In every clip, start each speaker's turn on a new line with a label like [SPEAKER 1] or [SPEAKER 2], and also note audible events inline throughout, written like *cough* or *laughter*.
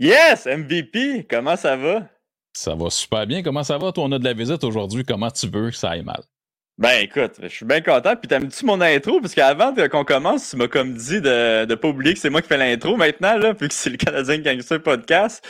[SPEAKER 1] Yes, MVP, comment ça va?
[SPEAKER 2] Ça va super bien. Comment ça va? Toi, on a de la visite aujourd'hui. Comment tu veux que ça aille mal?
[SPEAKER 1] Ben écoute, je suis bien content. Puis t'aimes-tu mon intro? Parce qu'avant qu'on commence, tu m'as comme dit de ne pas oublier que c'est moi qui fais l'intro maintenant, là, vu que c'est le Canadien Gangster Podcast.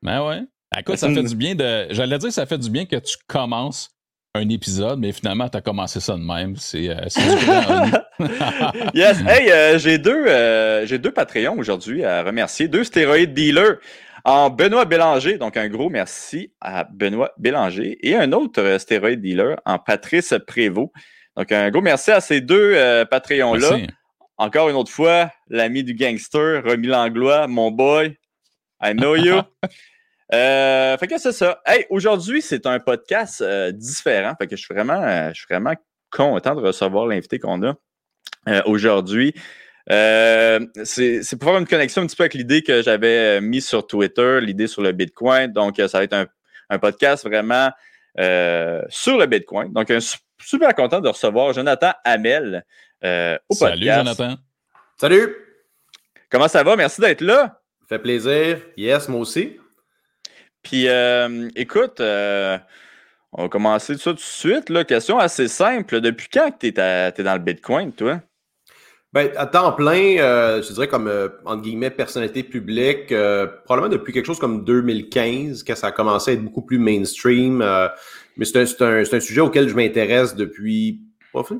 [SPEAKER 2] Ben ouais. Écoute, ça fait du bien de. J'allais dire que ça fait du bien que tu commences un épisode, mais finalement, tu as commencé ça de même. C'est euh, *laughs* *laughs*
[SPEAKER 1] Yes. Hey, euh, j'ai deux, euh, j'ai deux Patreons aujourd'hui à remercier. Deux stéroïdes dealers en Benoît Bélanger. Donc, un gros merci à Benoît Bélanger. Et un autre stéroïde dealer en Patrice Prévost. Donc, un gros merci à ces deux Patreons-là. Encore une autre fois, l'ami du gangster, Remy Langlois, mon boy. I know you. *laughs* Euh, fait que c'est ça. Hey, aujourd'hui, c'est un podcast euh, différent. Fait que je suis vraiment, euh, je suis vraiment content de recevoir l'invité qu'on a aujourd'hui. c'est pour faire une connexion un petit peu avec l'idée que j'avais mise sur Twitter, l'idée sur le Bitcoin. Donc, ça va être un, podcast vraiment sur le Bitcoin. Donc, un, super content de recevoir Jonathan Hamel au podcast.
[SPEAKER 2] Salut, Jonathan.
[SPEAKER 3] Salut.
[SPEAKER 1] Comment ça va? Merci d'être là.
[SPEAKER 3] Ça fait plaisir. Yes, moi aussi.
[SPEAKER 1] Puis, euh, écoute, euh, on va commencer ça tout de suite. Question assez simple. Depuis quand tu es, dans le Bitcoin, toi?
[SPEAKER 3] Ben, à temps plein, euh, je dirais comme, entre guillemets, personnalité publique, probablement depuis quelque chose comme 2015, que ça a commencé à être beaucoup plus mainstream. mais c'est un, un, sujet auquel je m'intéresse depuis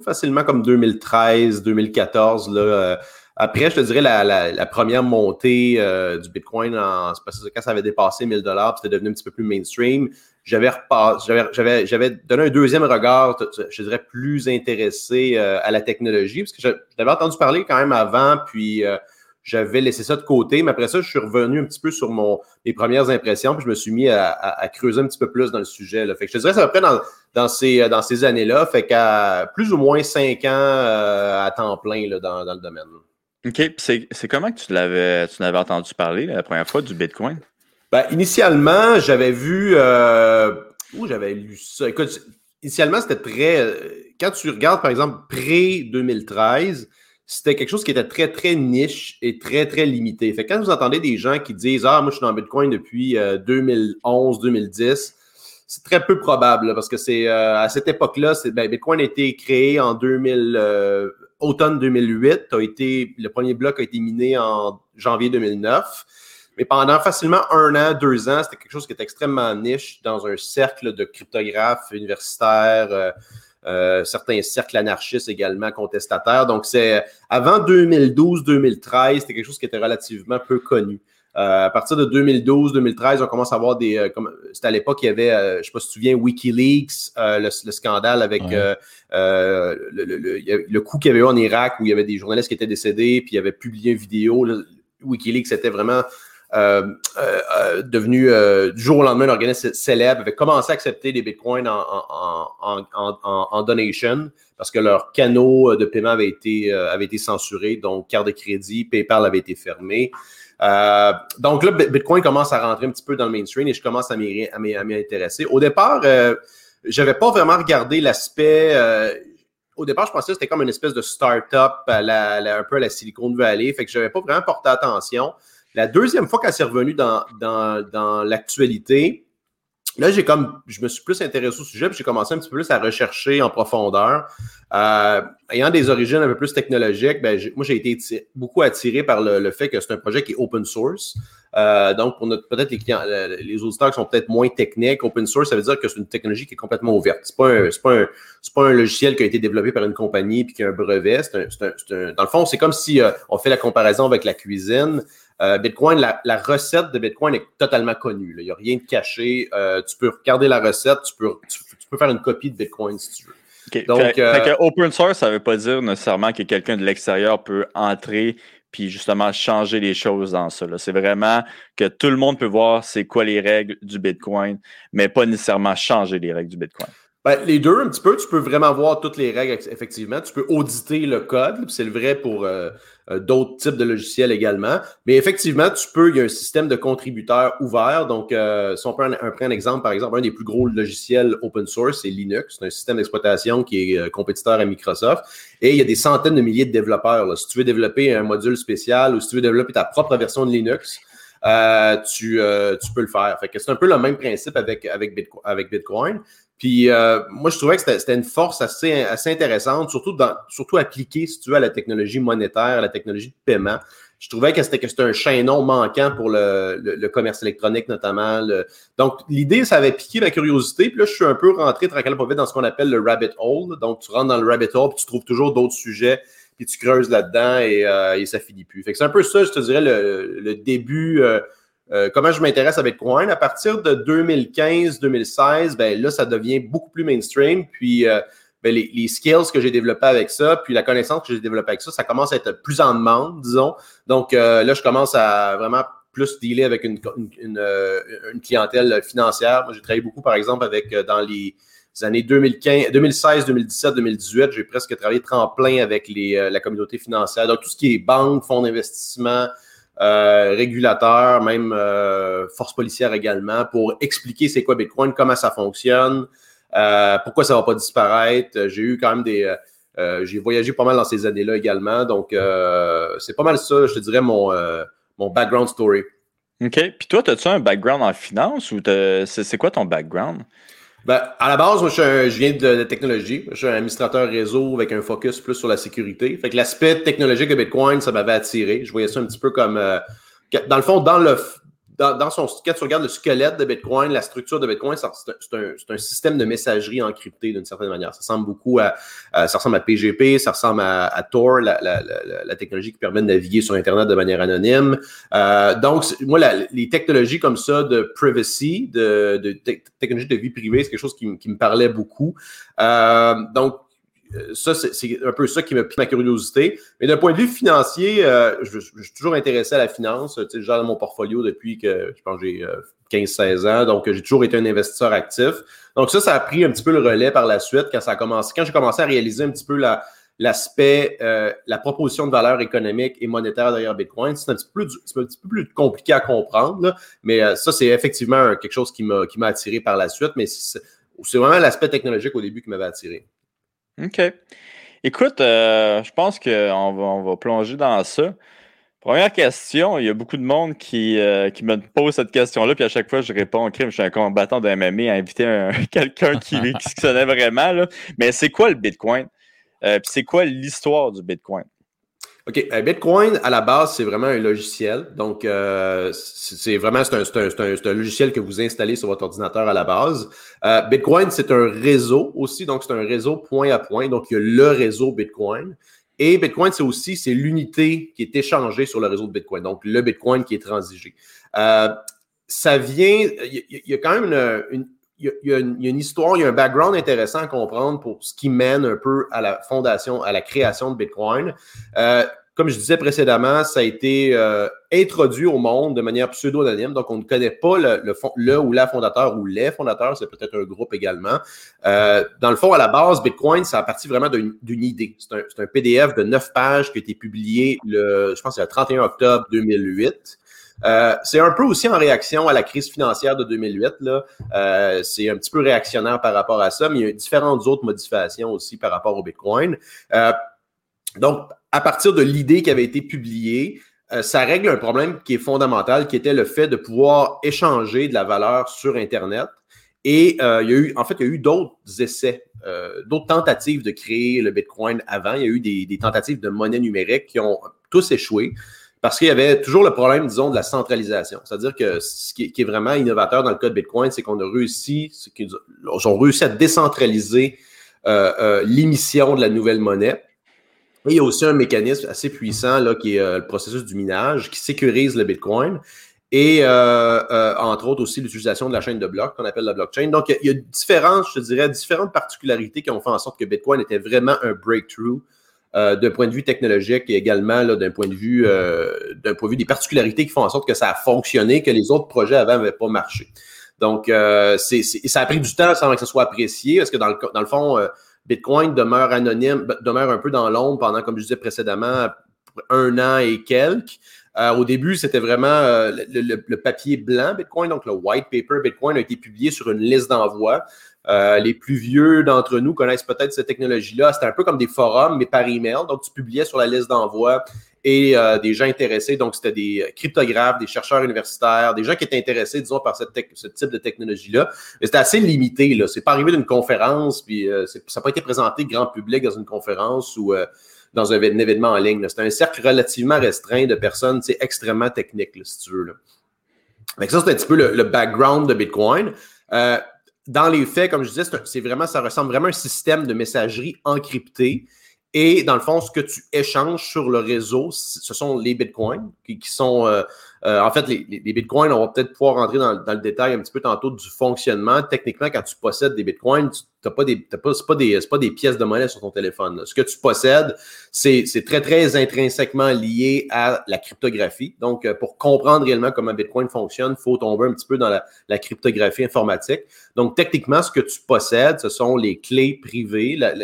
[SPEAKER 3] facilement comme 2013, 2014. Là, après, je te dirais la, première montée euh, du Bitcoin, en, quand ça avait dépassé 1000 dollars, c'était devenu un petit peu plus mainstream. J'avais j'avais donné un deuxième regard, je dirais plus intéressé euh, à la technologie, parce que j'avais entendu parler quand même avant, puis euh, j'avais laissé ça de côté. Mais après ça, je suis revenu un petit peu sur mon, mes premières impressions, puis je me suis mis à, creuser un petit peu plus dans le sujet. Là. Fait que je te dirais, ça va dans, dans ces, dans ces années-là. Fait qu'à plus ou moins cinq ans à temps plein là, dans, dans le domaine.
[SPEAKER 1] OK. C'est comment que tu l'avais tu entendu parler la première fois du Bitcoin?
[SPEAKER 3] Ben, initialement, j'avais vu euh, où j'avais lu ça? Écoute, initialement, c'était très. Euh, quand tu regardes, par exemple, pré-2013, c'était quelque chose qui était très, très niche et très, très limité. Fait que quand vous entendez des gens qui disent Ah, moi, je suis dans Bitcoin depuis 2011, euh, 2010, c'est très peu probable parce que c'est à cette époque-là, ben, Bitcoin a été créé en 2000, automne 2008. A été, le premier bloc a été miné en janvier 2009. Mais pendant facilement un an, deux ans, c'était quelque chose qui était extrêmement niche dans un cercle de cryptographes universitaires, euh, euh, certains cercles anarchistes également contestataires. Donc, c'est avant 2012-2013, c'était quelque chose qui était relativement peu connu. Euh, à partir de 2012-2013, on commence à avoir des. Euh, c'était à l'époque, il y avait, euh, je ne sais pas si tu te souviens, Wikileaks, le, scandale avec le, le, coup qu'il y avait eu en Irak où il y avait des journalistes qui étaient décédés, puis il avait publié une vidéo. Wikileaks était vraiment devenu du jour au lendemain un organisme célèbre, avait commencé à accepter des bitcoins en, en, en, donation parce que leurs canaux de paiement avaient été, avaient été censurés, donc carte de crédit, PayPal avait été fermé. Euh, donc là, Bitcoin commence à rentrer un petit peu dans le mainstream et je commence à m'y intéresser. Au départ, euh, je n'avais pas vraiment regardé l'aspect. Euh, au départ, je pensais que c'était comme une espèce de start-up un peu à la Silicon Valley, fait que je n'avais pas vraiment porté attention. La deuxième fois qu'elle s'est revenue dans, dans, dans l'actualité, Là, j'ai comme, je me suis plus intéressé au sujet, puis j'ai commencé un petit peu plus à rechercher en profondeur. Euh, ayant des origines un peu plus technologiques, ben, moi, j'ai été beaucoup attiré par le, fait que c'est un projet qui est open source. Euh, donc, pour peut-être les clients, les auditeurs qui sont peut-être moins techniques, open source, ça veut dire que c'est une technologie qui est complètement ouverte. C'est pas un, c'est pas un, c'est pas un logiciel qui a été développé par une compagnie puis qui a un brevet. C'est un, c'est un, dans le fond, c'est comme si euh, on fait la comparaison avec la cuisine. Euh, Bitcoin, la, recette de Bitcoin est totalement connue. Il n'y a rien de caché. Euh, tu peux regarder la recette, tu peux, tu, peux faire une copie de Bitcoin si tu veux.
[SPEAKER 1] Donc, euh, open source, ça ne veut pas dire nécessairement que quelqu'un de l'extérieur peut entrer puis justement changer les choses dans ça. C'est vraiment que tout le monde peut voir c'est quoi les règles du Bitcoin, mais pas nécessairement changer les règles du Bitcoin.
[SPEAKER 3] Ben, les deux, un petit peu, tu peux vraiment voir toutes les règles, effectivement. Tu peux auditer le code, c'est le vrai pour euh, d'autres types de logiciels également. Mais effectivement, tu peux, il y a un système de contributeurs ouvert. Donc, euh, si on prend un, un, exemple, par exemple, un des plus gros logiciels open source, c'est Linux. Un système d'exploitation qui est compétiteur à Microsoft. Et il y a des centaines de milliers de développeurs. Si tu veux développer un module spécial ou si tu veux développer ta propre version de Linux, tu, tu peux le faire. Fait que c'est un peu le même principe avec, avec, Bitcoin. Puis moi, je trouvais que c'était une force assez, assez intéressante, surtout, dans, surtout appliquée, si tu veux, à la technologie monétaire, à la technologie de paiement je trouvais que c'était un chaînon manquant pour le, commerce électronique notamment. Donc, l'idée, ça avait piqué ma curiosité. Puis là, je suis un peu rentré tranquillement dans ce qu'on appelle le rabbit hole. Donc, tu rentres dans le rabbit hole, puis tu trouves toujours d'autres sujets, puis tu creuses là-dedans et, euh, et, ça finit plus. C'est un peu ça, je te dirais, le, début. Euh, euh, comment je m'intéresse à Bitcoin. À partir de 2015-2016, ben là, ça devient beaucoup plus mainstream. Puis ben, les, skills que j'ai développés avec ça, puis la connaissance que j'ai développée avec ça, ça commence à être plus en demande, disons. Donc euh, là, je commence à vraiment plus dealer avec une, une, euh, clientèle financière. Moi, j'ai travaillé beaucoup, par exemple, avec euh, dans les années 2015, 2016, 2017, 2018, j'ai presque travaillé tremplin avec les, la communauté financière. Donc, tout ce qui est banque, fonds d'investissement, euh, régulateurs, même force policière également, pour expliquer c'est quoi Bitcoin, comment ça fonctionne, euh, pourquoi ça va pas disparaître? J'ai eu quand même des. Euh, euh, j'ai voyagé pas mal dans ces années-là également. Donc, c'est pas mal ça, je te dirais, mon, mon background story.
[SPEAKER 1] OK. Puis toi, as-tu un background en finance ou c'est quoi ton background?
[SPEAKER 3] Ben, à la base, moi, je, viens de la technologie. Je suis un administrateur réseau avec un focus plus sur la sécurité. Fait que l'aspect technologique de Bitcoin, ça m'avait attiré. Je voyais ça un petit peu comme, dans le fond, dans le, dans, son, quand tu regardes le squelette de Bitcoin, la structure de Bitcoin, c'est un, système de messagerie encrypté d'une certaine manière. Ça ressemble beaucoup à, ça ressemble à PGP, ça ressemble à, Tor, la, technologie qui permet de naviguer sur Internet de manière anonyme. Euh, donc, moi, les technologies comme ça de privacy, de, de technologie de vie privée, c'est quelque chose qui, me parlait beaucoup. Euh, donc, ça, c'est un peu ça qui m'a pris ma curiosité. Mais d'un point de vue financier, euh, je, suis toujours intéressé à la finance. Tu sais, j'ai mon portfolio depuis que je pense j'ai 15-16 euh, ans. Donc, j'ai toujours été un investisseur actif. Donc, ça, ça a pris un petit peu le relais par la suite quand ça a commencé. Quand j'ai commencé à réaliser un petit peu la, l'aspect, la proposition de valeur économique et monétaire derrière Bitcoin, c'est un, petit peu plus, un petit peu plus compliqué à comprendre. mais ça, c'est effectivement quelque chose qui m'a attiré par la suite. Mais c'est vraiment l'aspect technologique au début qui m'avait attiré.
[SPEAKER 1] OK. Écoute, euh, je pense qu'on va, on va plonger dans ça. Première question, il y a beaucoup de monde qui, euh, qui me pose cette question-là, puis à chaque fois, je réponds crime, je suis un combattant de MMA à inviter *laughs* quelqu'un qui, qui se connaît vraiment. Là. Mais c'est quoi le Bitcoin? Euh, puis c'est quoi l'histoire du Bitcoin?
[SPEAKER 3] OK. Euh, Bitcoin, à la base, c'est vraiment un logiciel. Donc, euh, c'est vraiment c'est un, un, logiciel que vous installez sur votre ordinateur à la base. Euh, Bitcoin, c'est un réseau aussi. Donc, c'est un réseau point à point. Donc, il y a le réseau Bitcoin. Et Bitcoin, c'est aussi c'est l'unité qui est échangée sur le réseau de Bitcoin. Donc, le Bitcoin qui est transigé. ça vient, il y, a quand même une, il y, a une, histoire, il y a un background intéressant à comprendre pour ce qui mène un peu à la fondation, à la création de Bitcoin. Euh, comme je disais précédemment, ça a été euh, introduit au monde de manière pseudo-anonyme. Donc, on ne connaît pas le, ou la fondateur ou les fondateurs. C'est peut-être un groupe également. Euh, dans le fond, à la base, Bitcoin, ça a parti vraiment d'une idée. C'est un, un, PDF de neuf pages qui a été publié, le, je pense, le 31 octobre 2008. Euh, c'est un peu aussi en réaction à la crise financière de 2008. Là. Euh, c'est un petit peu réactionnaire par rapport à ça, mais il y a différentes autres modifications aussi par rapport au Bitcoin. Euh, donc, à partir de l'idée qui avait été publiée, ça règle un problème qui est fondamental, qui était le fait de pouvoir échanger de la valeur sur Internet. Et il y a eu, en fait, il y a eu d'autres essais, d'autres tentatives de créer le Bitcoin avant. Il y a eu des, tentatives de monnaie numérique qui ont tous échoué. Parce qu'il y avait toujours le problème, disons, de la centralisation. C'est-à-dire que ce qui est, vraiment innovateur dans le cas de Bitcoin, c'est qu'on a réussi, qu'ils ont réussi à décentraliser euh, euh, l'émission de la nouvelle monnaie. Et il y a aussi un mécanisme assez puissant là, qui est euh, le processus du minage qui sécurise le Bitcoin. Et entre autres aussi l'utilisation de la chaîne de blocs qu'on appelle la blockchain. Donc, il y, a, différentes, je dirais, différentes particularités qui ont fait en sorte que Bitcoin était vraiment un breakthrough euh, d'un point de vue technologique et également d'un point de vue euh, d'un point de vue des particularités qui font en sorte que ça a fonctionné, que les autres projets avant n'avaient pas marché. Donc, euh, c'est, ça a pris du temps sans que ça soit apprécié, parce que dans le, dans le fond, Bitcoin demeure anonyme, demeure un peu dans l'ombre pendant, comme je disais précédemment, un an et quelques. au début, c'était vraiment le, le, papier blanc Bitcoin, donc le white paper Bitcoin a été publié sur une liste d'envoi. Euh, les plus vieux d'entre nous connaissent peut-être cette technologie-là. C'était un peu comme des forums, mais par email. Donc, tu publiais sur la liste d'envoi et euh, des gens intéressés. Donc, c'était des cryptographes, des chercheurs universitaires, des gens qui étaient intéressés, disons, par ce type de technologie-là. Mais c'était assez limité. Là. C'est pas arrivé d'une conférence, puis euh, ça n'a pas été présenté grand public dans une conférence ou euh, dans un, événement en ligne. C'était un cercle relativement restreint de personnes extrêmement techniques, si tu veux. Donc ça, c'est un petit peu le, background de Bitcoin. Dans les faits, comme je disais, c'est vraiment, ça ressemble vraiment à un système de messagerie encrypté et dans le fond, ce que tu échanges sur le réseau, ce sont les bitcoins qui, sont. Euh, euh, en fait, les, bitcoins, on va peut-être pouvoir rentrer dans, le détail un petit peu tantôt du fonctionnement. Techniquement, quand tu possèdes des bitcoins, tu n'as pas des, pas, pas des, pas des pièces de monnaie sur ton téléphone. Ce que tu possèdes, c'est très, très intrinsèquement lié à la cryptographie. Donc, euh, pour comprendre réellement comment Bitcoin fonctionne, il faut tomber un petit peu dans la, la, cryptographie informatique. Donc, techniquement, ce que tu possèdes, ce sont les clés privées, la,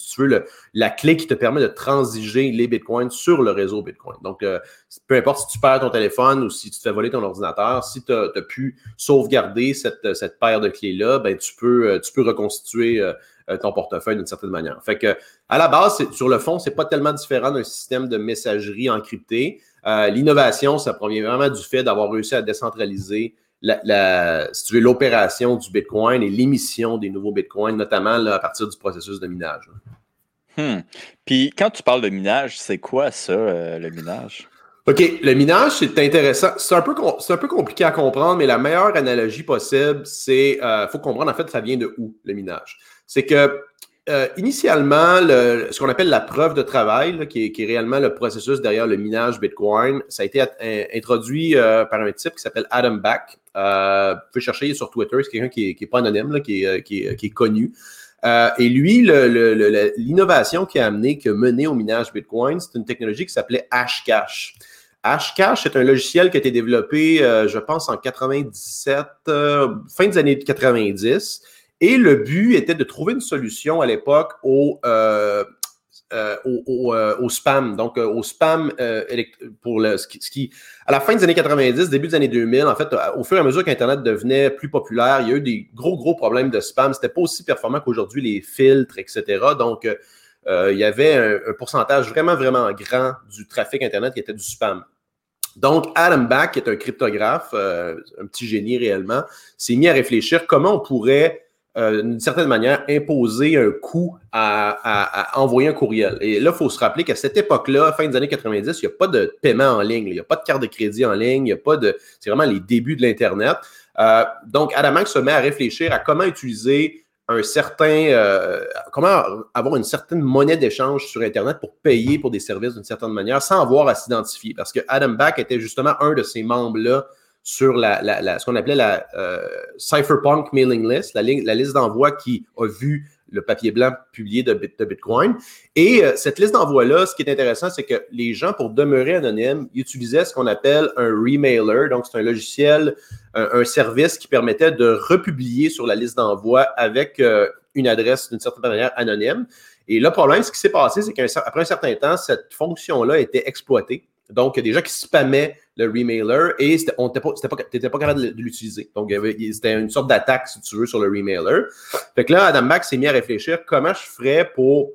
[SPEAKER 3] si tu veux, la clé qui te permet de transiger les bitcoins sur le réseau Bitcoin. Donc, euh, peu importe si tu perds ton téléphone ou si tu te fais voler ton ordinateur, si tu as, pu sauvegarder cette, cette paire de clés-là, ben, tu, peux, euh, tu peux reconstituer euh, ton portefeuille d'une certaine manière. Fait que, à la base, sur le fond, c'est pas tellement différent d'un système de messagerie encrypté. L'innovation, ça provient vraiment du fait d'avoir réussi à décentraliser la, si l'opération du Bitcoin et l'émission des nouveaux Bitcoins, notamment à partir du processus de minage.
[SPEAKER 1] Hmm. Puis quand tu parles de minage, c'est quoi ça, euh, le minage?
[SPEAKER 3] OK, le minage, c'est intéressant. C'est un, peu, un peu compliqué à comprendre, mais la meilleure analogie possible, c'est, il euh, faut comprendre en fait, ça vient de où, le minage. C'est que euh, initialement, ce qu'on appelle la preuve de travail, qui, est, réellement le processus derrière le minage Bitcoin, ça a été introduit par un type qui s'appelle Adam Back. Euh, vous pouvez chercher sur Twitter, c'est quelqu'un qui n'est pas anonyme, qui, est, est, connu. Euh, et lui, l'innovation qui a amené, qui a mené au minage Bitcoin, c'est une technologie qui s'appelait Hashcash. Hashcash, c'est un logiciel qui a été développé, euh, je pense, en 97, fin des années 90. Et le but était de trouver une solution à l'époque au, euh, euh, au, spam, donc euh, au spam pour le, ce qui, à la fin des années 90, début des années 2000, en fait, au fur et à mesure qu'Internet devenait plus populaire, il y a eu des gros, gros problèmes de spam. C'était pas aussi performant qu'aujourd'hui, les filtres, etc. Donc, il y avait un, pourcentage vraiment, vraiment grand du trafic Internet qui était du spam. Donc, Adam Back, qui est un cryptographe, un petit génie réellement, s'est mis à réfléchir comment on pourrait euh, d'une certaine manière, imposer un coût à, envoyer un courriel. Et là, il faut se rappeler qu'à cette époque-là, fin des années 90, il n'y a pas de paiement en ligne, il n'y a pas de carte de crédit en ligne, il n'y a pas de. C'est vraiment les débuts de l'Internet. Euh, donc, Adamax se met à réfléchir à comment utiliser un certain. Euh, comment avoir une certaine monnaie d'échange sur Internet pour payer pour des services d'une certaine manière sans avoir à s'identifier. Parce que Adam Back était justement un de ces membres-là sur la, ce qu'on appelait la euh, Cypherpunk Mailing List, la, liste d'envoi qui a vu le papier blanc publié de, Bitcoin. Et euh, cette liste d'envoi-là, ce qui est intéressant, c'est que les gens, pour demeurer anonymes, utilisaient ce qu'on appelle un remailer. Donc, c'est un logiciel, un, service qui permettait de republier sur la liste d'envoi avec euh, une adresse d'une certaine manière anonyme. Et le problème, ce qui s'est passé, c'est qu'après un certain temps, cette fonction-là été exploitée. Donc, il des gens qui spammaient le remailer et tu n'étais pas, capable de l'utiliser. Donc, c'était une sorte d'attaque, si tu veux, sur le remailer. Fait que là, Adam Max s'est mis à réfléchir comment je ferais pour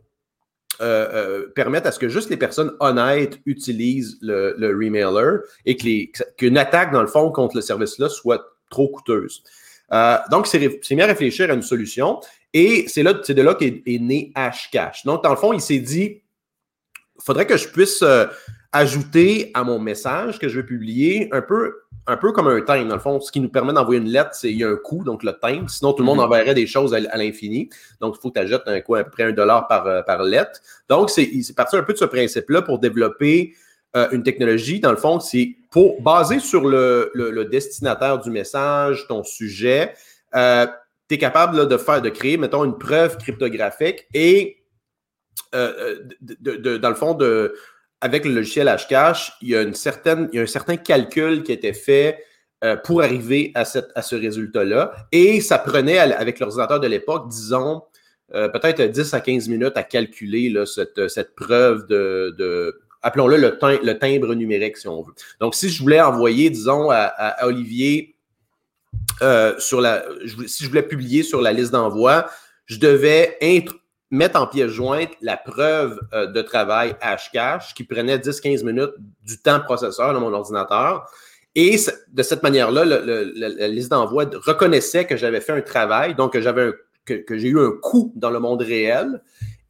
[SPEAKER 3] euh, euh, permettre à ce que juste les personnes honnêtes utilisent le, remailer et qu'une attaque, dans le fond, contre le service-là soit trop coûteuse. Euh, donc, il s'est mis à réfléchir à une solution et c'est de là qu'est est né Hashcash. Donc, dans le fond, il s'est dit, faudrait que je puisse ajouter à mon message que je vais publier un peu, un peu comme un time, dans le fond. Ce qui nous permet d'envoyer une lettre, c'est il y a un coût, donc le time. Sinon, tout le monde mhm. enverrait des choses à, l'infini. Donc, il faut que tu ajoutes un coût à peu près un dollar par, euh, par lettre. Donc, c'est parti un peu de ce principe-là pour développer euh, une technologie. Dans le fond, c'est pour baser sur le, le, destinataire du message, ton sujet. Euh, tu es capable de faire, de créer, mettons, une preuve cryptographique et de, dans le fond, de, avec le logiciel Hashcash, il y a, une certaine, il y a un certain calcul qui été fait euh, pour arriver à, cette, à ce résultat-là. Et ça prenait, avec l'ordinateur de l'époque, disons, euh, peut-être 10 à 15 minutes à calculer là, cette, cette, preuve de, appelons-le le, le, timbre numérique, si on veut. Donc, si je voulais envoyer, disons, à, Olivier, euh, sur la, si je voulais publier sur la liste d'envoi, je devais mettre en pièce jointe la preuve euh, de travail Hashcash qui prenait 10-15 minutes du temps processeur dans mon ordinateur. Et de cette manière-là, la liste d'envoi reconnaissait que j'avais fait un travail, donc que j'avais que, j'ai eu un coût dans le monde réel.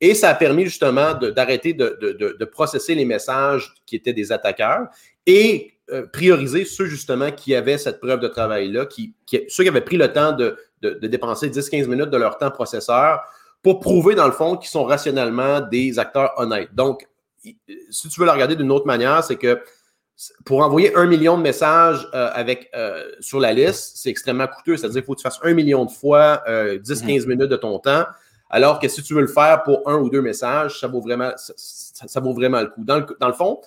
[SPEAKER 3] Et ça a permis justement d'arrêter de, de, de, processer les messages qui étaient des attaqueurs et euh, prioriser ceux justement qui avaient cette preuve de travail-là, qui, ceux qui avaient pris le temps de, dépenser 10-15 minutes de leur temps processeur pour prouver dans le fond qu'ils sont rationnellement des acteurs honnêtes. Donc, si tu veux la regarder d'une autre manière, c'est que pour envoyer un million de messages euh, avec, euh, sur la liste, c'est extrêmement coûteux. C'est-à-dire qu'il faut que tu fasses un million de fois 10-15 mhm. minutes de ton temps. Alors que si tu veux le faire pour un ou deux messages, ça vaut vraiment, ça, vaut vraiment le coup. Dans le, dans le fond,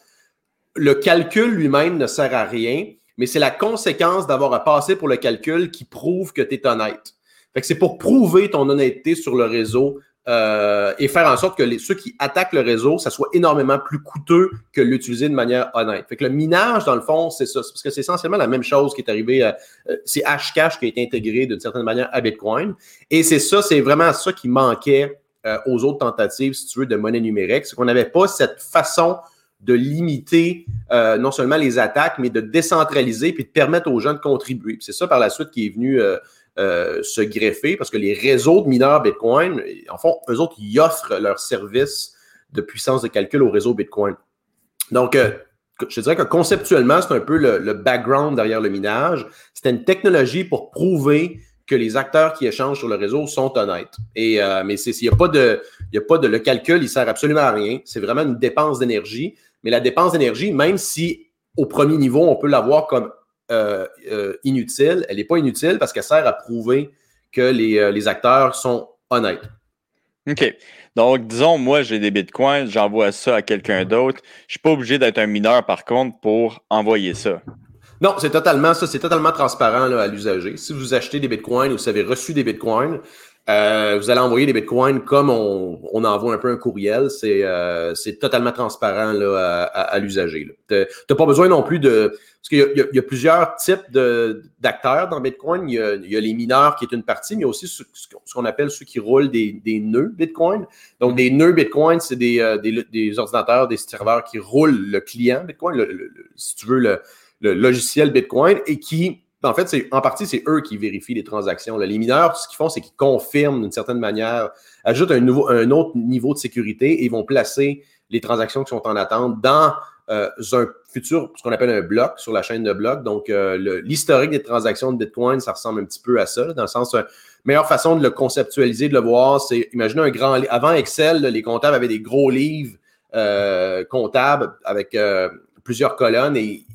[SPEAKER 3] le calcul lui-même ne sert à rien, mais c'est la conséquence d'avoir à passer pour le calcul qui prouve que tu es honnête. C'est pour prouver ton honnêteté sur le réseau euh, et faire en sorte que ceux qui attaquent le réseau, ça soit énormément plus coûteux que l'utiliser de manière honnête. Fait que le minage, dans le fond, c'est ça. Parce que c'est essentiellement la même chose qui est arrivée. Euh, c'est Hashcash qui a été intégré d'une certaine manière à Bitcoin. Et c'est ça, c'est vraiment ça qui manquait euh, aux autres tentatives, si tu veux, de monnaie numérique. C'est qu'on n'avait pas cette façon de limiter non seulement les attaques, mais de décentraliser puis de permettre aux gens de contribuer. C'est ça par la suite qui est venu euh, se greffer parce que les réseaux de mineurs Bitcoin, en fond, eux autres, ils offrent leurs services de puissance de calcul au réseau Bitcoin. Donc, je dirais que conceptuellement, c'est un peu le, background derrière le minage. C'était une technologie pour prouver que les acteurs qui échangent sur le réseau sont honnêtes. Et, mais il n'y a pas de, a pas de, le calcul, il sert absolument à rien. C'est vraiment une dépense d'énergie. Mais la dépense d'énergie, même si au premier niveau, on peut l'avoir comme euh, euh, inutile, elle n'est pas inutile parce qu'elle sert à prouver que les, euh, les acteurs sont honnêtes.
[SPEAKER 1] OK. Donc, disons, moi, j'ai des bitcoins, j'envoie ça à quelqu'un d'autre. Je ne suis pas obligé d'être un mineur, par contre, pour envoyer ça.
[SPEAKER 3] Non, c'est totalement ça, c'est totalement transparent à l'usager. Si vous achetez des bitcoins ou vous avez reçu des bitcoins, euh, vous allez envoyer des bitcoins comme on, on envoie un peu un courriel. C'est euh, totalement transparent là, à, à, l'usager. Tu n'as pas besoin non plus de. Parce qu'il y, y, a plusieurs types d'acteurs dans Bitcoin. Il y, a, il y, a, les mineurs qui est une partie, mais il y a aussi ce, qu'on appelle ceux qui roulent des, des, nœuds Bitcoin. Donc, des nœuds Bitcoin, c'est des, euh, des, des, ordinateurs, des serveurs qui roulent le client Bitcoin, si tu veux, le, le logiciel Bitcoin, et qui en fait, c'est en partie, c'est eux qui vérifient les transactions. Les mineurs, ce qu'ils font, c'est qu'ils confirment d'une certaine manière, ajoutent un, nouveau, un autre niveau de sécurité et vont placer les transactions qui sont en attente dans euh, un futur, ce qu'on appelle un bloc sur la chaîne de blocs. Donc, euh, l'historique des transactions de Bitcoin, ça ressemble un petit peu à ça, dans le sens, euh, meilleure façon de le conceptualiser, de le voir, c'est, imaginez un grand, avant Excel, les comptables avaient des gros livres comptables avec plusieurs colonnes et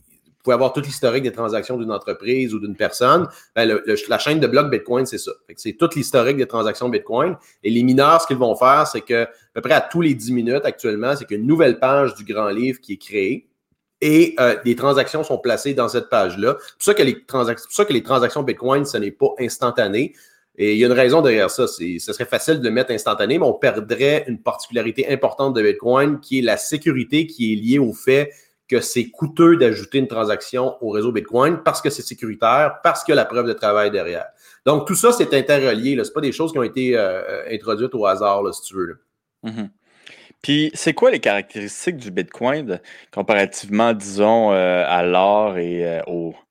[SPEAKER 3] pouvez avoir tout l'historique des transactions d'une entreprise ou d'une personne. Ben, la chaîne de blocs Bitcoin, c'est ça. C'est tout l'historique des transactions Bitcoin. Et les mineurs, ce qu'ils vont faire, c'est que à peu près à tous les 10 minutes actuellement, c'est qu'une nouvelle page du grand livre qui est créée. Et euh, les transactions sont placées dans cette page-là. C'est pour ça que les, ça que les transactions Bitcoin, ce n'est pas instantané. Et il y a une raison derrière ça. Ce serait facile de le mettre instantané, mais on perdrait une particularité importante de Bitcoin qui est la sécurité qui est liée au fait que c'est coûteux d'ajouter une transaction au réseau Bitcoin parce que c'est sécuritaire, parce qu'il y a la preuve de travail derrière. Donc, tout ça, c'est interrelié. Ce pas des choses qui ont été euh, introduites au hasard, si tu veux.
[SPEAKER 1] Mm-hmm. Puis, c'est quoi les caractéristiques du Bitcoin comparativement, disons, euh, à l'or et euh,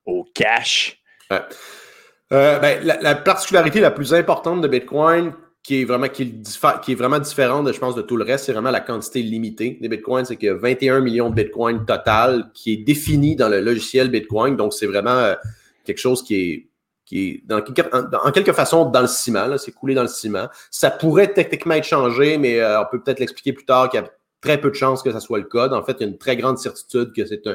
[SPEAKER 1] au, cash?
[SPEAKER 3] Ben, la, particularité la plus importante de Bitcoin, qui est vraiment, qui, est vraiment différente, je pense, de tout le reste, c'est vraiment la quantité limitée des bitcoins. C'est qu'il y a 21 millions de bitcoins total qui est défini dans le logiciel Bitcoin. Donc, c'est vraiment euh, quelque chose qui est, qui est en quelque façon dans le ciment. C'est coulé dans le ciment. Ça pourrait techniquement être changé, mais euh, on peut peut-être l'expliquer plus tard qu'il y a très peu de chances que ça soit le code. En fait, il y a une très grande certitude que c'est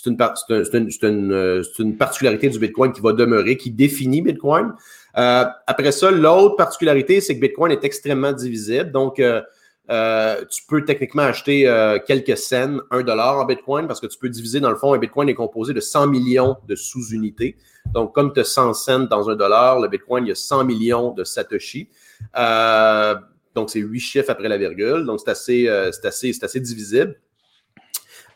[SPEAKER 3] c'est une, une, euh, une, particularité du Bitcoin qui va demeurer, qui définit Bitcoin. Euh, après ça, l'autre particularité, c'est que Bitcoin est extrêmement divisible. Donc, euh, euh, tu peux techniquement acheter quelques cents, un dollar en Bitcoin, parce que tu peux diviser dans le fond. Un Bitcoin est composé de 100 millions de sous-unités. Donc, comme tu as 100 cents dans un dollar, le Bitcoin, il y a 100 millions de Satoshi. donc, c'est huit chiffres après la virgule. Donc, c'est assez, assez, assez divisible.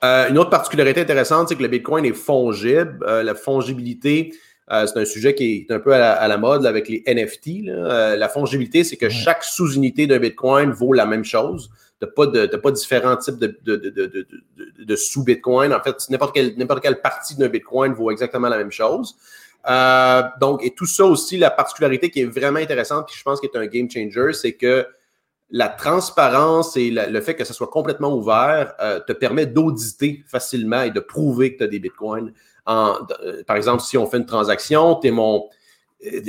[SPEAKER 3] une autre particularité intéressante, c'est que le Bitcoin est fongible. la fongibilité, c'est un sujet qui est un peu à la, mode avec les NFT. la fongibilité, c'est que chaque sous-unité d'un Bitcoin vaut la même chose. Tu n'as pas, de, pas différents types de, de, sous-Bitcoin. En fait, n'importe quelle, quelle partie d'un Bitcoin vaut exactement la même chose. donc, et tout ça aussi, la particularité qui est vraiment intéressante, qui je pense qui est un game changer, c'est que la transparence et le fait que ce soit complètement ouvert euh, te permet d'auditer facilement et de prouver que tu as des bitcoins. Euh, par exemple, si on fait une transaction, tu es mon. Euh,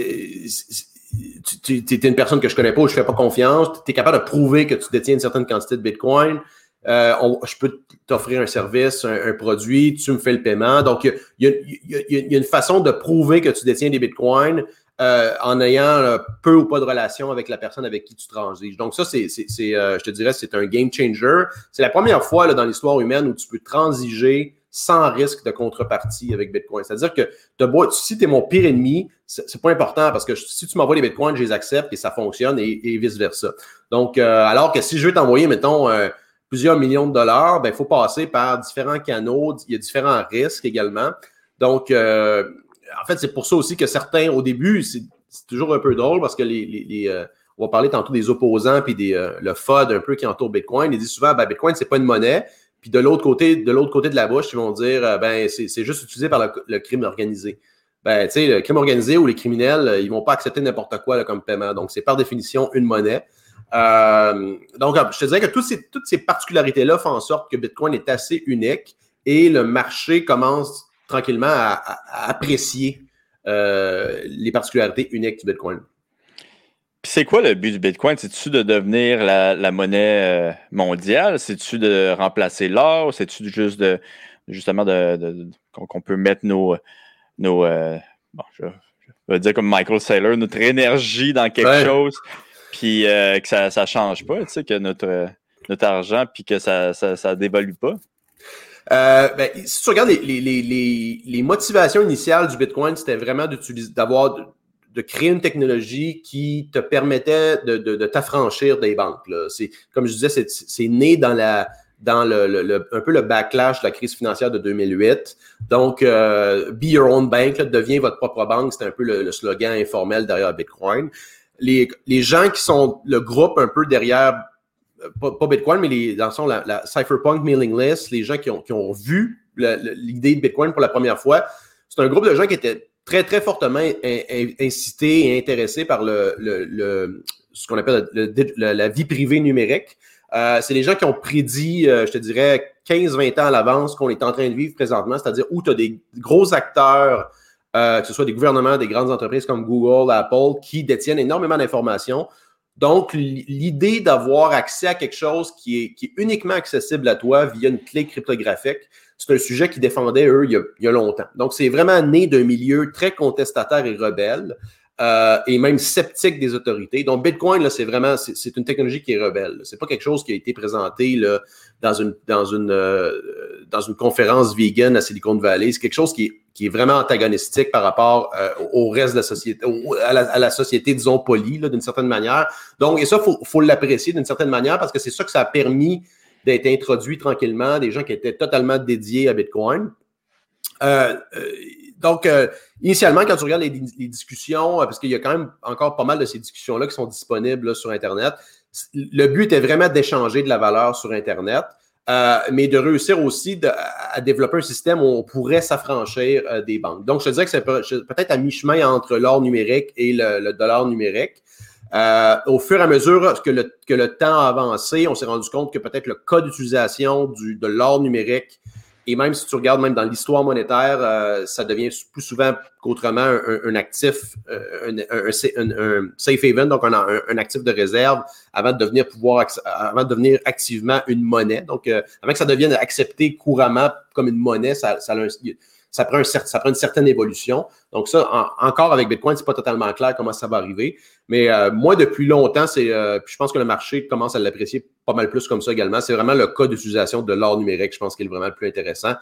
[SPEAKER 3] tu es une personne que je connais pas ou je fais pas confiance, tu es capable de prouver que tu détiens une certaine quantité de bitcoin. je peux t'offrir un service, un, produit, tu me fais le paiement. Donc, il y, a une façon de prouver que tu détiens des bitcoins euh, en ayant euh, peu ou pas de relation avec la personne avec qui tu transiges. Donc ça, c'est, euh, je te dirais, c'est un game changer. C'est la première fois dans l'histoire humaine où tu peux transiger sans risque de contrepartie avec Bitcoin. C'est-à-dire que si tu es mon pire ennemi, c'est pas important parce que si tu m'envoies des Bitcoins, je les accepte et ça fonctionne et, vice-versa. Donc, alors que si je veux t'envoyer, mettons, plusieurs millions de dollars, ben, il faut passer par différents canaux, il y a différents risques également. Donc, en fait, c'est pour ça aussi que certains, au début, c'est toujours un peu drôle parce que les, euh, on va parler tantôt des opposants puis des, euh, le FUD un peu qui entoure Bitcoin. Ils disent souvent, ben, Bitcoin, c'est pas une monnaie. Puis de l'autre côté, de l'autre côté de la bouche, ils vont dire, euh, ben, c'est juste utilisé par le, crime organisé. Ben, tu sais, le crime organisé ou les criminels, ils vont pas accepter n'importe quoi comme paiement. Donc, c'est par définition une monnaie. donc, je te dirais que toutes ces, toutes ces particularités-là font en sorte que Bitcoin est assez unique et le marché commence tranquillement à, apprécier euh, les particularités uniques du Bitcoin.
[SPEAKER 1] C'est quoi le but du Bitcoin? C'est-tu de devenir la, monnaie euh, mondiale? C'est-tu de remplacer l'or? C'est-tu juste de justement de, qu'on peut mettre nos, nos euh, bon, je, vais dire comme Michael Saylor, notre énergie dans quelque chose, puis que ça ne change pas, tu sais, que notre, notre argent, puis que ça ne dévalue pas?
[SPEAKER 3] Euh, ben, si tu regardes les, les, les, les, motivations initiales du Bitcoin, c'était vraiment d'utiliser, d'avoir, de, créer une technologie qui te permettait de, de, de t'affranchir des banques. Là. C'est, comme je disais, c'est, c'est né dans la dans le, le, un peu le backlash de la crise financière de 2008. Donc, euh, be your own bank, là, deviens votre propre banque, c'était un peu le, slogan informel derrière Bitcoin. Les, les gens qui sont le groupe un peu derrière pas, Bitcoin, mais les, dans le sens, la, Cypherpunk mailing list, les gens qui ont, qui ont vu l'idée de Bitcoin pour la première fois, c'est un groupe de gens qui étaient très, très fortement incités et intéressés par le, ce qu'on appelle la vie privée numérique. Euh, c'est les gens qui ont prédit, euh, je te dirais, 15-20 ans à l'avance qu'on est en train de vivre présentement, c'est-à-dire où tu as des gros acteurs, euh, que ce soit des gouvernements, des grandes entreprises comme Google, Apple, qui détiennent énormément d'informations, donc, l'idée d'avoir accès à quelque chose qui est, uniquement accessible à toi via une clé cryptographique, c'est un sujet qui défendait eux, il y a, longtemps. Donc, c'est vraiment né d'un milieu très contestataire et rebelle. Euh, et même sceptique des autorités. Donc, Bitcoin, là, c'est vraiment, c'est une technologie qui est rebelle. C'est pas quelque chose qui a été présenté là, euh, dans une conférence vegan à Silicon Valley. C'est quelque chose qui est, qui est vraiment antagonistique par rapport euh, au reste de la société, à, la, société, disons, polie, d'une certaine manière. Donc, et ça, faut, faut l'apprécier d'une certaine manière parce que c'est ça que ça a permis d'être introduit tranquillement, des gens qui étaient totalement dédiés à Bitcoin. Euh, donc, euh, initialement, quand tu regardes les, discussions, euh, parce qu'il y a quand même encore pas mal de ces discussions-là qui sont disponibles sur Internet, le but est vraiment d'échanger de la valeur sur Internet, euh, mais de réussir aussi à développer un système où on pourrait s'affranchir des banques. Donc, je te dirais que c'est peut-être à mi-chemin entre l'or numérique et le, dollar numérique. Au fur et à mesure que le, temps a avancé, on s'est rendu compte que peut-être le code d'utilisation de l'or numérique et même si tu regardes même dans l'histoire monétaire, euh, ça devient plus souvent qu'autrement un, actif, euh, un, safe haven, donc un, actif de réserve, avant de devenir avant de devenir activement une monnaie. Donc, euh, avant que ça devienne accepté couramment comme une monnaie, ça, ça, ça prend, un, ça prend une certaine évolution. Donc ça, encore avec Bitcoin, c'est pas totalement clair comment ça va arriver. Mais euh, moi, depuis longtemps, c'est, euh, je pense que le marché commence à l'apprécier pas mal plus comme ça également. C'est vraiment le cas d'utilisation de l'or numérique, je pense, qui est vraiment le plus intéressant.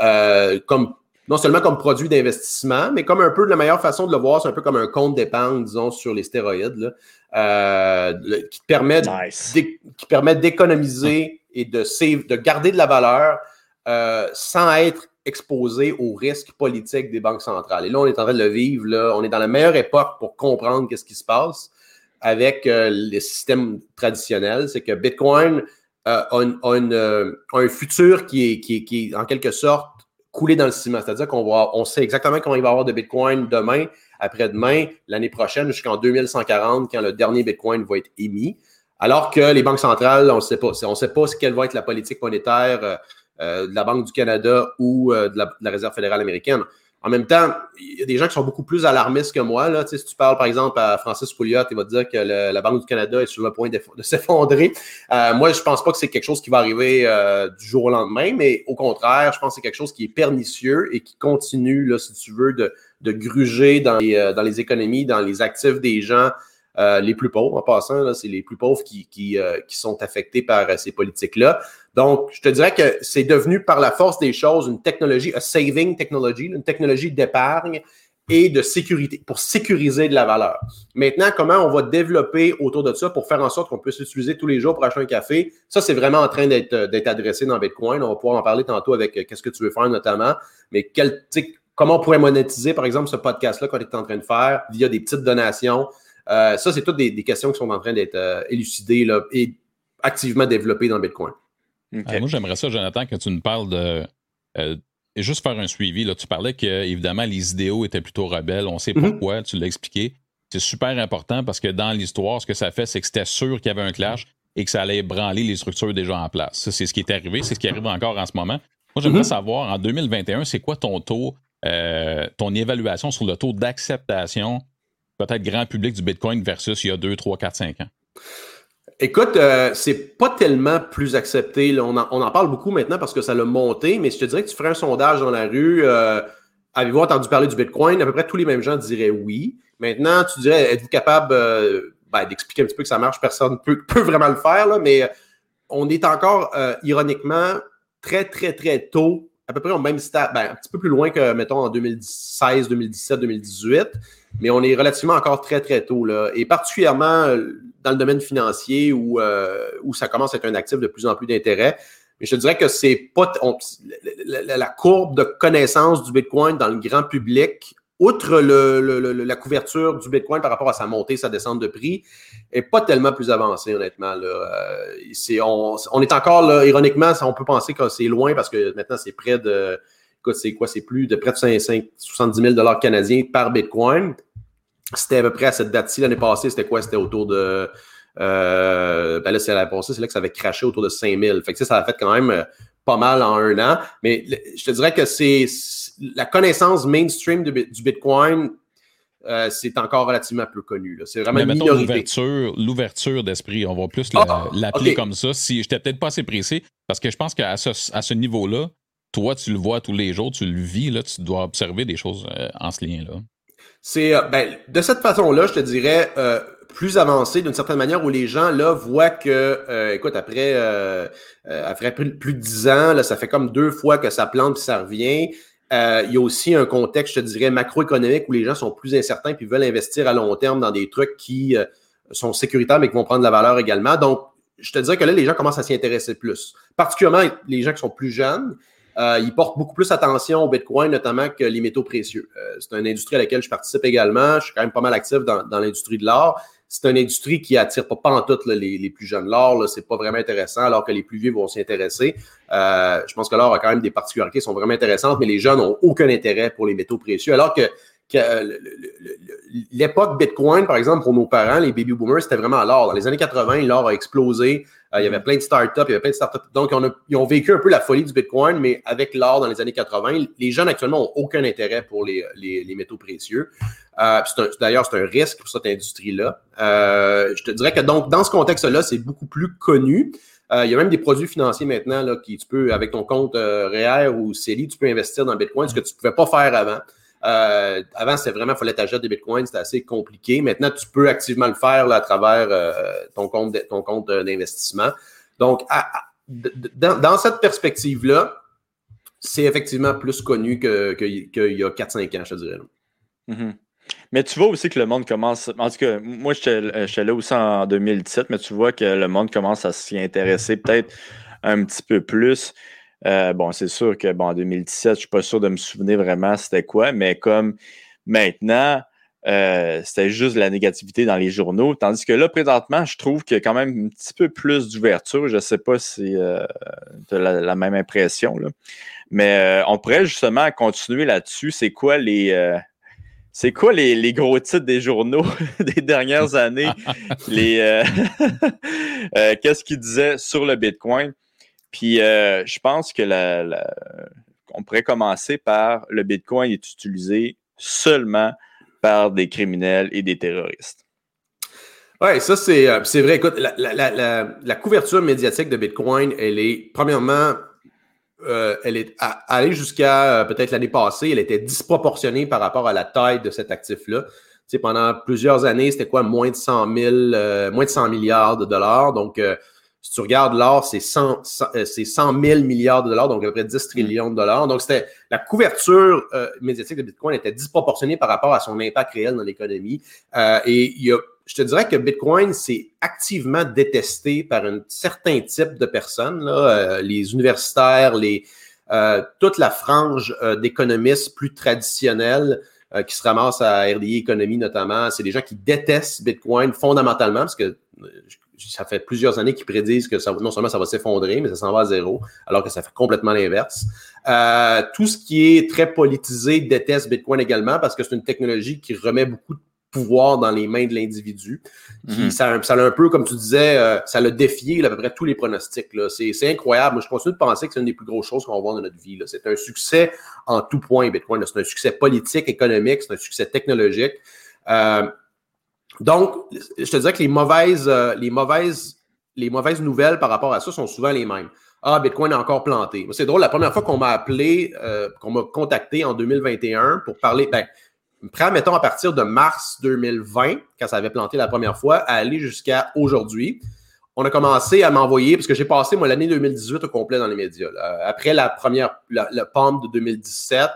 [SPEAKER 3] Euh, comme non seulement comme produit d'investissement, mais comme un peu de la meilleure façon de le voir, c'est un peu comme un compte d'épargne, disons, sur les stéroïdes, qui permet qui permet d'économiser et de, save, de garder de la valeur sans être exposé aux risques politiques des banques centrales. Et là, on est en train de le vivre. Là. On est dans la meilleure époque pour comprendre qu'est-ce qui se passe avec les systèmes traditionnels. C'est que Bitcoin a, un futur qui est, en quelque sorte coulé dans le ciment. C'est-à-dire qu'on on sait exactement comment il va y avoir de Bitcoin demain, après-demain, l'année prochaine, jusqu'en 2140, quand le dernier Bitcoin va être émis. Alors que les banques centrales, on ne sait pas. On ne sait pas quelle va être la politique monétaire euh, euh, de la Banque du Canada ou euh, de, la, Réserve fédérale américaine. En même temps, il y a des gens qui sont beaucoup plus alarmistes que moi. Là. si tu parles, par exemple, à Francis Pouliot, il va te dire que la Banque du Canada est sur le point de, s'effondrer. moi, je ne pense pas que c'est quelque chose qui va arriver du jour au lendemain, mais au contraire, je pense que c'est quelque chose qui est pernicieux et qui continue, là, si tu veux, de, de gruger dans les, euh, dans les économies, dans les actifs des gens euh, les plus pauvres. En passant, c'est les plus pauvres qui, qui, euh, qui sont affectés par ces politiques-là. Donc, je te dirais que c'est devenu par la force des choses une technologie, a saving technology, une technologie d'épargne et de sécurité, pour sécuriser de la valeur. Maintenant, comment on va développer autour de ça pour faire en sorte qu'on puisse l'utiliser tous les jours pour acheter un café, ça, c'est vraiment en train d'être adressé dans Bitcoin. On va pouvoir en parler tantôt avec qu'est-ce que tu veux faire notamment, mais quel, comment on pourrait monétiser, par exemple, ce podcast-là qu'on est en train de faire via des petites donations? Euh, ça, c'est toutes des, questions qui sont en train d'être euh, élucidées là, et activement développées dans Bitcoin.
[SPEAKER 2] Ah, moi, j'aimerais ça, Jonathan, que tu nous parles de. Euh, juste faire un suivi. Là. Tu parlais que, évidemment, les idéaux étaient plutôt rebelles. On sait mhm. pourquoi, tu l'as expliqué. C'est super important parce que dans l'histoire, ce que ça fait, c'est que c'était sûr qu'il y avait un clash et que ça allait branler les structures déjà en place. Ça, c'est ce qui est arrivé, c'est ce qui arrive encore en ce moment. Moi, j'aimerais mhm. savoir, en 2021, c'est quoi ton taux euh, ton évaluation sur le taux d'acceptation, peut-être grand public du Bitcoin versus il y a 2, 3, 4, 5 ans?
[SPEAKER 3] Écoute, euh, c'est pas tellement plus accepté. On, en, parle beaucoup maintenant parce que ça l'a monté, mais je te dirais que tu ferais un sondage dans la rue. Euh, avez-vous entendu parler du Bitcoin? À peu près tous les mêmes gens diraient oui. Maintenant, tu dirais, êtes-vous capable ben, d'expliquer un petit peu que ça marche? Personne ne peut, *laughs* vraiment le faire, là, mais on est encore, ironiquement, très, très, très tôt à peu près au même stade, ben, un petit peu plus loin que, mettons, en 2016, 2017, 2018, mais on est relativement encore très, très tôt. Là, et particulièrement euh, dans le domaine financier où, euh, où ça commence à être un actif de plus en plus d'intérêt. Mais je dirais que c'est pas la, courbe de connaissance du Bitcoin dans le grand public outre la couverture du Bitcoin par rapport à sa montée, sa descente de prix, est pas tellement plus avancée, honnêtement. Là. Euh, on, est encore, là, ironiquement, on peut penser que c'est loin parce que maintenant, c'est près de. C'est quoi? C'est plus de près de 5, 70 000 canadiens par Bitcoin. C'était à peu près à cette date-ci l'année passée, c'était quoi? C'était autour de. Euh, ben là, c'est l'année passée, c'est là que ça avait craché autour de 5 000. Fait que ça a fait quand même euh, pas mal en un an. Mais je te dirais que c'est la connaissance mainstream du Bitcoin, euh, c'est encore relativement peu connu. C'est vraiment une
[SPEAKER 2] l'ouverture, l'ouverture d'esprit. On va plus ah, l'appeler comme ça. Si j'étais peut-être pas assez précis, parce que je pense qu'à ce, à ce niveau-là, toi, tu le vois tous les jours, tu le vis, là, tu dois observer des choses euh, en ce lien-là.
[SPEAKER 3] C'est euh, ben, de cette façon-là, je te dirais plus avancé d'une certaine manière où les gens là voient que, écoute, après, après plus, de dix ans, là, ça fait comme deux fois que ça plante et ça revient. Euh, il y a aussi un contexte, je te dirais, macroéconomique où les gens sont plus incertains puis veulent investir à long terme dans des trucs qui euh, sont sécuritaires mais qui vont prendre de la valeur également. Donc, je te dirais que là, les gens commencent à s'y intéresser plus. Particulièrement les gens qui sont plus jeunes, euh, ils portent beaucoup plus attention au Bitcoin, notamment que les métaux précieux. c'est une industrie à laquelle je participe également. Je suis quand même pas mal actif dans, l'industrie de l'art c'est une industrie qui attire pas, pas en tout les, plus jeunes. L'or, c'est pas vraiment intéressant, alors que les plus vieux vont s'y intéresser. Euh, je pense que l'or a quand même des particularités qui sont vraiment intéressantes, mais les jeunes n'ont aucun intérêt pour les métaux précieux. Alors que euh, l'époque Bitcoin, par exemple, pour nos parents, les baby boomers, c'était vraiment l'or. Dans les années 80, l'or a explosé. Euh, il y avait plein de startups, il y avait plein de startups. Donc, ils ont vécu un peu la folie du Bitcoin, mais avec l'or dans les années 80, les jeunes actuellement n'ont aucun intérêt pour les, métaux précieux. Euh, D'ailleurs, c'est un risque pour cette industrie-là. Euh, je te dirais que donc, dans ce contexte-là, c'est beaucoup plus connu. il y a même des produits financiers maintenant là, qui tu peux, avec ton compte REER ou CELI, tu peux investir dans Bitcoin, ce que tu ne pouvais pas faire avant. Euh, avant, c'était vraiment, il fallait t'acheter des bitcoins, c'était assez compliqué. Maintenant, tu peux activement le faire à travers euh, ton compte, compte d'investissement. Donc, dans, cette perspective-là, c'est effectivement plus connu qu'il y a 4-5 ans, je te dirais.
[SPEAKER 1] Mm-hmm. Mais tu vois aussi que le monde commence. En tout cas, moi, j'étais là aussi en 2017, mais tu vois que le monde commence à s'y intéresser peut-être un petit peu plus. Euh, bon, c'est sûr que bon, en 2017, je ne suis pas sûr de me souvenir vraiment c'était quoi, mais comme maintenant, euh, c'était juste la négativité dans les journaux. Tandis que là, présentement, je trouve qu'il y a quand même un petit peu plus d'ouverture. Je ne sais pas si euh, tu as la, même impression. Là. Mais on pourrait justement continuer là-dessus. C'est quoi les. c'est quoi les, gros titres des journaux *laughs* des dernières années? *laughs* les *laughs* Qu'est-ce qu'ils disaient sur le Bitcoin? Puis euh, je pense que on pourrait commencer par le Bitcoin est utilisé seulement par des criminels et des terroristes.
[SPEAKER 3] Oui, ça c'est, euh, c'est vrai. Écoute, la, couverture médiatique de Bitcoin, elle est, premièrement, euh, elle est allée jusqu'à peut-être l'année passée, elle était disproportionnée par rapport à la taille de cet actif-là. Tu sais, pendant plusieurs années, c'était quoi, moins de 100 000, moins de 100 milliards de dollars. Donc, si tu regardes l'or, c'est 100, 100, 000 milliards de dollars, donc à peu près 10 mm. trillions de dollars. Donc, c'était la couverture euh, médiatique de Bitcoin était disproportionnée par rapport à son impact réel dans l'économie. euh, et il y a, je te dirais que Bitcoin, c'est activement détesté par un certain type de personnes, là, euh, les universitaires, les, toute la frange d'économistes plus traditionnels qui se ramassent à RDI Économie notamment. C'est des gens qui détestent Bitcoin fondamentalement parce que ça fait plusieurs années qu'ils prédisent que ça, non seulement ça va s'effondrer, mais ça s'en va à zéro, alors que ça fait complètement l'inverse. Euh, tout ce qui est très politisé déteste Bitcoin également parce que c'est une technologie qui remet beaucoup de pouvoir dans les mains de l'individu. Mhm. ça, ça a un peu, comme tu disais, euh, ça l'a défié à peu près tous les pronostics. C'est incroyable. Moi, je continue de penser que c'est une des plus grosses choses qu'on va voir dans notre vie. C'est un succès en tout point, Bitcoin. C'est un succès politique, économique, c'est un succès technologique. Euh, donc, je te dirais que les mauvaises, euh, les mauvaises, les mauvaises nouvelles par rapport à ça sont souvent les mêmes. Ah, Bitcoin est encore planté. C'est drôle, la première fois qu'on m'a appelé, euh, qu'on m'a contacté en 2021 pour parler, ben, prends, mettons, à partir de mars 2020, quand ça avait planté la première fois, à aller jusqu'à aujourd'hui. On a commencé à m'envoyer, parce que j'ai passé, moi, l'année 2018 au complet dans les médias. Après la première, la, la de 2017,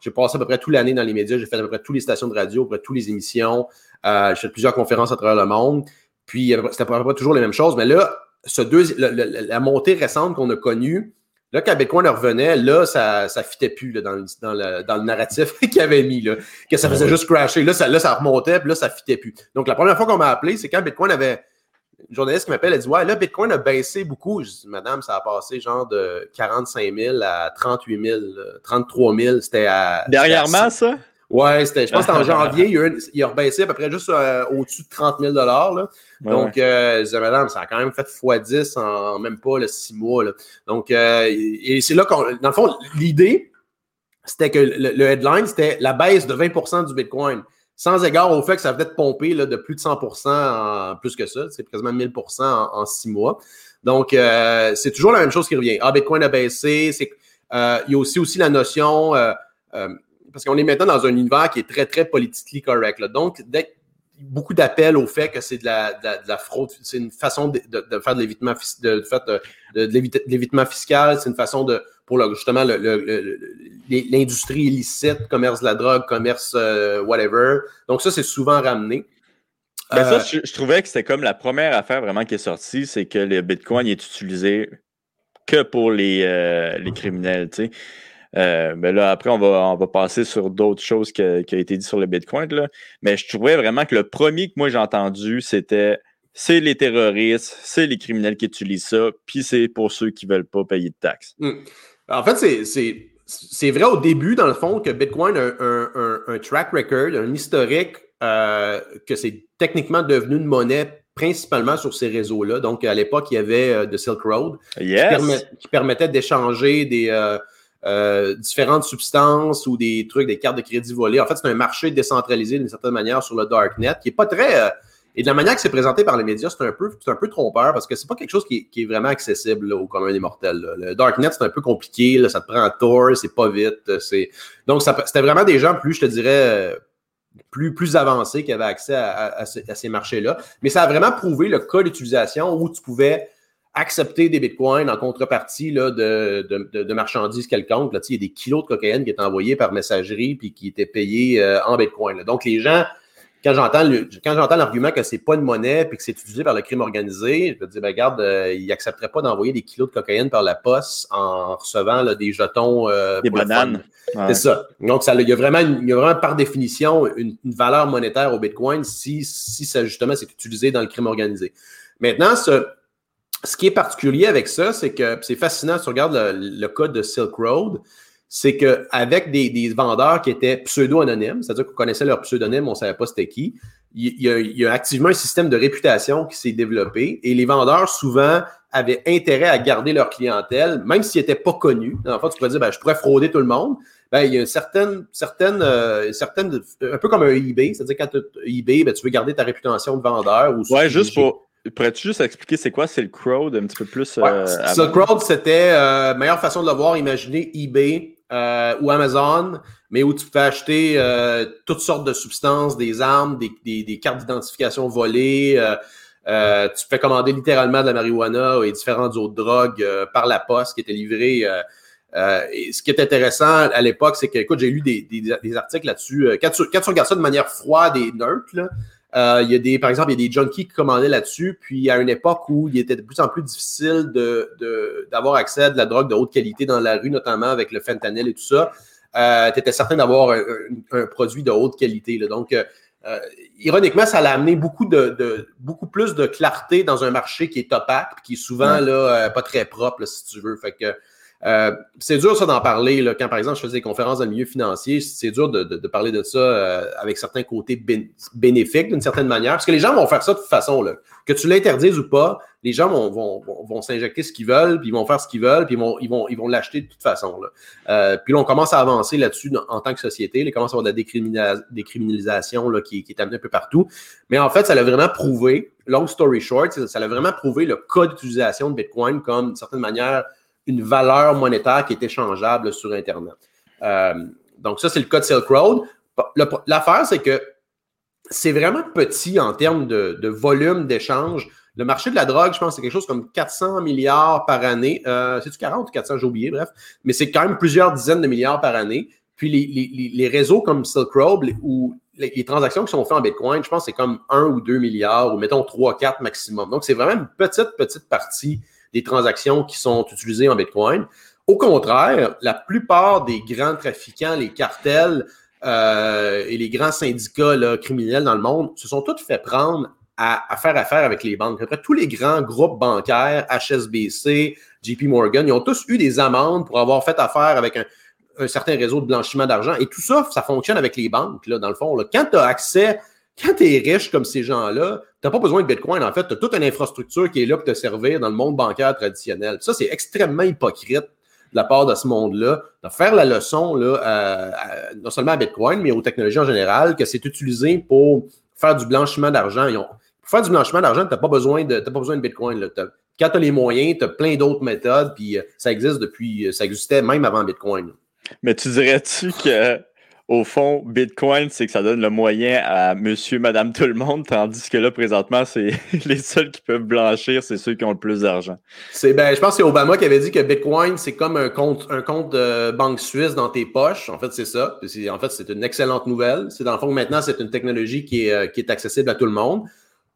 [SPEAKER 3] j'ai passé à peu près toute l'année dans les médias. J'ai fait à peu près toutes les stations de radio, à peu près toutes les émissions. Euh, j'ai fait plusieurs conférences à travers le monde. Puis, c'était près toujours les mêmes choses. Mais là, ce deux, la montée récente qu'on a connue, là, quand Bitcoin revenait, là, ça ne fitait plus dans, le, dans, le, dans, le, narratif *laughs* qu'il avait mis. Là, que ça faisait juste crasher. Là ça, là, ça remontait, puis là, ça fitait plus. Donc, la première fois qu'on m'a appelé, c'est quand Bitcoin avait une journaliste qui m'appelle, elle dit Ouais, là, Bitcoin a baissé beaucoup. Je dis Madame, ça a passé genre de 45 000 à 38 000, 33 000. C'était à.
[SPEAKER 1] Dernièrement, ça?
[SPEAKER 3] Ouais, c'était, je pense que c'était en *laughs* janvier, il a, il a rebaissé à peu près juste euh, au-dessus de 30 000 là. Donc, euh, je disais, madame, ça a quand même fait x10 en même pas le 6 mois. Là. Donc, euh, et c'est là qu'on. Dans le fond, l'idée, c'était que le, headline, c'était la baisse de 20% du Bitcoin sans égard au fait que ça venait de pomper là, de plus de 100 en plus que ça, c'est quasiment 1000 en, en, six mois. Donc, euh, c'est toujours la même chose qui revient. Ah, Bitcoin a baissé. C'est, euh, il y a aussi, aussi la notion, euh, parce qu'on est maintenant dans un univers qui est très, très politiquement correct. Là. Donc, dès, beaucoup d'appels au fait que c'est de la, de, la, fraude, c'est une façon de, de, faire de l'évitement, de, l'évitement fiscal, c'est une façon de pour justement l'industrie illicite, commerce de la drogue, commerce euh, whatever. Donc ça, c'est souvent ramené.
[SPEAKER 1] Ben ça, euh, je, trouvais que c'était comme la première affaire vraiment qui est sortie, c'est que le Bitcoin est utilisé que pour les, euh, les criminels. Tu sais. Mais ben là, après, on va, on va passer sur d'autres choses qui, qui a été dit sur le Bitcoin. Là. Mais je trouvais vraiment que le premier que moi j'ai entendu, c'était c'est les terroristes, c'est les criminels qui utilisent ça, puis c'est pour ceux qui ne veulent pas payer de taxes.
[SPEAKER 3] Hmm. En fait, c'est vrai au début, dans le fond, que Bitcoin a un, track record, un historique, euh, que c'est techniquement devenu une monnaie principalement sur ces réseaux-là. Donc, à l'époque, il y avait de euh, Silk Road qui, permettait d'échanger des euh, différentes substances ou des trucs, des cartes de crédit volées. En fait, c'est un marché décentralisé d'une certaine manière sur le Darknet qui n'est pas très et de la manière que c'est présenté par les médias, c'est un peu, c'est un peu trompeur parce que c'est pas quelque chose qui est, vraiment accessible au commun des mortels. Le Darknet, c'est un peu compliqué, ça te prend un tour, c'est pas vite. C'est... Donc, c'était vraiment des gens plus, je te dirais, plus, plus avancés qui avaient accès à, ces, marchés-là. Mais ça a vraiment prouvé le cas d'utilisation où tu pouvais accepter des bitcoins en contrepartie là, de, de, marchandises quelconques. Là, il y a des kilos de cocaïne qui étaient envoyés par messagerie puis qui étaient payés euh, en bitcoin. Donc, les gens quand j'entends quand j'entends l'argument que c'est pas une monnaie puis que c'est utilisé par le crime organisé, je me dis, ben, regarde, euh, il n'accepterait pas d'envoyer des kilos de cocaïne par la poste en recevant des jetons.
[SPEAKER 1] Euh, des bananes.
[SPEAKER 3] C'est ça. Donc, ça, il, y a vraiment il y a vraiment par définition une, valeur monétaire au Bitcoin si, si ça, justement, c'est utilisé dans le crime organisé. Maintenant, ce, ce qui est particulier avec ça, c'est que c'est fascinant, si tu regardes le, code de Silk Road, c'est qu'avec des, des vendeurs qui étaient pseudo-anonymes, c'est-à-dire qu'on connaissait leur pseudonyme, on ne savait pas c'était qui, il y, a, activement un système de réputation qui s'est développé et les vendeurs, souvent, avaient intérêt à garder leur clientèle, même s'ils n'étaient pas connus. En fait, tu pourrais dire, ben, je pourrais frauder tout le monde. Ben, il y a une certaine, certaine, euh, certaine, un peu comme un eBay, c'est-à-dire quand tu eBay, ben, tu veux garder ta réputation de vendeur. Ou
[SPEAKER 1] ouais, juste pour, Pourrais-tu juste expliquer c'est quoi? Silk Road un petit peu plus?
[SPEAKER 3] Euh, Silk Road, c'était euh, meilleure façon de le voir, imaginez eBay euh, ou Amazon, mais où tu peux acheter euh, toutes sortes de substances, des armes, des, des, cartes d'identification volées. Tu peux commander littéralement de la marijuana et différentes autres drogues par la poste qui étaient livrées. et ce qui est intéressant à l'époque, c'est que, écoute, j'ai lu des, des, articles là-dessus. Quand tu, quand tu regardes ça de manière froide et neutre, là, euh, il y a des, par exemple, il y a des junkies qui commandaient là-dessus, puis à une époque où il était de plus en plus difficile d'avoir accès à de la drogue de haute qualité dans la rue, notamment avec le fentanyl et tout ça, euh, tu étais certain d'avoir un, produit de haute qualité. Donc, euh, ironiquement, ça a amené beaucoup de, beaucoup plus de clarté dans un marché qui est opaque, qui est souvent là, pas très propre, si tu veux. Fait que euh, c'est dur ça d'en parler. Là, quand par exemple je faisais des conférences dans le milieu financier, c'est dur de, de, parler de ça euh, avec certains côtés bénéfiques d'une certaine manière. Parce que les gens vont faire ça de toute façon. Là. Que tu l'interdises ou pas, les gens vont, vont, vont, s'injecter ce qu'ils veulent, puis ils vont faire ce qu'ils veulent, puis ils vont, ils vont, ils vont l'acheter de toute façon. Là. Euh, puis là, on commence à avancer là-dessus en tant que société. Il commence à avoir de la décriminalisation là, qui, qui est amenée un peu partout. Mais en fait, ça l'a vraiment prouvé, long story short, ça l'a vraiment prouvé le cas d'utilisation de Bitcoin comme, d'une certaine manière, une valeur monétaire qui est échangeable sur Internet. Euh, donc, ça, c'est le cas de Silk Road. L'affaire, c'est que c'est vraiment petit en termes de, volume d'échange. Le marché de la drogue, je pense, c'est quelque chose comme 400 milliards par année. Euh, C'est-tu 40 ou 400, j'ai oublié, bref. Mais c'est quand même plusieurs dizaines de milliards par année. Puis les, réseaux comme Silk Road ou les, transactions qui sont faites en Bitcoin, je pense c'est comme 1 ou 2 milliards ou mettons 3, 4 maximum. Donc, c'est vraiment une petite, petite partie des transactions qui sont utilisées en Bitcoin. Au contraire, la plupart des grands trafiquants, les cartels euh, et les grands syndicats criminels dans le monde se sont tous fait prendre à, faire affaire avec les banques. Après, tous les grands groupes bancaires, HSBC, JP Morgan, ils ont tous eu des amendes pour avoir fait affaire avec un, certain réseau de blanchiment d'argent. Et tout ça, ça fonctionne avec les banques, là, dans le fond. Quand tu as accès quand tu es riche comme ces gens-là, tu n'as pas besoin de Bitcoin. En fait, tu as toute une infrastructure qui est là pour te servir dans le monde bancaire traditionnel. Ça, c'est extrêmement hypocrite de la part de ce monde-là, de faire la leçon, là, non seulement à Bitcoin, mais aux technologies en général, que c'est utilisé pour faire du blanchiment d'argent. Pour faire du blanchiment d'argent, tu n'as pas, besoin de, pas besoin de Bitcoin. Quand tu as les moyens, tu as plein d'autres méthodes, puis euh, ça existe depuis, ça existait même avant Bitcoin.
[SPEAKER 1] Mais tu dirais-tu que au fond, Bitcoin, c'est que ça donne le moyen à monsieur, madame, tout le monde, tandis que là, présentement, c'est *laughs* les seuls qui peuvent blanchir, c'est ceux qui ont le plus d'argent.
[SPEAKER 3] C'est, ben, je pense que c'est Obama qui avait dit que Bitcoin, c'est comme un compte, un compte de banque suisse dans tes poches. En fait, c'est ça. en fait, c'est une excellente nouvelle. C'est dans le fond que maintenant, c'est une technologie qui est, euh, qui est accessible à tout le monde.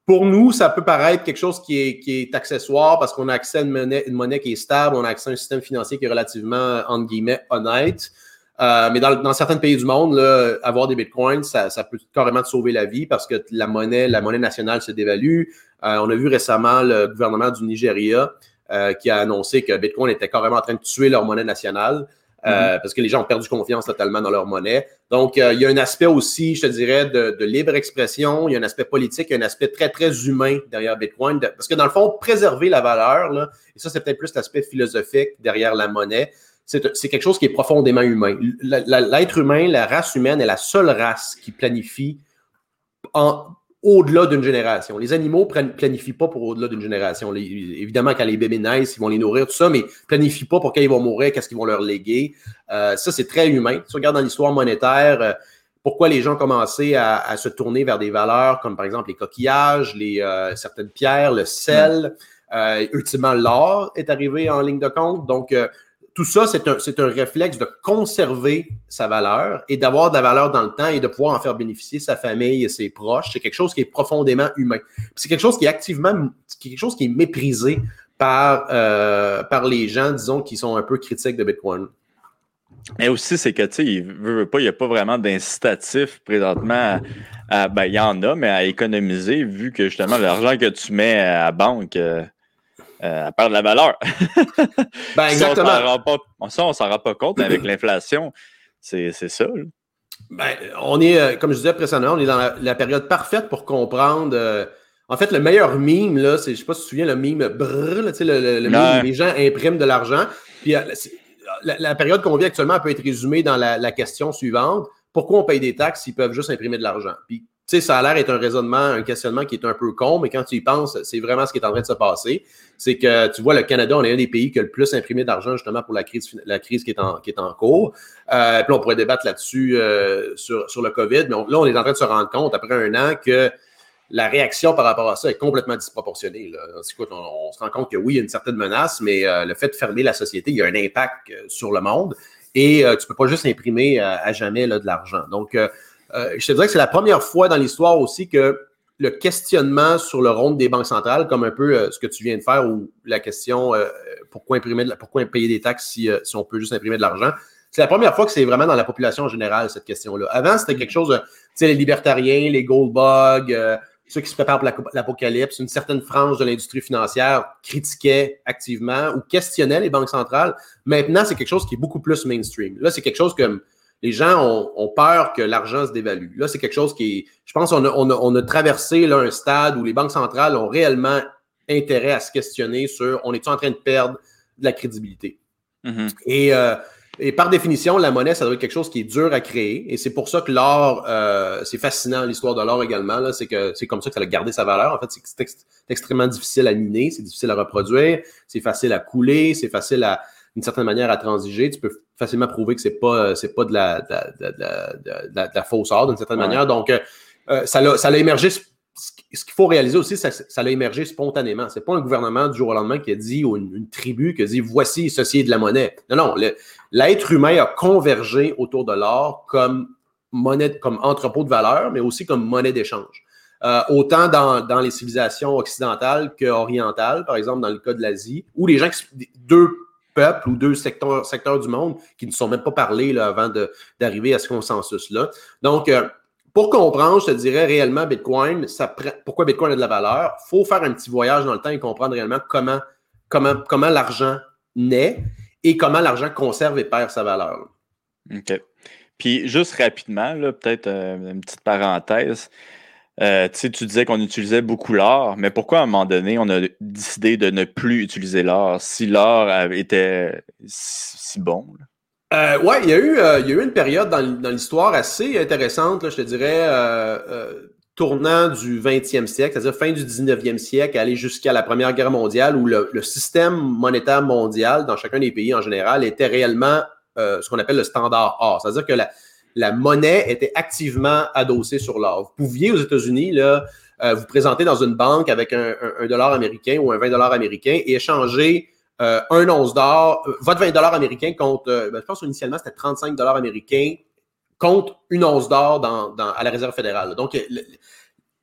[SPEAKER 3] Pour nous, ça peut paraître quelque chose qui est, qui est accessoire parce qu'on a accès à une monnaie, une monnaie qui est stable, on a accès à un système financier qui est relativement, entre guillemets, honnête. Euh, mais dans, certains pays du monde, avoir des bitcoins, ça, peut carrément te sauver la vie parce que la monnaie, la monnaie nationale se dévalue. Euh, on a vu récemment le gouvernement du Nigeria euh, qui a annoncé que Bitcoin était carrément en train de tuer leur monnaie nationale. Mm-hmm. parce que les gens ont perdu confiance totalement dans leur monnaie. Donc, il y a un aspect aussi, je te dirais, de, libre expression, il y a un aspect politique, il y a un aspect très, très humain derrière Bitcoin. parce que dans le fond, préserver la valeur, là, et ça, c'est peut-être plus l'aspect philosophique derrière la monnaie, c'est quelque chose qui est profondément humain. L'être humain, la race humaine est la seule race qui planifie au-delà d'une génération. Les animaux ne planifient pas pour au-delà d'une génération. évidemment, quand les bébés naissent, ils vont les nourrir, tout ça, mais planifient pas pour quand ils vont mourir, qu'est-ce qu'ils vont leur léguer. Euh, ça, c'est très humain. Si on regarde dans l'histoire monétaire, euh, pourquoi les gens ont commencé à, se tourner vers des valeurs comme par exemple les coquillages, les, euh, certaines pierres, le sel. ultimement, l'or est arrivé en ligne de compte. Donc, tout ça, c'est un, un, réflexe de conserver sa valeur et d'avoir de la valeur dans le temps et de pouvoir en faire bénéficier sa famille et ses proches. C'est quelque chose qui est profondément humain. C'est quelque chose qui est activement, quelque chose qui est méprisé par, euh, par les gens, disons, qui sont un peu critiques de Bitcoin.
[SPEAKER 1] Mais aussi, c'est que, tu sais, il pas, n'y a pas vraiment d'incitatif présentement à, ben, il y en a, mais à économiser, vu que justement, l'argent que tu mets à la banque, euh, euh, perd de la valeur. *laughs*
[SPEAKER 3] ben, exactement.
[SPEAKER 1] Ça, on s'en rend pas compte, mais avec *clears throat* l'inflation, c'est ça.
[SPEAKER 3] Ben, on est, euh, comme je disais précédemment, on est dans la, période parfaite pour comprendre. Euh, en fait, le meilleur meme, là, c'est, je ne sais pas si tu te souviens, le meme brrr, le, le, le meme où les gens impriment de l'argent. Puis la, période qu'on vit actuellement peut être résumée dans la, question suivante. Pourquoi on paye des taxes s'ils peuvent juste imprimer de l'argent? Puis sais, ça a l'air d'être un raisonnement, un questionnement qui est un peu con, mais quand tu y penses, c'est vraiment ce qui est en train de se passer. C'est que, tu vois, le Canada, on est un des pays qui a le plus imprimé d'argent justement pour la crise, la crise qui, est en, qui est en cours. Euh, puis on pourrait débattre là-dessus euh, sur, sur le COVID, mais là, on est en train de se rendre compte, après un an, que la réaction par rapport à ça est complètement disproportionnée. Là. Écoute, on, se rend compte que oui, il y a une certaine menace, mais euh, le fait de fermer la société, il y a un impact sur le monde. Et tu ne peux pas juste imprimer à jamais de l'argent. Donc, euh, je te dirais que c'est la première fois dans l'histoire aussi que le questionnement sur le rôle des banques centrales, comme un peu euh, ce que tu viens de faire, ou la question euh, pourquoi payer des taxes si, on peut juste imprimer de l'argent, c'est la première fois que c'est vraiment dans la population en général, cette question-là. Avant, c'était quelque chose, tu les libertariens, les gold bugs, ceux qui se préparent pour l'apocalypse, une certaine frange de l'industrie financière critiquait activement ou questionnait les banques centrales. Maintenant, c'est quelque chose qui est beaucoup plus mainstream. Là, c'est quelque chose comme les gens ont, peur que l'argent se dévalue. Là, c'est quelque chose qui est. Je pense qu'on a, on a, traversé là, un stade où les banques centrales ont réellement intérêt à se questionner sur on est-tu en train de perdre de la crédibilité? Mm-hmm. et, euh, et, par définition, la monnaie, ça doit être quelque chose qui est dur à créer. Et c'est pour ça que l'or, euh, c'est fascinant l'histoire de l'or également. C'est que c'est comme ça que ça a gardé sa valeur. En fait, c'est extrêmement difficile à miner, c'est difficile à reproduire, c'est facile à couler, c'est facile à, d'une certaine manière à transiger. Tu peux facilement prouver que c'est pas c'est pas de la, de, de, de, la fausse art d'une certaine manière. Donc, euh, euh, ça l'a émergé. Ce qu'il faut réaliser aussi, ça, ça a émergé spontanément. C'est pas un gouvernement du jour au lendemain qui a dit, ou une, tribu qui a dit, voici, ceci est de la monnaie. Non, non, l'être humain a convergé autour de l'or comme monnaie, comme entrepôt de valeur, mais aussi comme monnaie d'échange. Euh, autant dans, dans, les civilisations occidentales qu'orientales, par exemple dans le cas de l'Asie, où les gens, deux peuples ou deux secteurs, secteurs du monde qui ne sont même pas parlés là, avant d'arriver à ce consensus-là. Donc, euh, pour comprendre, je te dirais réellement Bitcoin, ça, pourquoi Bitcoin a de la valeur, il faut faire un petit voyage dans le temps et comprendre réellement comment, comment, comment l'argent naît et comment l'argent conserve et perd sa valeur.
[SPEAKER 1] OK. Puis juste rapidement, peut-être euh, une petite parenthèse. Euh, tu disais qu'on utilisait beaucoup l'or, mais pourquoi à un moment donné, on a décidé de ne plus utiliser l'or si l'or était si, bon?
[SPEAKER 3] Euh, oui, il y, a eu, euh, il y a eu une période dans, l'histoire assez intéressante, je te dirais, tournant du 20e siècle, c'est-à-dire fin du 19e siècle, aller jusqu'à la Première Guerre mondiale, où le, le, système monétaire mondial, dans chacun des pays en général, était réellement ce qu'on appelle le standard or. C'est-à-dire que la, la monnaie était activement adossée sur l'or. Vous pouviez aux États-Unis là, euh, vous présenter dans une banque avec un, dollar américain ou un 20 dollars américain et échanger euh, un once d'or, euh, votre 20 dollars américain contre, ben, je pense initialement c'était 35 dollars américains contre une once d'or dans, à la Réserve fédérale. Donc,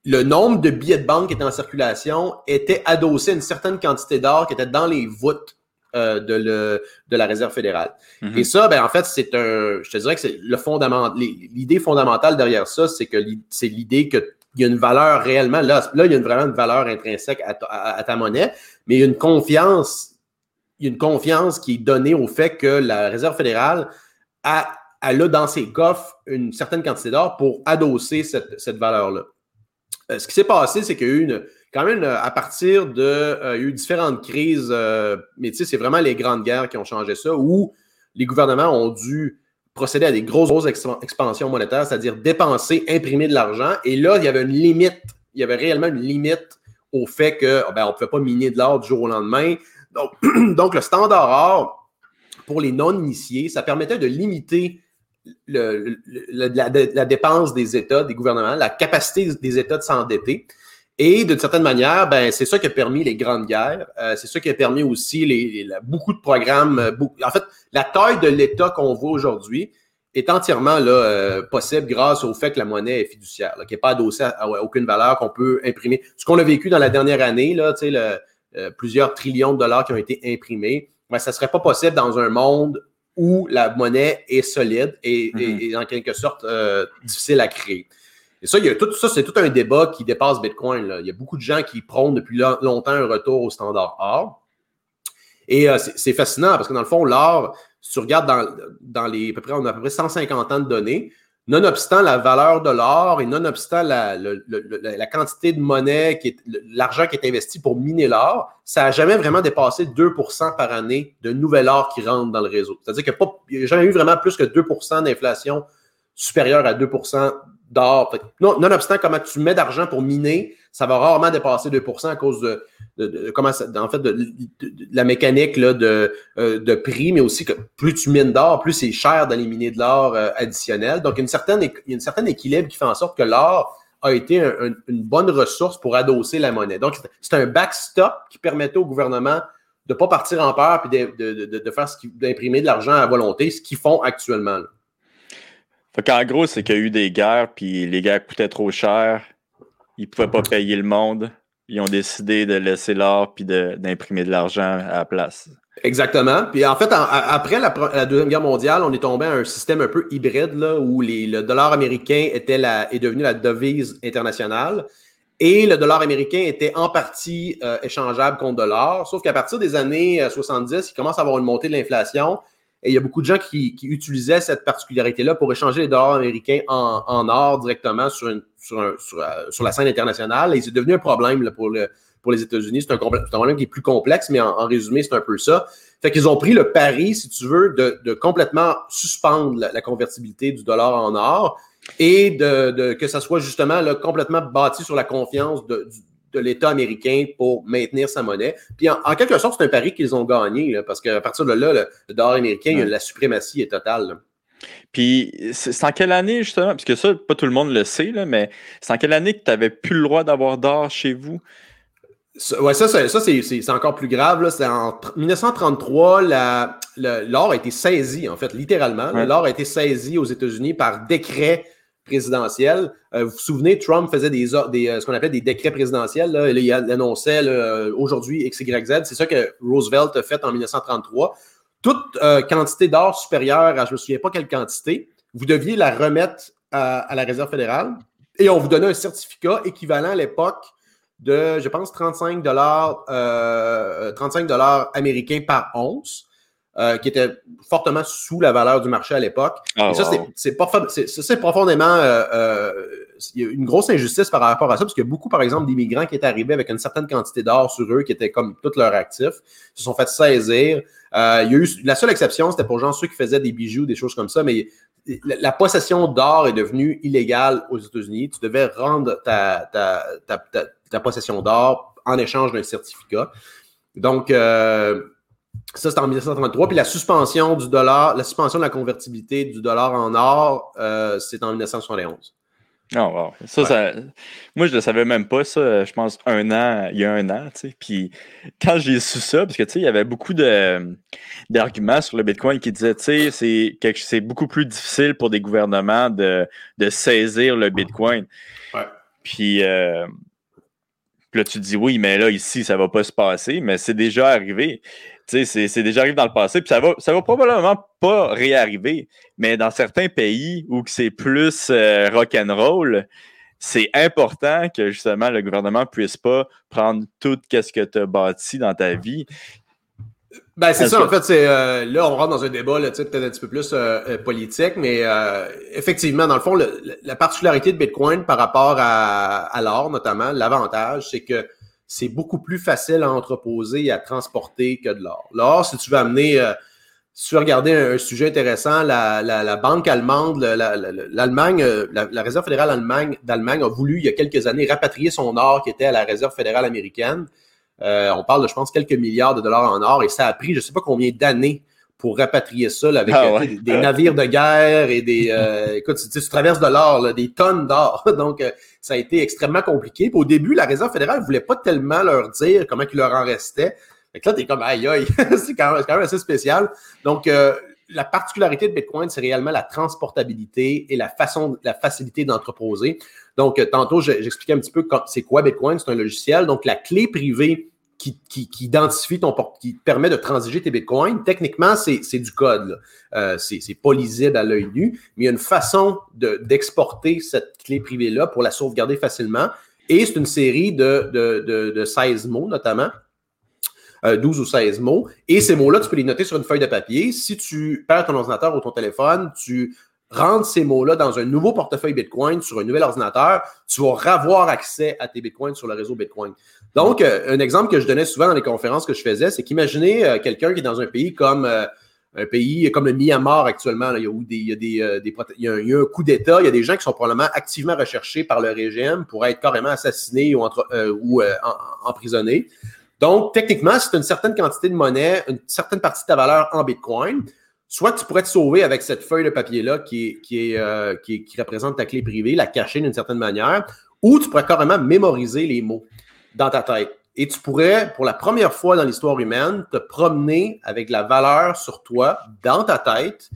[SPEAKER 3] le, nombre de billets de banque qui étaient en circulation était adossé à une certaine quantité d'or qui était dans les voûtes euh, de, le, de la Réserve fédérale. Mhm. Et ça, ben, en fait, c'est un. Je te dirais que c'est le. L'idée fondamentale derrière ça, c'est que c'est l'idée qu'il y a une valeur réellement. Là, là, il y a vraiment une valeur intrinsèque à, ta monnaie, mais il y a une confiance. Il y a une confiance qui est donnée au fait que la Réserve fédérale a, a là dans ses coffres une certaine quantité d'or pour adosser cette, cette valeur-là. Euh, ce qui s'est passé, c'est qu'il y a eu une, quand même, euh, à partir de. Euh, il y a eu différentes crises, euh, mais tu sais, c'est vraiment les grandes guerres qui ont changé ça, où les gouvernements ont dû procéder à des grosses, grosses expansions monétaires, c'est-à-dire dépenser, imprimer de l'argent. Et là, il y avait une limite, il y avait réellement une limite au fait que ben, on ne pouvait pas miner de l'or du jour au lendemain. Donc, *clears throat* donc, le standard or, pour les non-initiés, ça permettait de limiter la, dépense des États, des gouvernements, la capacité des États de s'endetter. Et d'une certaine manière, ben, c'est ça qui a permis les grandes guerres. Euh, c'est ça qui a permis aussi les, beaucoup de programmes. Euh, en fait, la taille de l'État qu'on voit aujourd'hui est entièrement là, euh, possible grâce au fait que la monnaie est fiduciaire, qui n'est pas adossée à, aucune valeur qu'on peut imprimer. Ce qu'on a vécu dans la dernière année, là, le, plusieurs trillions de dollars qui ont été imprimés, ben, ça ne serait pas possible dans un monde où la monnaie est solide et, mm-hmm. en quelque sorte difficile à créer. Et ça, a c'est tout un débat qui dépasse Bitcoin. Il y a beaucoup de gens qui prônent depuis longtemps un retour au standard or. Et euh, c'est fascinant parce que dans le fond, l'or, si tu regardes dans, les à peu près, on a à peu près 150 ans de données, nonobstant la valeur de l'or et nonobstant la, la, quantité de monnaie, l'argent qui est investi pour miner l'or, ça n'a jamais vraiment dépassé 2% par année de nouvel or qui rentre dans le réseau. C'est-à-dire qu'il n'y a, jamais eu vraiment plus que 2% d'inflation supérieure à 2 d'or. Nonobstant comment tu mets d'argent pour miner, ça va rarement dépasser 2% à cause de, comment en fait, de, la mécanique là, de, euh, de prix, mais aussi que plus tu mines d'or, plus c'est cher d'aller miner de l'or euh, additionnel. Donc, il y a une certaine, une certaine équilibre qui fait en sorte que l'or a été une bonne ressource pour adosser la monnaie. Donc, c'est un backstop qui permettait au gouvernement de ne pas partir en peur et de, de, faire ce d'imprimer de l'argent à volonté, ce qu'ils font actuellement.
[SPEAKER 1] Fait qu'en gros, c'est qu'il y a eu des guerres, puis les guerres coûtaient trop cher. Ils pouvaient pas payer le monde. Ils ont décidé de laisser l'or puis d'imprimer de, l'argent à la place.
[SPEAKER 3] Exactement. Puis en fait, après la, Deuxième Guerre mondiale, on est tombé à un système un peu hybride là, où le dollar américain était la, est devenu la devise internationale et le dollar américain était en partie euh, échangeable contre dollar. Sauf qu'à partir des années 70, euh, il commence à avoir une montée de l'inflation et il y a beaucoup de gens qui, utilisaient cette particularité-là pour échanger les dollars américains en, or directement sur, une, sur, euh, sur, la scène internationale. Et c'est devenu un problème pour, le, pour les États-Unis. C'est un, problème qui est plus complexe, mais en, résumé, c'est un peu ça. Fait qu'ils ont pris le pari, si tu veux, de, complètement suspendre la, convertibilité du dollar en or et de, que ça soit justement là, complètement bâti sur la confiance de, du, de l'État américain pour maintenir sa monnaie. Puis en, quelque sorte, c'est un pari qu'ils ont gagné, parce qu'à partir de là, le, dollar américain, la suprématie est totale.
[SPEAKER 1] Puis c'est en quelle année, justement, parce que ça, pas tout le monde le sait, là, mais c'est en quelle année que tu n'avais plus le droit d'avoir d'or chez vous?
[SPEAKER 3] Oui, ça, ça, c'est encore plus grave. C'est en 1933, l'or a été saisi, en fait, littéralement. L'or a été saisi aux États-Unis par décret présidentielle. Euh, vous vous souvenez, Trump faisait des, euh, ce qu'on appelle des décrets présidentiels. Il annonçait euh, aujourd'hui XYZ. C'est ça que Roosevelt a fait en 1933. Toute quantité d'or supérieure à je ne me souviens pas quelle quantité, vous deviez la remettre à, la Réserve fédérale et on vous donnait un certificat équivalent à l'époque de, je pense, 35 dollars 35 dollars américains par once. Euh, qui était fortement sous la valeur du marché à l'époque. Ah, et ça, c'est c'est profondément euh, euh, il y a une grosse injustice par rapport à ça, parce qu'il y a beaucoup, par exemple, d'immigrants qui étaient arrivés avec une certaine quantité d'or sur eux, qui étaient comme tous leurs actifs, se sont fait saisir. il y a eu, la seule exception, c'était pour gens ceux qui faisaient des bijoux, des choses comme ça, mais la, possession d'or est devenue illégale aux États-Unis. Tu devais rendre ta, ta, ta, ta possession d'or en échange d'un certificat. Donc, euh, ça, c'était en 1933. Puis la suspension du dollar, la suspension de la convertibilité du dollar en or, euh, c'est en 1971.
[SPEAKER 1] Oh, wow. Ça, ça, moi, je ne le savais même pas, ça, je pense, un an, il y a un an, tu sais. Puis quand j'ai su ça, parce que, tu sais, il y avait beaucoup d'arguments sur le Bitcoin qui disaient, tu sais, c'est beaucoup plus difficile pour des gouvernements de, de saisir le Bitcoin. Ouais. Puis, euh, là, tu te dis, oui, mais là, ici, ça ne va pas se passer, mais c'est déjà arrivé c'est déjà arrivé dans le passé, puis ça va, ça va probablement pas réarriver, mais dans certains pays où c'est plus euh, rock'n'roll, c'est important que justement le gouvernement puisse pas prendre tout ce que tu as bâti dans ta vie.
[SPEAKER 3] Ben, c'est ça, en fait, c'est euh, là, on rentre dans un débat peut-être un petit peu plus euh, politique, mais effectivement, dans le fond, la particularité de Bitcoin par rapport à, à l'or, notamment, l'avantage, c'est que c'est beaucoup plus facile à entreposer et à transporter que de l'or. L'or, si tu veux amener, euh, si tu veux regarder un, sujet intéressant, la, banque allemande, l'Allemagne, euh, la, Réserve fédérale d'Allemagne a voulu, il y a quelques années, rapatrier son or qui était à la Réserve fédérale américaine. Euh, on parle de, je pense, quelques milliards de dollars en or et ça a pris, je ne sais pas combien d'années pour rapatrier ça avec ah des, navires de guerre et des... *laughs* écoute, tu, tu, traverses de l'or, des tonnes d'or. *laughs* Donc, ça a été extrêmement compliqué. au début, la Réserve fédérale ne voulait pas tellement leur dire comment il leur en restait. Fait que là, t'es comme aïe aïe, *laughs* c'est quand, même assez spécial. Donc, euh, la particularité de Bitcoin, c'est réellement la transportabilité et la façon, la facilité d'entreposer. Donc, euh, tantôt, j'expliquais un petit peu c'est quoi Bitcoin. C'est un logiciel. Donc, la clé privée qui, identifie ton qui permet de transiger tes bitcoins, techniquement, c'est du code. Euh, c'est pas lisible à l'œil nu, mais il y a une façon d'exporter cette clé privée-là pour la sauvegarder facilement. Et c'est une série de, 16 mots, notamment. 12 euh, ou 16 mots. Et ces mots-là, tu peux les noter sur une feuille de papier. Si tu perds ton ordinateur ou ton téléphone, tu rentres ces mots-là dans un nouveau portefeuille Bitcoin sur un nouvel ordinateur, tu vas avoir accès à tes Bitcoins sur le réseau Bitcoin. Donc, euh, un exemple que je donnais souvent dans les conférences que je faisais, c'est qu'imaginez euh, quelqu'un qui est dans un pays comme euh, un pays comme le Myanmar actuellement, là, il, y a y un coup d'État, il y a des gens qui sont probablement activement recherchés par le régime pour être carrément assassinés ou, entre, ou emprisonnés. Donc, techniquement, c'est une certaine quantité de monnaie, une certaine partie de ta valeur en Bitcoin soit tu pourrais te sauver avec cette feuille de papier-là euh, qui, représente ta clé privée, la cacher d'une certaine manière, ou tu pourrais carrément mémoriser les mots dans ta tête. Et tu pourrais, pour la première fois dans l'histoire humaine, te promener avec la valeur sur toi dans ta tête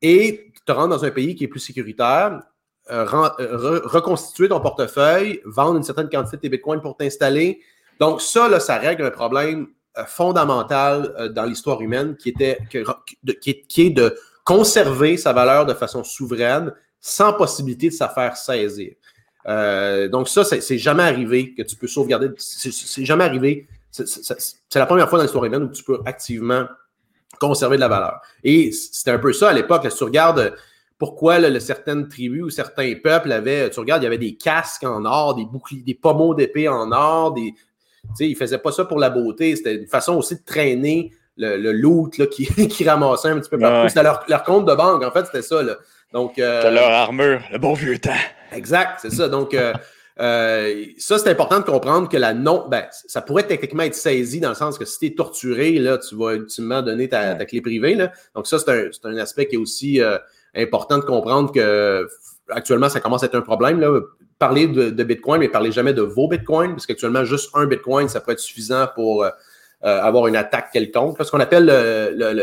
[SPEAKER 3] et te rendre dans un pays qui est plus sécuritaire, euh, euh, reconstituer ton portefeuille, vendre une certaine quantité de tes bitcoins pour t'installer. Donc, ça, là, ça règle un problème euh, fondamental euh, dans l'histoire humaine qui, était, qui, est, de conserver sa valeur de façon souveraine sans possibilité de se faire saisir. Euh, donc ça, c'est jamais arrivé que tu peux sauvegarder. C'est jamais arrivé. C'est la première fois dans l'histoire humaine où tu peux activement conserver de la valeur. Et c'était un peu ça à l'époque. Tu regardes pourquoi certaines tribus ou certains peuples avaient, tu regardes, il y avait des casques en or, des boucliers, des pommeaux d'épée en or, des, sais, ils faisaient pas ça pour la beauté. C'était une façon aussi de traîner le, le loot là, qui, *laughs* qui ramassait un petit peu partout. C'était leur, leur, compte de banque, en fait, c'était ça. Là. Donc,
[SPEAKER 1] euh, leur armure, le bon vieux temps.
[SPEAKER 3] Exact, c'est ça. Donc, euh, *laughs* euh, ça, c'est important de comprendre que la non, ben, ça pourrait techniquement être saisi dans le sens que si tu es torturé, là, tu vas ultimement donner ta, ta clé privée. Là. Donc, ça, c'est un, un, aspect qui est aussi euh, important de comprendre que actuellement, ça commence à être un problème. Là parler de, Bitcoin, mais parlez jamais de vos Bitcoins, parce qu'actuellement, juste un Bitcoin, ça peut être suffisant pour euh, euh, avoir une attaque quelconque. Ce qu'on appelle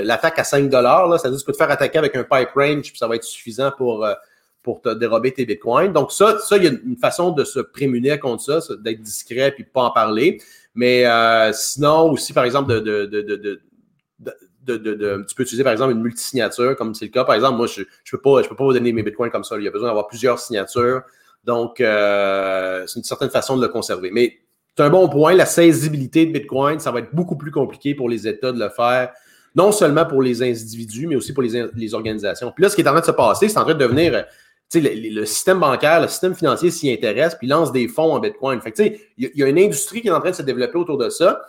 [SPEAKER 3] l'attaque à 5 là, ça veut dire que tu te faire attaquer avec un pipe range, puis ça va être suffisant pour, euh, pour te dérober tes Bitcoins. Donc, ça, ça, il y a une façon de se prémunir contre ça, d'être discret puis pas en parler. Mais sinon, aussi, par exemple, de, de, de tu peux utiliser par exemple une multisignature, comme c'est le cas. Par exemple, moi, je ne je peux, pas, je peux pas vous donner mes bitcoins comme ça. Il y a besoin d'avoir plusieurs signatures. Donc, euh, c'est une certaine façon de le conserver. Mais c'est un bon point. La saisibilité de Bitcoin, ça va être beaucoup plus compliqué pour les États de le faire, non seulement pour les individus, mais aussi pour les, organisations. Puis là, ce qui est en train de se passer, c'est en train de devenir, tu sais, le, système bancaire, le système financier s'y intéresse, puis lance des fonds en Bitcoin. Fait tu sais, il y, a une industrie qui est en train de se développer autour de ça.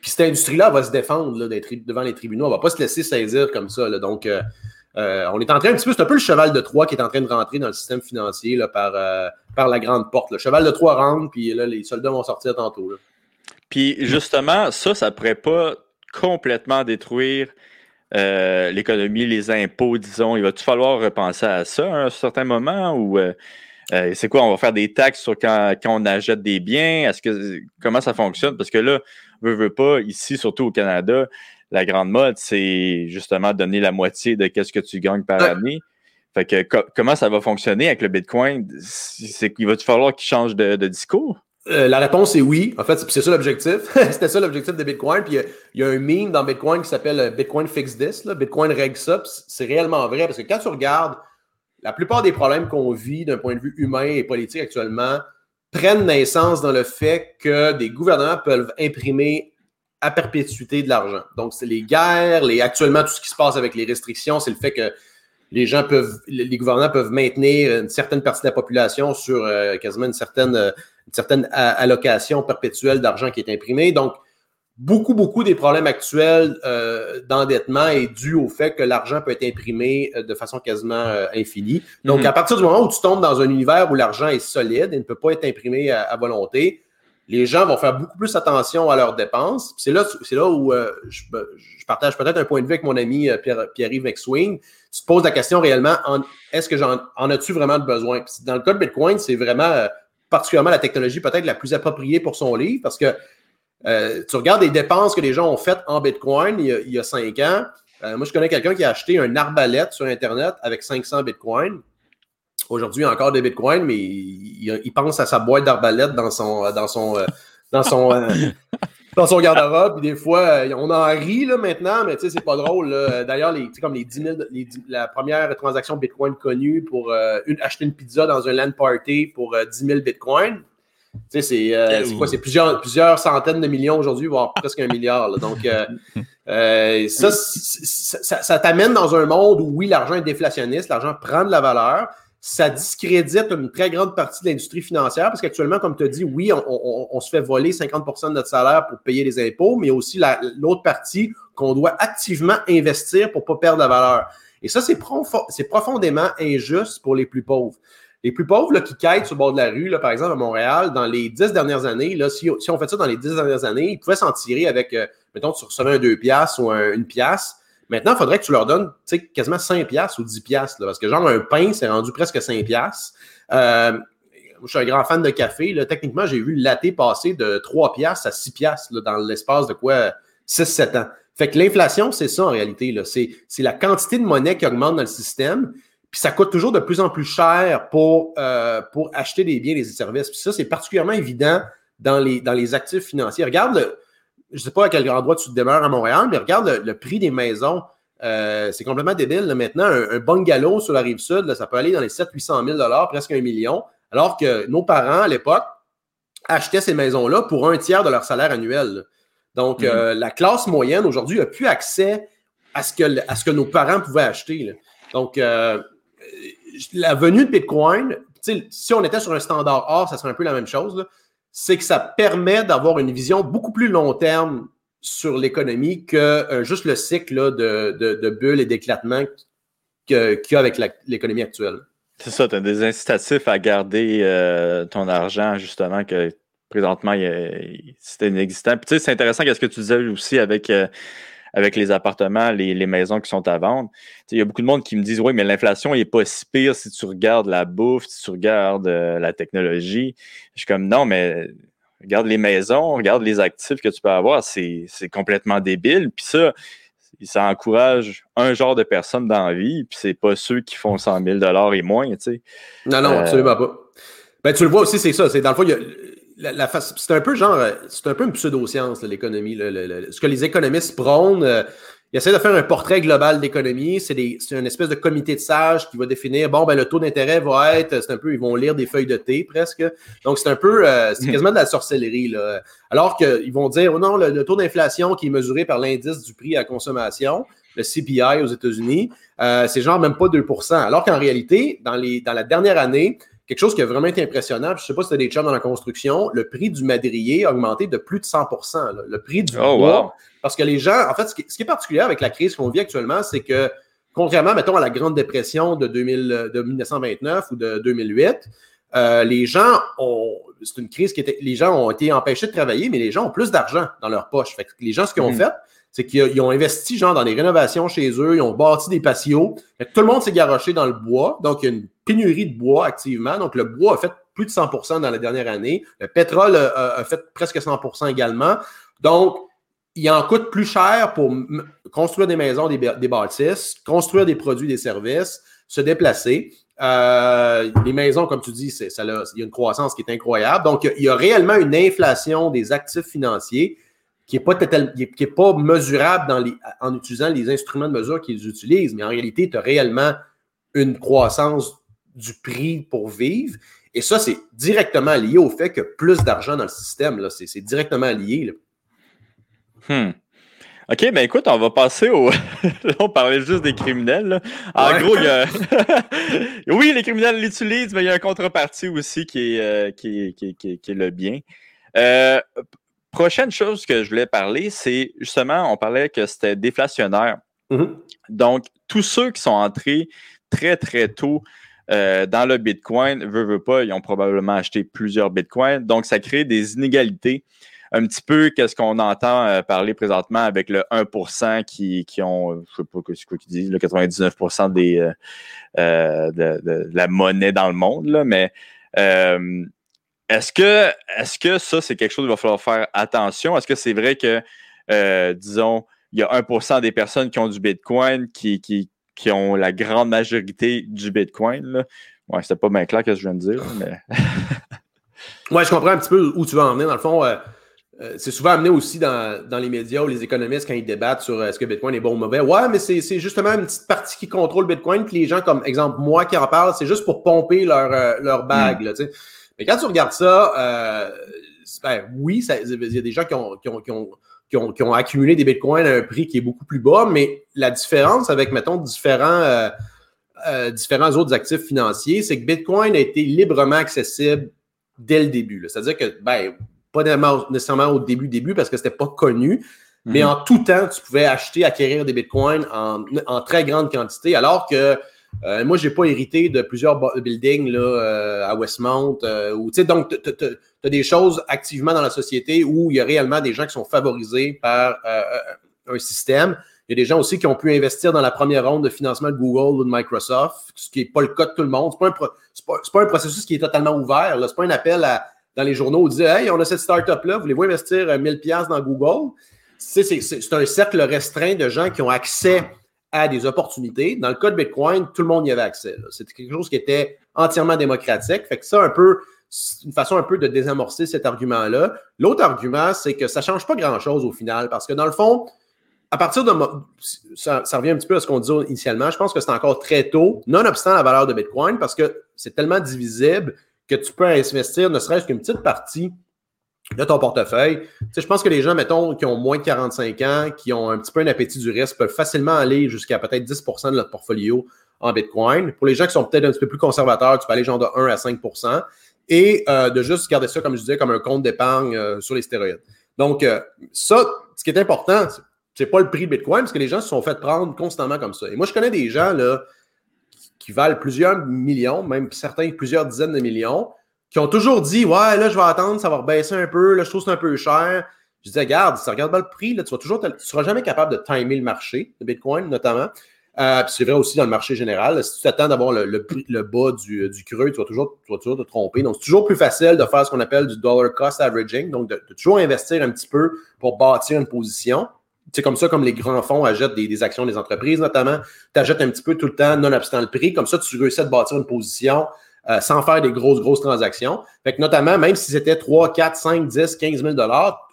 [SPEAKER 3] Puis cette industrie-là va se défendre devant les tribunaux. Elle ne va pas se laisser saisir comme ça. Donc, euh, euh, on est en train un petit peu, c'est un peu le cheval de Troie qui est en train de rentrer dans le système financier euh, par la grande porte. Le cheval de Troie rentre, puis là, les soldats vont sortir tantôt.
[SPEAKER 1] Puis justement, ça, ça pourrait pas complètement détruire euh, l'économie, les impôts, disons. Il va-tu falloir repenser à ça à un certain moment ou c'est quoi, on va faire des taxes sur quand, on achète des biens? Est-ce que comment ça fonctionne? Parce que là, veut, veut pas, ici, surtout au Canada, la grande mode, c'est justement donner la moitié de ce que tu gagnes par année. Fait que comment ça va fonctionner avec le Bitcoin? C'est qu'il va falloir qu'il change de, discours?
[SPEAKER 3] Euh, la réponse est oui. En fait, c'est ça l'objectif. *laughs* C'était ça l'objectif de Bitcoin. Puis il y, a un meme dans Bitcoin qui s'appelle euh, Bitcoin Fix This. Bitcoin règle ça. C'est réellement vrai parce que quand tu regardes la plupart des problèmes qu'on vit d'un point de vue humain et politique actuellement prennent naissance dans le fait que des gouvernements peuvent imprimer à perpétuité de l'argent. Donc, c'est les guerres, les, actuellement, tout ce qui se passe avec les restrictions, c'est le fait que les gens peuvent, les gouvernements peuvent maintenir une certaine partie de la population sur euh, quasiment une certaine, une certaine allocation perpétuelle d'argent qui est imprimée. Donc, beaucoup, beaucoup des problèmes actuels euh, d'endettement est dû au fait que l'argent peut être imprimé euh, de façon quasiment infinie. Donc, mhm. à partir du moment où tu tombes dans un univers où l'argent est solide et ne peut pas être imprimé à volonté, les gens vont faire beaucoup plus attention à leurs dépenses. C'est là, où euh, je, partage peut-être un point de vue avec mon ami euh, Pierre, Pierre-Yves McSwing. Tu te poses la question réellement, est-ce que j'en en as-tu vraiment besoin? dans le cas de Bitcoin, c'est vraiment euh, particulièrement la technologie peut-être la plus appropriée pour son livre parce que tu regardes les dépenses que les gens ont faites en Bitcoin il y a, cinq ans. moi, je connais quelqu'un qui a acheté un arbalète sur Internet avec 500 Bitcoin. Aujourd'hui, il y a encore des bitcoins, mais il, pense à sa boîte d'arbalète dans son, dans son, euh, dans son, euh, *laughs* dans son garde-robe. des fois, euh, on en rit là, maintenant, mais tu sais, c'est pas drôle. D'ailleurs, les, comme les 10 000, la première transaction bitcoin connue pour acheter une pizza dans un land party pour 10 000 bitcoins. Tu sais, c'est quoi? C'est plusieurs, plusieurs centaines de millions aujourd'hui, voire presque un milliard. Donc, *laughs* ça, ça, ça t'amène dans un monde où, oui, l'argent est déflationniste, l'argent prend de la valeur, ça discrédite une très grande partie de l'industrie financière parce qu'actuellement, comme tu as dit, oui, on, se fait voler 50 de notre salaire pour payer les impôts, mais aussi l'autre partie qu'on doit activement investir pour ne pas perdre la valeur. Et ça, c'est profondément injuste pour les plus pauvres. Les plus pauvres là, qui quittent sur le bord de la rue, là, par exemple à Montréal, dans les dix dernières années, là, si, on fait ça dans les dix dernières années, ils pouvaient s'en tirer avec, euh, mettons, tu recevais un 2 piastres ou une pièce Maintenant, il faudrait que tu leur donnes quasiment 5 piastres ou 10 piastres, parce que genre un pain, c'est rendu presque 5 piastres. Euh, je suis un grand fan de café. Là. Techniquement, j'ai vu le latte passer de 3 piastres à 6 piastres dans l'espace de quoi 6-7 ans. Fait que l'inflation, c'est ça en réalité. C'est la quantité de monnaie qui augmente dans le système. Puis ça coûte toujours de plus en plus cher pour, euh, pour acheter des biens et des services. Puis ça, c'est particulièrement évident dans les, dans les actifs financiers. Regarde le, je ne sais pas à quel endroit tu demeures à Montréal, mais regarde le, prix des maisons. Euh, c'est complètement débile. Maintenant, un, bungalow sur la rive sud, ça peut aller dans les 700-800 000 presque un million, alors que nos parents, à l'époque, achetaient ces maisons-là pour un tiers de leur salaire annuel. Donc, mhm. euh, la classe moyenne, aujourd'hui, n'a plus accès à ce, que, à ce que nos parents pouvaient acheter. Donc, euh, la venue de Bitcoin, si on était sur un standard or, ça serait un peu la même chose c'est que ça permet d'avoir une vision beaucoup plus long terme sur l'économie que euh, juste le cycle de, bulles et d'éclatement qu'il y a avec l'économie actuelle.
[SPEAKER 1] C'est ça, tu as des incitatifs à garder euh, ton argent, justement, que présentement, c'était inexistant. Puis tu sais, c'est intéressant qu'est-ce que tu disais aussi avec euh, avec les appartements, les, maisons qui sont à vendre. Il y a beaucoup de monde qui me disent Oui, mais l'inflation n'est pas si pire si tu regardes la bouffe, si tu regardes euh, la technologie. Je suis comme Non, mais regarde les maisons, regarde les actifs que tu peux avoir, c'est complètement débile. Puis ça, ça encourage un genre de personnes dans la vie, puis c'est pas ceux qui font 100 000 et moins, tu sais.
[SPEAKER 3] Non, non, absolument pas. Ben, tu le vois aussi, c'est ça. C'est dans le fond, il y a, c'est un peu genre, euh, c'est un peu une pseudo-science, l'économie. ce que les économistes prônent, euh, ils essaient de faire un portrait global d'économie. C'est une espèce de comité de sages qui va définir, bon, ben, le taux d'intérêt va être, c'est un peu, ils vont lire des feuilles de thé presque. Donc, c'est un peu, euh, c'est quasiment de la sorcellerie. Là. Alors qu'ils vont dire, oh non, le, taux d'inflation qui est mesuré par l'indice du prix à consommation, le CPI aux États-Unis, c'est genre même pas 2% Alors qu'en réalité, dans, les, dans la dernière année, quelque chose qui a vraiment été impressionnant, je ne sais pas si tu as des chums dans la construction, le prix du madrier a augmenté de plus de 100% Le prix du oh, bois. Parce que les gens, en fait, ce qui, est particulier avec la crise qu'on vit actuellement, c'est que, contrairement, mettons, à la Grande Dépression de, 2000, de 1929 ou de 2008, euh, les gens ont. C'est une crise qui était. Les gens ont été empêchés de travailler, mais les gens ont plus d'argent dans leur poche. Fait que les gens, ce qu'ils ont hmm. fait, c'est qu'ils ont investi genre dans des rénovations chez eux, ils ont bâti des patios. Tout le monde s'est garoché dans le bois, donc il y a une pénurie de bois activement. Donc le bois a fait plus de 100 dans la dernière année. Le pétrole a, fait presque 100 également. Donc il en coûte plus cher pour construire des maisons, des, bâtisses, construire des produits, des services, se déplacer. Euh, les maisons, comme tu dis, ça, il y a une croissance qui est incroyable. Donc, il y a réellement une inflation des actifs financiers qui n'est pas, qui est pas mesurable dans les, en utilisant les instruments de mesure qu'ils utilisent, mais en réalité, tu as réellement une croissance du prix pour vivre. Et ça, c'est directement lié au fait que plus d'argent dans le système. C'est directement lié.
[SPEAKER 1] Hmm. OK, ben écoute, on va passer au. *laughs* on parlait juste des criminels. En gros, il y a. *laughs* oui, les criminels l'utilisent, mais il y a un contrepartie aussi qui est, euh, qui, qui, qui, est le bien. Euh, prochaine chose que je voulais parler, c'est justement, on parlait que c'était déflationnaire. Mm-hmm. Donc, tous ceux qui sont entrés très, très tôt euh, dans le Bitcoin, veut, veut pas, ils ont probablement acheté plusieurs Bitcoins. Donc, ça crée des inégalités. Un petit peu qu'est-ce qu'on entend euh, parler présentement avec le 1% qui, qui ont, je sais pas ce qu'ils disent, le 99% des, euh, de, la monnaie dans le monde, là, mais est-ce que, est-ce que ça, c'est quelque chose qu'il va falloir faire attention? Est-ce que c'est vrai que, disons, il y a 1% des personnes qui ont du Bitcoin qui, qui, qui ont la grande majorité du Bitcoin. Là? Ouais, c'était pas bien clair ce que je viens de dire, *laughs* mais.
[SPEAKER 3] ouais, je comprends un petit peu où tu vas en venir. Dans le fond, euh, euh, c'est souvent amené aussi dans, les médias ou les économistes quand ils débattent sur euh, est-ce que Bitcoin est bon ou mauvais. Ouais, mais c'est justement une petite partie qui contrôle Bitcoin. Puis les gens, comme exemple, moi qui en parle, c'est juste pour pomper leur, leur bague. Mm. Mais quand tu regardes ça, ben, oui, il y a des gens qui ont, qui ont qui ont, accumulé des bitcoins à un prix qui est beaucoup plus bas, mais la différence avec, mettons, différents, euh, euh, différents autres actifs financiers, c'est que Bitcoin a été librement accessible dès le début. C'est-à-dire que, ben, pas nécessairement au début, début, parce que c'était pas connu, mais mhm. en tout temps, tu pouvais acheter, acquérir des bitcoins en, en très grande quantité, alors que euh, moi, je n'ai pas hérité de plusieurs buildings là, euh, à Westmount. Euh, donc, tu as des choses activement dans la société où il y a réellement des gens qui sont favorisés par un système. Il y a des gens aussi qui ont pu investir dans la première ronde de financement de Google ou de Microsoft, ce qui n'est pas le cas de tout le monde. Ce n'est pas, un processus qui est totalement ouvert. Ce n'est pas un appel dans les journaux où on dit Hey, on a cette start-up-là, voulez-vous investir 1000$ dans Google? C'est un cercle restreint de gens qui ont accès à des opportunités. Dans le cas de Bitcoin, tout le monde y avait accès. C'était quelque chose qui était entièrement démocratique. Fait que ça, un peu, une façon un peu de désamorcer cet argument-là. L'autre argument, c'est que ça ne change pas grand-chose au final, parce que dans le fond, à partir de. Ça, revient un petit peu à ce qu'on disait initialement. Je pense que c'est encore très tôt, nonobstant la valeur de Bitcoin, parce que c'est tellement divisible que tu peux investir ne serait-ce qu'une petite partie de ton portefeuille. Je pense que les gens, mettons, qui ont moins de 45 ans, qui ont un petit peu un appétit du risque, peuvent facilement aller jusqu'à peut-être 10% de leur portfolio en Bitcoin. Pour les gens qui sont peut-être un petit peu plus conservateurs, tu peux aller genre de 1 à 5% et euh, de juste garder ça, comme je disais, comme un compte d'épargne euh, sur les stéroïdes. Donc, euh, ça, ce qui est important, c'est pas le prix de Bitcoin, parce que les gens se sont fait prendre constamment comme ça. Et moi, je connais des gens là, qui valent plusieurs millions, même certains plusieurs dizaines de millions, qui ont toujours dit Ouais, là, je vais attendre, ça va rebaisser un peu, là, je trouve que c'est un peu cher. Je disais, regarde, si tu regardes pas le prix, là, tu vas toujours, tu seras jamais capable de timer le marché de Bitcoin, notamment. Euh, c'est vrai aussi dans le marché général. Si tu t'attends d'avoir le, le, bas du, du, creux, tu vas, toujours, tu toujours te tromper. Donc, c'est toujours plus facile de faire ce qu'on appelle du dollar cost averaging, donc de, toujours investir un petit peu pour bâtir une position. C'est comme ça, comme les grands fonds achètent des, actions des entreprises, notamment. Tu achètes un petit peu tout le temps, non obstant le prix. Comme ça, tu réussis à bâtir une position euh, sans faire des grosses, grosses transactions. Fait que notamment, même si c'était 3, 4, 5, 10, 15 000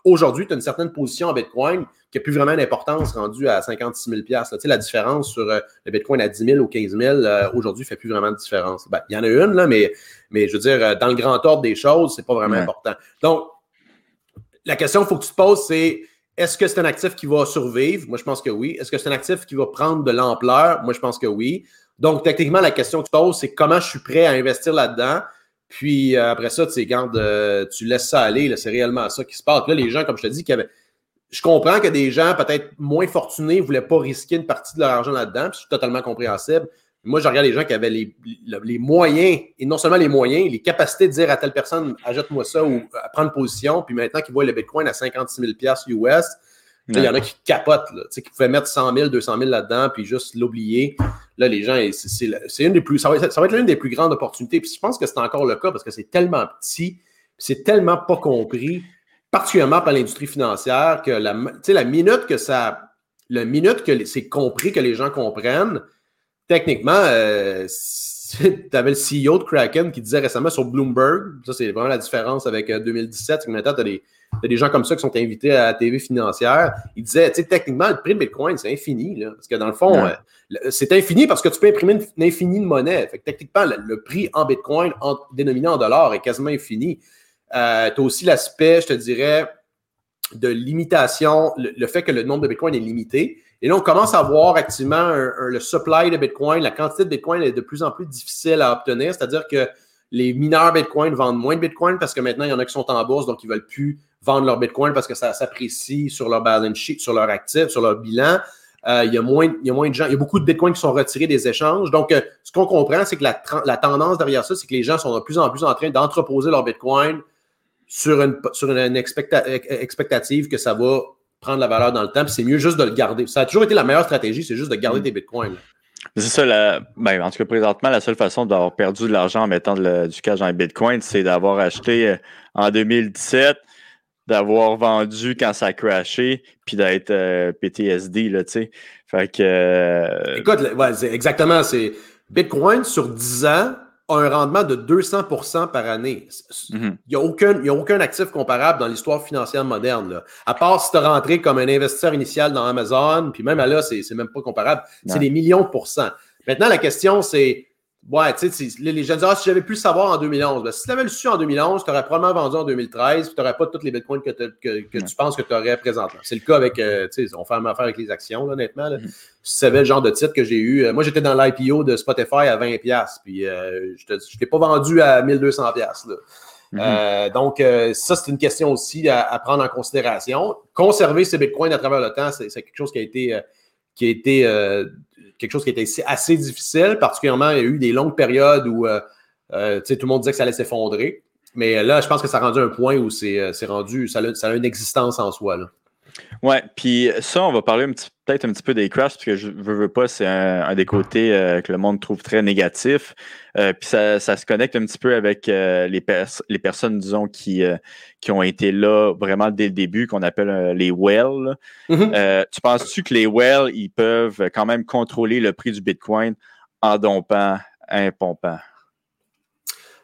[SPEAKER 3] aujourd'hui, tu as une certaine position en Bitcoin qui n'a plus vraiment d'importance rendue à 56 000 Tu sais, la différence sur euh, le Bitcoin à 10 000 ou 15 000 euh, aujourd'hui ne fait plus vraiment de différence. Ben, il y en a une, là, mais, mais je veux dire, dans le grand ordre des choses, c'est pas vraiment important. Donc, la question qu'il faut que tu te poses, c'est est-ce que c'est un actif qui va survivre? Moi, je pense que oui. Est-ce que c'est un actif qui va prendre de l'ampleur? Moi, je pense que oui. Donc, techniquement, la question que tu poses, c'est comment je suis prêt à investir là-dedans? Puis euh, après ça, tu sais, euh, tu laisses ça aller, c'est réellement ça qui se passe. Là, les gens, comme je te dis, qui avaient... je comprends que des gens peut-être moins fortunés ne voulaient pas risquer une partie de leur argent là-dedans, puis c'est totalement compréhensible. Moi, je regarde les gens qui avaient les, moyens, et non seulement les moyens, les capacités de dire à telle personne, achète-moi ça ou à prendre position, puis maintenant qu'ils voient le Bitcoin à 56 000 US, il y en a qui capotent, là, qui pouvaient mettre 100 000, 200 000 là-dedans, puis juste l'oublier. Là, les gens, c'est une des plus, ça va, être, l'une des plus grandes opportunités. Puis je pense que c'est encore le cas parce que c'est tellement petit, c'est tellement pas compris, particulièrement par l'industrie financière, que la, la minute que ça, la minute que c'est compris, que les gens comprennent, techniquement, euh, tu avais le CEO de Kraken qui disait récemment sur Bloomberg, ça c'est vraiment la différence avec 2017, euh, c'est que maintenant tu as des il y a des gens comme ça qui sont invités à la TV financière. Ils disaient, tu sais, techniquement, le prix de Bitcoin, c'est infini. parce que dans le fond, euh, c'est infini parce que tu peux imprimer une, infinie de monnaie. Fait techniquement, le, prix en Bitcoin dénominé en dollars est quasiment infini. Euh, tu as aussi l'aspect, je te dirais, de limitation, le, fait que le nombre de Bitcoin est limité. Et là, on commence à voir activement le supply de Bitcoin, la quantité de Bitcoin est de plus en plus difficile à obtenir. C'est-à-dire que les mineurs Bitcoin vendent moins de Bitcoin parce que maintenant, il y en a qui sont en bourse, donc ils ne veulent plus vendre leur Bitcoin parce que ça s'apprécie sur leur balance sheet, sur leur actif, sur leur bilan. il, y a moins, il y a moins de gens, il y a beaucoup de bitcoins qui sont retirés des échanges. Donc, ce qu'on comprend, c'est que la, la, tendance derrière ça, c'est que les gens sont de plus en plus en train d'entreposer leur bitcoin sur une, sur une expectative que ça va prendre la valeur dans le temps. c'est mieux juste de le garder. Ça a toujours été la meilleure stratégie, c'est juste de garder tes bitcoins.
[SPEAKER 1] C'est ça, la, ben, en tout cas, présentement, la seule façon d'avoir perdu de l'argent en mettant du cash dans les bitcoins, c'est d'avoir acheté euh, en 2017, d'avoir vendu quand ça a crashé, puis d'être euh, PTSD, là, tu sais. Fait que. Euh,
[SPEAKER 3] Écoute, ouais, exactement, c'est Bitcoin sur 10 ans, a un rendement de 200% par année. Mhm. Il n'y a, aucun, a aucun actif comparable dans l'histoire financière moderne. Là. À part si tu as rentré comme un investisseur initial dans Amazon, puis même à là, c'est même pas comparable. C'est des millions de pourcents. Maintenant, la question, c'est Ouais, tu sais, les gens disent Ah, si j'avais pu le savoir en 2011, ben, si tu l'avais le su en 2011, tu aurais probablement vendu en 2013, puis tu n'aurais pas tous les bitcoins que, que, que tu penses que tu aurais présentement. C'est le cas avec, euh, tu sais, on fait affaire avec les actions, là, honnêtement. Là. Si tu savais le genre de titre que j'ai eu, euh, moi j'étais dans l'IPO de Spotify à 20$, puis euh, je ne t'ai pas vendu à 1200$. Là. Mm-hmm. Donc, ça, c'est une question aussi à, à, prendre en considération. Conserver ces bitcoins à travers le temps, c'est quelque chose qui a été, qui a été quelque chose qui était assez difficile, particulièrement, il y a eu des longues périodes où euh, euh, tout le monde disait que ça allait s'effondrer. Mais là, je pense que ça a rendu un point où c'est euh, rendu, ça a, ça a, une existence en soi. Là.
[SPEAKER 1] Ouais, puis ça, on va parler peut-être un petit peu des crashs, parce que je veux, veux pas, c'est un, des côtés que le monde trouve très négatif. Euh, puis ça, se connecte un petit peu avec euh, les, les personnes, disons, qui, qui ont été là vraiment dès le début, qu'on appelle les well. Mm-hmm. tu penses-tu que les well, ils peuvent quand même contrôler le prix du Bitcoin en dompant, en pompant?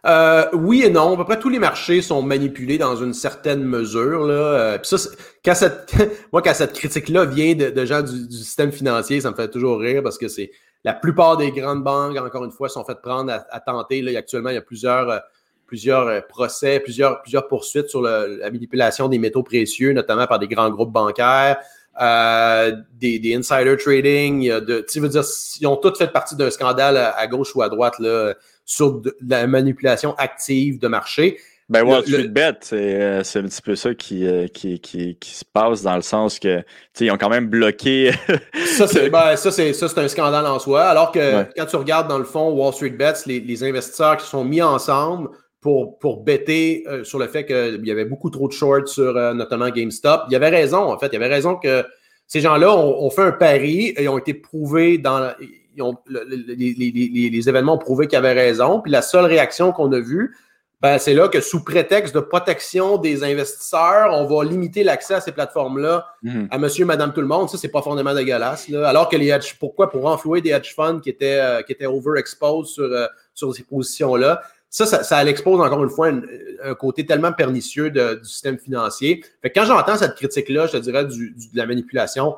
[SPEAKER 3] Euh, oui et non. À peu près tous les marchés sont manipulés dans une certaine mesure. Là. Euh, ça, quand cette, *laughs* moi, quand cette critique-là vient de, gens du, système financier, ça me fait toujours rire parce que c'est la plupart des grandes banques, encore une fois, sont faites prendre à, tenter. Là, actuellement, il y a plusieurs, euh, plusieurs procès, plusieurs, plusieurs poursuites sur la manipulation des métaux précieux, notamment par des grands groupes bancaires. des, des, insider trading, de, tu veux dire, ils ont tous fait partie d'un scandale à, gauche ou à droite là, sur la manipulation active de marché.
[SPEAKER 1] Ben, Wall Street Bet, euh, c'est un petit peu ça euh, qui, qui, qui, se passe dans le sens que, ils ont quand même bloqué. *laughs*
[SPEAKER 3] ça, c'est ben, un scandale en soi. Alors que quand tu regardes dans le fond Wall Street Bets, les, les investisseurs qui sont mis ensemble pour, pour bêter euh, sur le fait qu'il y avait beaucoup trop de shorts sur notamment GameStop, il y avait raison, en fait. Il y avait raison que ces gens-là ont, fait un pari et ont été prouvés dans les, événements ont prouvé qu'ils avaient raison. Puis la seule réaction qu'on a vue, ben, c'est là que sous prétexte de protection des investisseurs, on va limiter l'accès à ces plateformes-là mhm. à monsieur, madame, tout le monde. Ça, c'est pas fondamentalement dégueulasse. Alors que les hedge, pourquoi? Pour renflouer des hedge funds qui étaient, euh, qui étaient overexposed sur, euh, sur ces positions-là. Ça, ça, ça expose encore une fois un, côté tellement pernicieux du système financier. Fait quand j'entends cette critique-là, je te dirais, du, de la manipulation,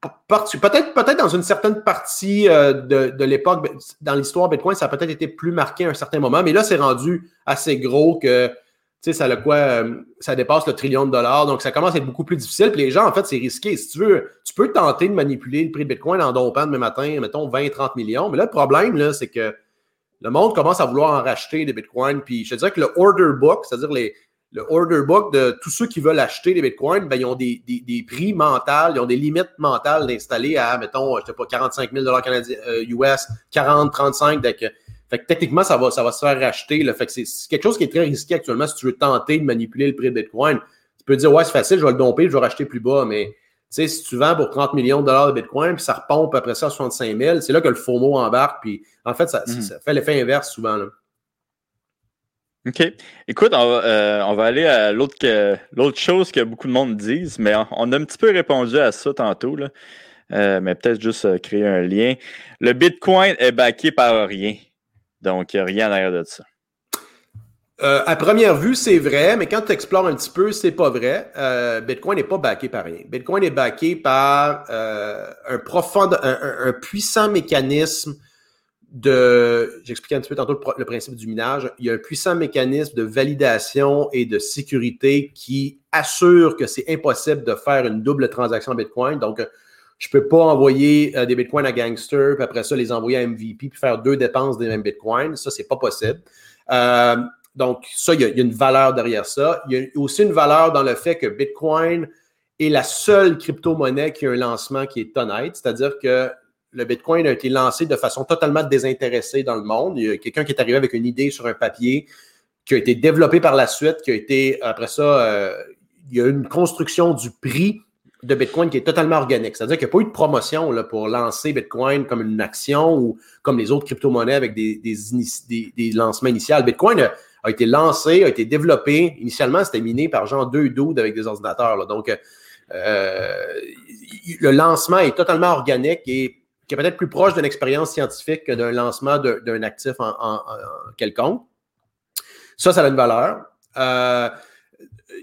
[SPEAKER 3] Peut-être peut dans une certaine partie euh, de, l'époque, ben, dans l'histoire Bitcoin, ça a peut-être été plus marqué à un certain moment, mais là, c'est rendu assez gros que ça, a quoi, euh, ça dépasse le trillion de dollars, donc ça commence à être beaucoup plus difficile. Puis les gens, en fait, c'est risqué. Si tu veux, tu peux tenter de manipuler le prix de Bitcoin en dompant demain matin, mettons 20-30 millions, mais là, le problème, c'est que le monde commence à vouloir en racheter des Bitcoins. Puis je te dirais que le order book, c'est-à-dire les, le order book de tous ceux qui veulent acheter des bitcoins, ben, ils ont des, des, prix mentaux, ils ont des limites mentales d'installer à, mettons, je sais pas, 45 000 canadiens, US, 40, 35. Donc, fait que techniquement, ça va, ça va se faire racheter. Là. Fait que c'est quelque chose qui est très risqué actuellement si tu veux tenter de manipuler le prix de Bitcoin. Tu peux dire, ouais, c'est facile, je vais le domper, je vais racheter plus bas, mais si tu vends pour 30 millions de dollars de Bitcoin, puis ça repompe après ça à 65 000, c'est là que le FOMO embarque. Puis en fait, ça, mm-hmm. ça fait l'effet inverse souvent. Là.
[SPEAKER 1] OK. Écoute, euh, on va, aller à l'autre chose que beaucoup de monde disent, mais on, a un petit peu répondu à ça tantôt. Euh, mais peut-être juste euh, créer un lien. Le Bitcoin est backé par rien. Donc, il n'y a rien derrière de ça.
[SPEAKER 3] à première vue, c'est vrai, mais quand tu explores un petit peu, c'est pas vrai. Bitcoin n'est pas backé par rien. Bitcoin est backé par un, profond, un, puissant mécanisme de, j'expliquais un petit peu tantôt le, principe du minage, il y a un puissant mécanisme de validation et de sécurité qui assure que c'est impossible de faire une double transaction Bitcoin. Donc, je ne peux pas envoyer euh, des Bitcoins à Gangster, puis après ça, les envoyer à MVP, puis faire deux dépenses des mêmes Bitcoins. Ça, c'est pas possible. Euh, donc, ça, il y, a, une valeur derrière ça. Il y a aussi une valeur dans le fait que Bitcoin est la seule crypto-monnaie qui a un lancement qui est honnête, c'est-à-dire que le Bitcoin a été lancé de façon totalement désintéressée dans le monde. Il y a quelqu'un qui est arrivé avec une idée sur un papier qui a été développé par la suite, qui a été, après ça, euh, il y a une construction du prix de Bitcoin qui est totalement organique. C'est-à-dire qu'il n'y a pas eu de promotion pour lancer Bitcoin comme une action ou comme les autres crypto-monnaies avec des, des, lancements initiaux. Bitcoin a, été lancé, a été développé. Initialement, c'était miné par genre deux doudes avec des ordinateurs. Donc, euh, le lancement est totalement organique et qui est peut-être plus proche d'une expérience scientifique que d'un lancement d'un actif en, quelconque. Ça, ça a une valeur. Euh,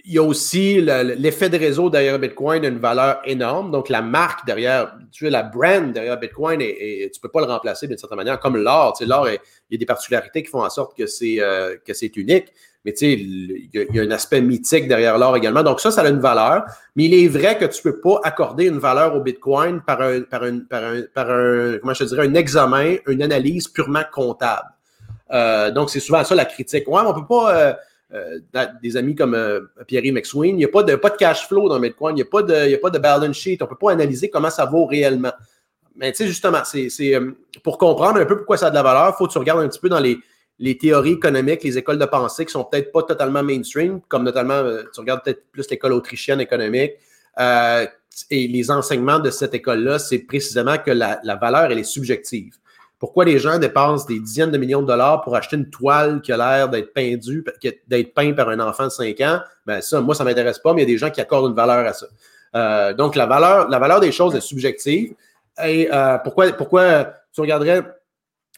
[SPEAKER 3] il y a aussi l'effet de réseau derrière Bitcoin a une valeur énorme. Donc, la marque derrière, tu sais, la brand derrière Bitcoin, et, tu ne peux pas le remplacer d'une certaine manière, comme l'or. Tu sais, l'or, il y a des particularités qui font en sorte que c'est euh, unique. Mais tu sais, il y, a, un aspect mythique derrière l'or également. Donc, ça, ça a une valeur. Mais il est vrai que tu ne peux pas accorder une valeur au Bitcoin par un, par un, par un, comment je dirais, un examen, une analyse purement comptable. Euh, donc, c'est souvent ça la critique. Ouais, on peut pas. Euh, euh, des amis comme Pierre McSween, il n'y a pas de, pas de cash flow dans Bitcoin, il n'y a, pas de, a pas de balance sheet, on ne peut pas analyser comment ça vaut réellement. Mais tu sais, justement, c'est pour comprendre un peu pourquoi ça a de la valeur, il faut que tu regardes un petit peu dans les, les théories économiques, les écoles de pensée qui sont peut-être pas totalement mainstream, comme notamment, tu regardes peut-être plus l'école autrichienne économique, euh, et les enseignements de cette école-là, c'est précisément que la, valeur, elle est subjective. Pourquoi les gens dépensent des dizaines de millions de dollars pour acheter une toile qui a l'air d'être peindue, d'être peint par un enfant de 5 ans? Ben ça, moi, ça ne m'intéresse pas, mais il y a des gens qui accordent une valeur à ça. Euh, donc, la valeur, la valeur des choses est subjective. Et euh, pourquoi, pourquoi tu regarderais,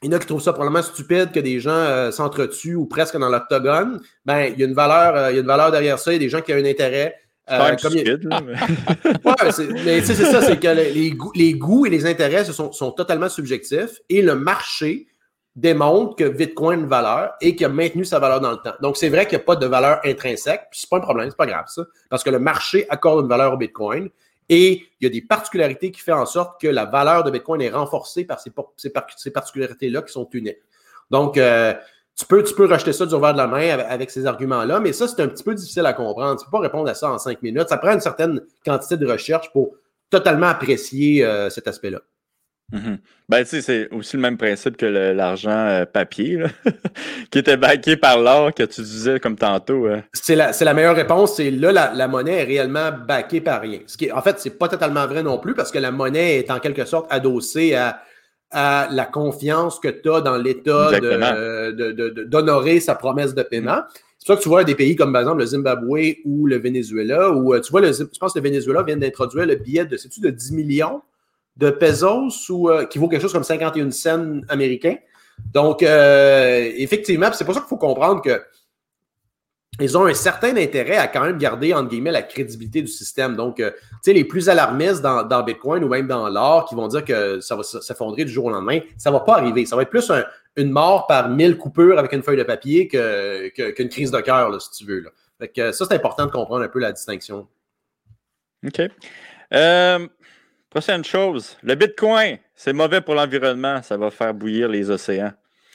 [SPEAKER 3] il y en a qui trouvent ça probablement stupide que des gens euh, s'entretuent ou presque dans l'octogone. Ben, il y a une valeur, euh, il y a une valeur derrière ça. Il y a des gens qui ont un intérêt.
[SPEAKER 1] Euh, comme stupide, là, mais... *laughs*
[SPEAKER 3] ouais, mais c'est ça, c'est que les, les, goûts, et les intérêts sont, sont, totalement subjectifs et le marché démontre que Bitcoin a une valeur et qu'il a maintenu sa valeur dans le temps. Donc, c'est vrai qu'il n'y a pas de valeur intrinsèque, puis c'est pas un problème, c'est pas grave ça, parce que le marché accorde une valeur au Bitcoin et il y a des particularités qui font en sorte que la valeur de Bitcoin est renforcée par ces, particularités-là qui sont uniques. Donc, euh, tu, peux, tu rejeter ça du revers de la main avec, ces arguments-là, mais ça, c'est un petit peu difficile à comprendre. Tu ne peux pas répondre à ça en cinq minutes. Ça prend une certaine quantité de recherche pour totalement apprécier euh, cet aspect-là.
[SPEAKER 1] Mhm. Ben, tu sais, c'est aussi le même principe que l'argent euh, papier, *laughs* qui était backé par l'or que tu disais comme tantôt. Euh.
[SPEAKER 3] C'est la, la, meilleure réponse. C'est là, la, monnaie est réellement backée par rien. Ce qui en fait, c'est pas totalement vrai non plus parce que la monnaie est en quelque sorte adossée à, à la confiance que tu as dans l'État d'honorer de, de, sa promesse de paiement. C'est pour ça que tu vois des pays comme par exemple le Zimbabwe ou le Venezuela, où euh, tu vois, le, je pense que le Venezuela vient d'introduire le billet de, sais-tu, de 10 millions? De pesos ou euh, qui vaut quelque chose comme 51 cents américains. Donc, euh, effectivement, c'est pour ça qu'il faut comprendre que ils ont un certain intérêt à quand même garder, entre guillemets, la crédibilité du système. Donc, euh, tu sais, les plus alarmistes dans, Bitcoin ou même dans l'or qui vont dire que ça va s'effondrer du jour au lendemain, ça ne va pas arriver. Ça va être plus une mort par mille coupures avec une feuille de papier qu'une crise de cœur, si tu veux. Là. Fait que ça, c'est important de comprendre un peu la distinction.
[SPEAKER 1] OK. Prochaine chose, le Bitcoin, c'est mauvais pour l'environnement, ça va faire bouillir les océans.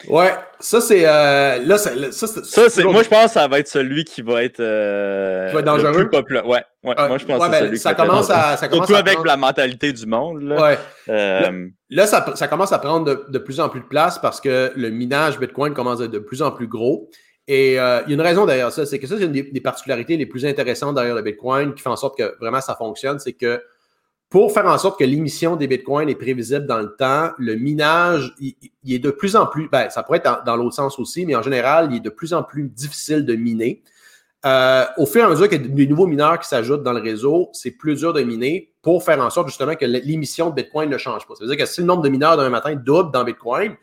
[SPEAKER 3] Ouais, ça c'est euh, là, ça,
[SPEAKER 1] ça, c'est moi je pense que ça va être celui qui va être,
[SPEAKER 3] euh, qui va être dangereux?
[SPEAKER 1] Le plus populaire. Ouais, ouais, moi je pense que c'est
[SPEAKER 3] ben, celui ça qui commence à, ça
[SPEAKER 1] commence Surtout avec la mentalité du monde. Là,
[SPEAKER 3] ouais. Euh... là, ça, ça, commence à prendre de, de, plus en plus de place parce que le minage Bitcoin commence à être de plus en plus gros. Et euh, il y a une raison derrière ça, c'est que ça, c'est une des, des, particularités les plus intéressantes derrière le Bitcoin qui fait en sorte que vraiment ça fonctionne, c'est que pour faire en sorte que l'émission des bitcoins est prévisible dans le temps, le minage, il, est de plus en plus, ben, ça pourrait être dans, l'autre sens aussi, mais en général, il est de plus en plus difficile de miner. Euh, au fur et à mesure que des nouveaux mineurs qui s'ajoutent dans le réseau, c'est plus dur de miner pour faire en sorte justement que l'émission de Bitcoin ne change pas. Ça veut dire que si le nombre de mineurs d'un matin double dans Bitcoin,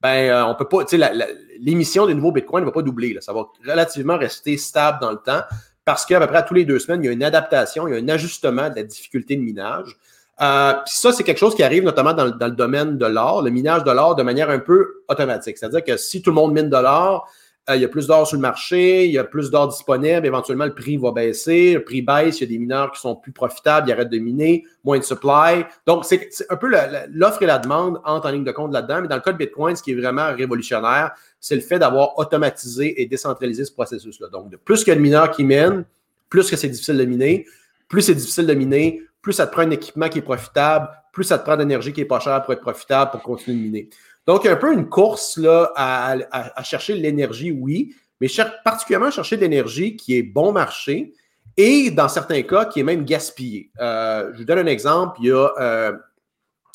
[SPEAKER 3] ben euh, on peut pas, tu sais, l'émission des nouveaux Bitcoin ne va pas doubler. Là. Ça va relativement rester stable dans le temps parce qu'à peu près tous les deux semaines, il y a une adaptation, il y a un ajustement de la difficulté de minage. Euh, puis ça, c'est quelque chose qui arrive notamment dans, le domaine de l'or, le minage de l'or de manière un peu automatique. C'est-à-dire que si tout le monde mine de l'or, euh, il y a plus d'or sur le marché, il y a plus d'or disponible, éventuellement le prix va baisser, le prix baisse, il y a des mineurs qui sont plus profitables, ils arrêtent de miner, moins de supply. Donc, c'est un peu l'offre et la demande entrent en ligne de compte là-dedans, mais dans le cas de Bitcoin, ce qui est vraiment révolutionnaire, c'est le fait d'avoir automatisé et décentralisé ce processus-là. Donc, de plus a de mineurs qui minent, plus que c'est difficile de miner, plus c'est difficile de miner, plus ça te prend un équipement qui est profitable, plus ça te prend d'énergie qui est pas chère pour être profitable pour continuer de miner. Donc, un peu une course là, à, chercher l'énergie, oui, mais particulièrement chercher de l'énergie qui est bon marché et dans certains cas qui est même gaspillée. Euh, je vous donne un exemple. Il y a euh,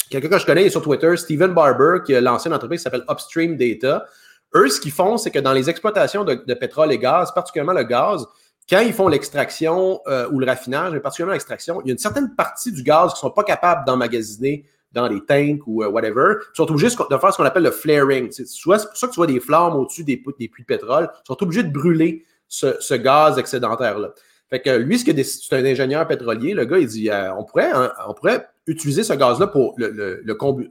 [SPEAKER 3] quelqu'un que je connais sur Twitter, Steven Barber, qui a lancé une entreprise qui s'appelle Upstream Data. Eux, ce qu'ils font, c'est que dans les exploitations de, pétrole et gaz, particulièrement le gaz, quand ils font l'extraction euh, ou le raffinage, mais particulièrement l'extraction, il y a une certaine partie du gaz qui ne sont pas capables d'emmagasiner dans les tanks ou euh, whatever. Ils sont obligés de faire ce qu'on appelle le flaring. C'est pour ça que tu vois des flammes au-dessus des, puits de pétrole. Ils sont obligés de brûler ce, gaz excédentaire-là. Fait que lui, c'est un ingénieur pétrolier. Le gars, il dit euh, on, pourrait, hein, on pourrait utiliser ce gaz-là pour le,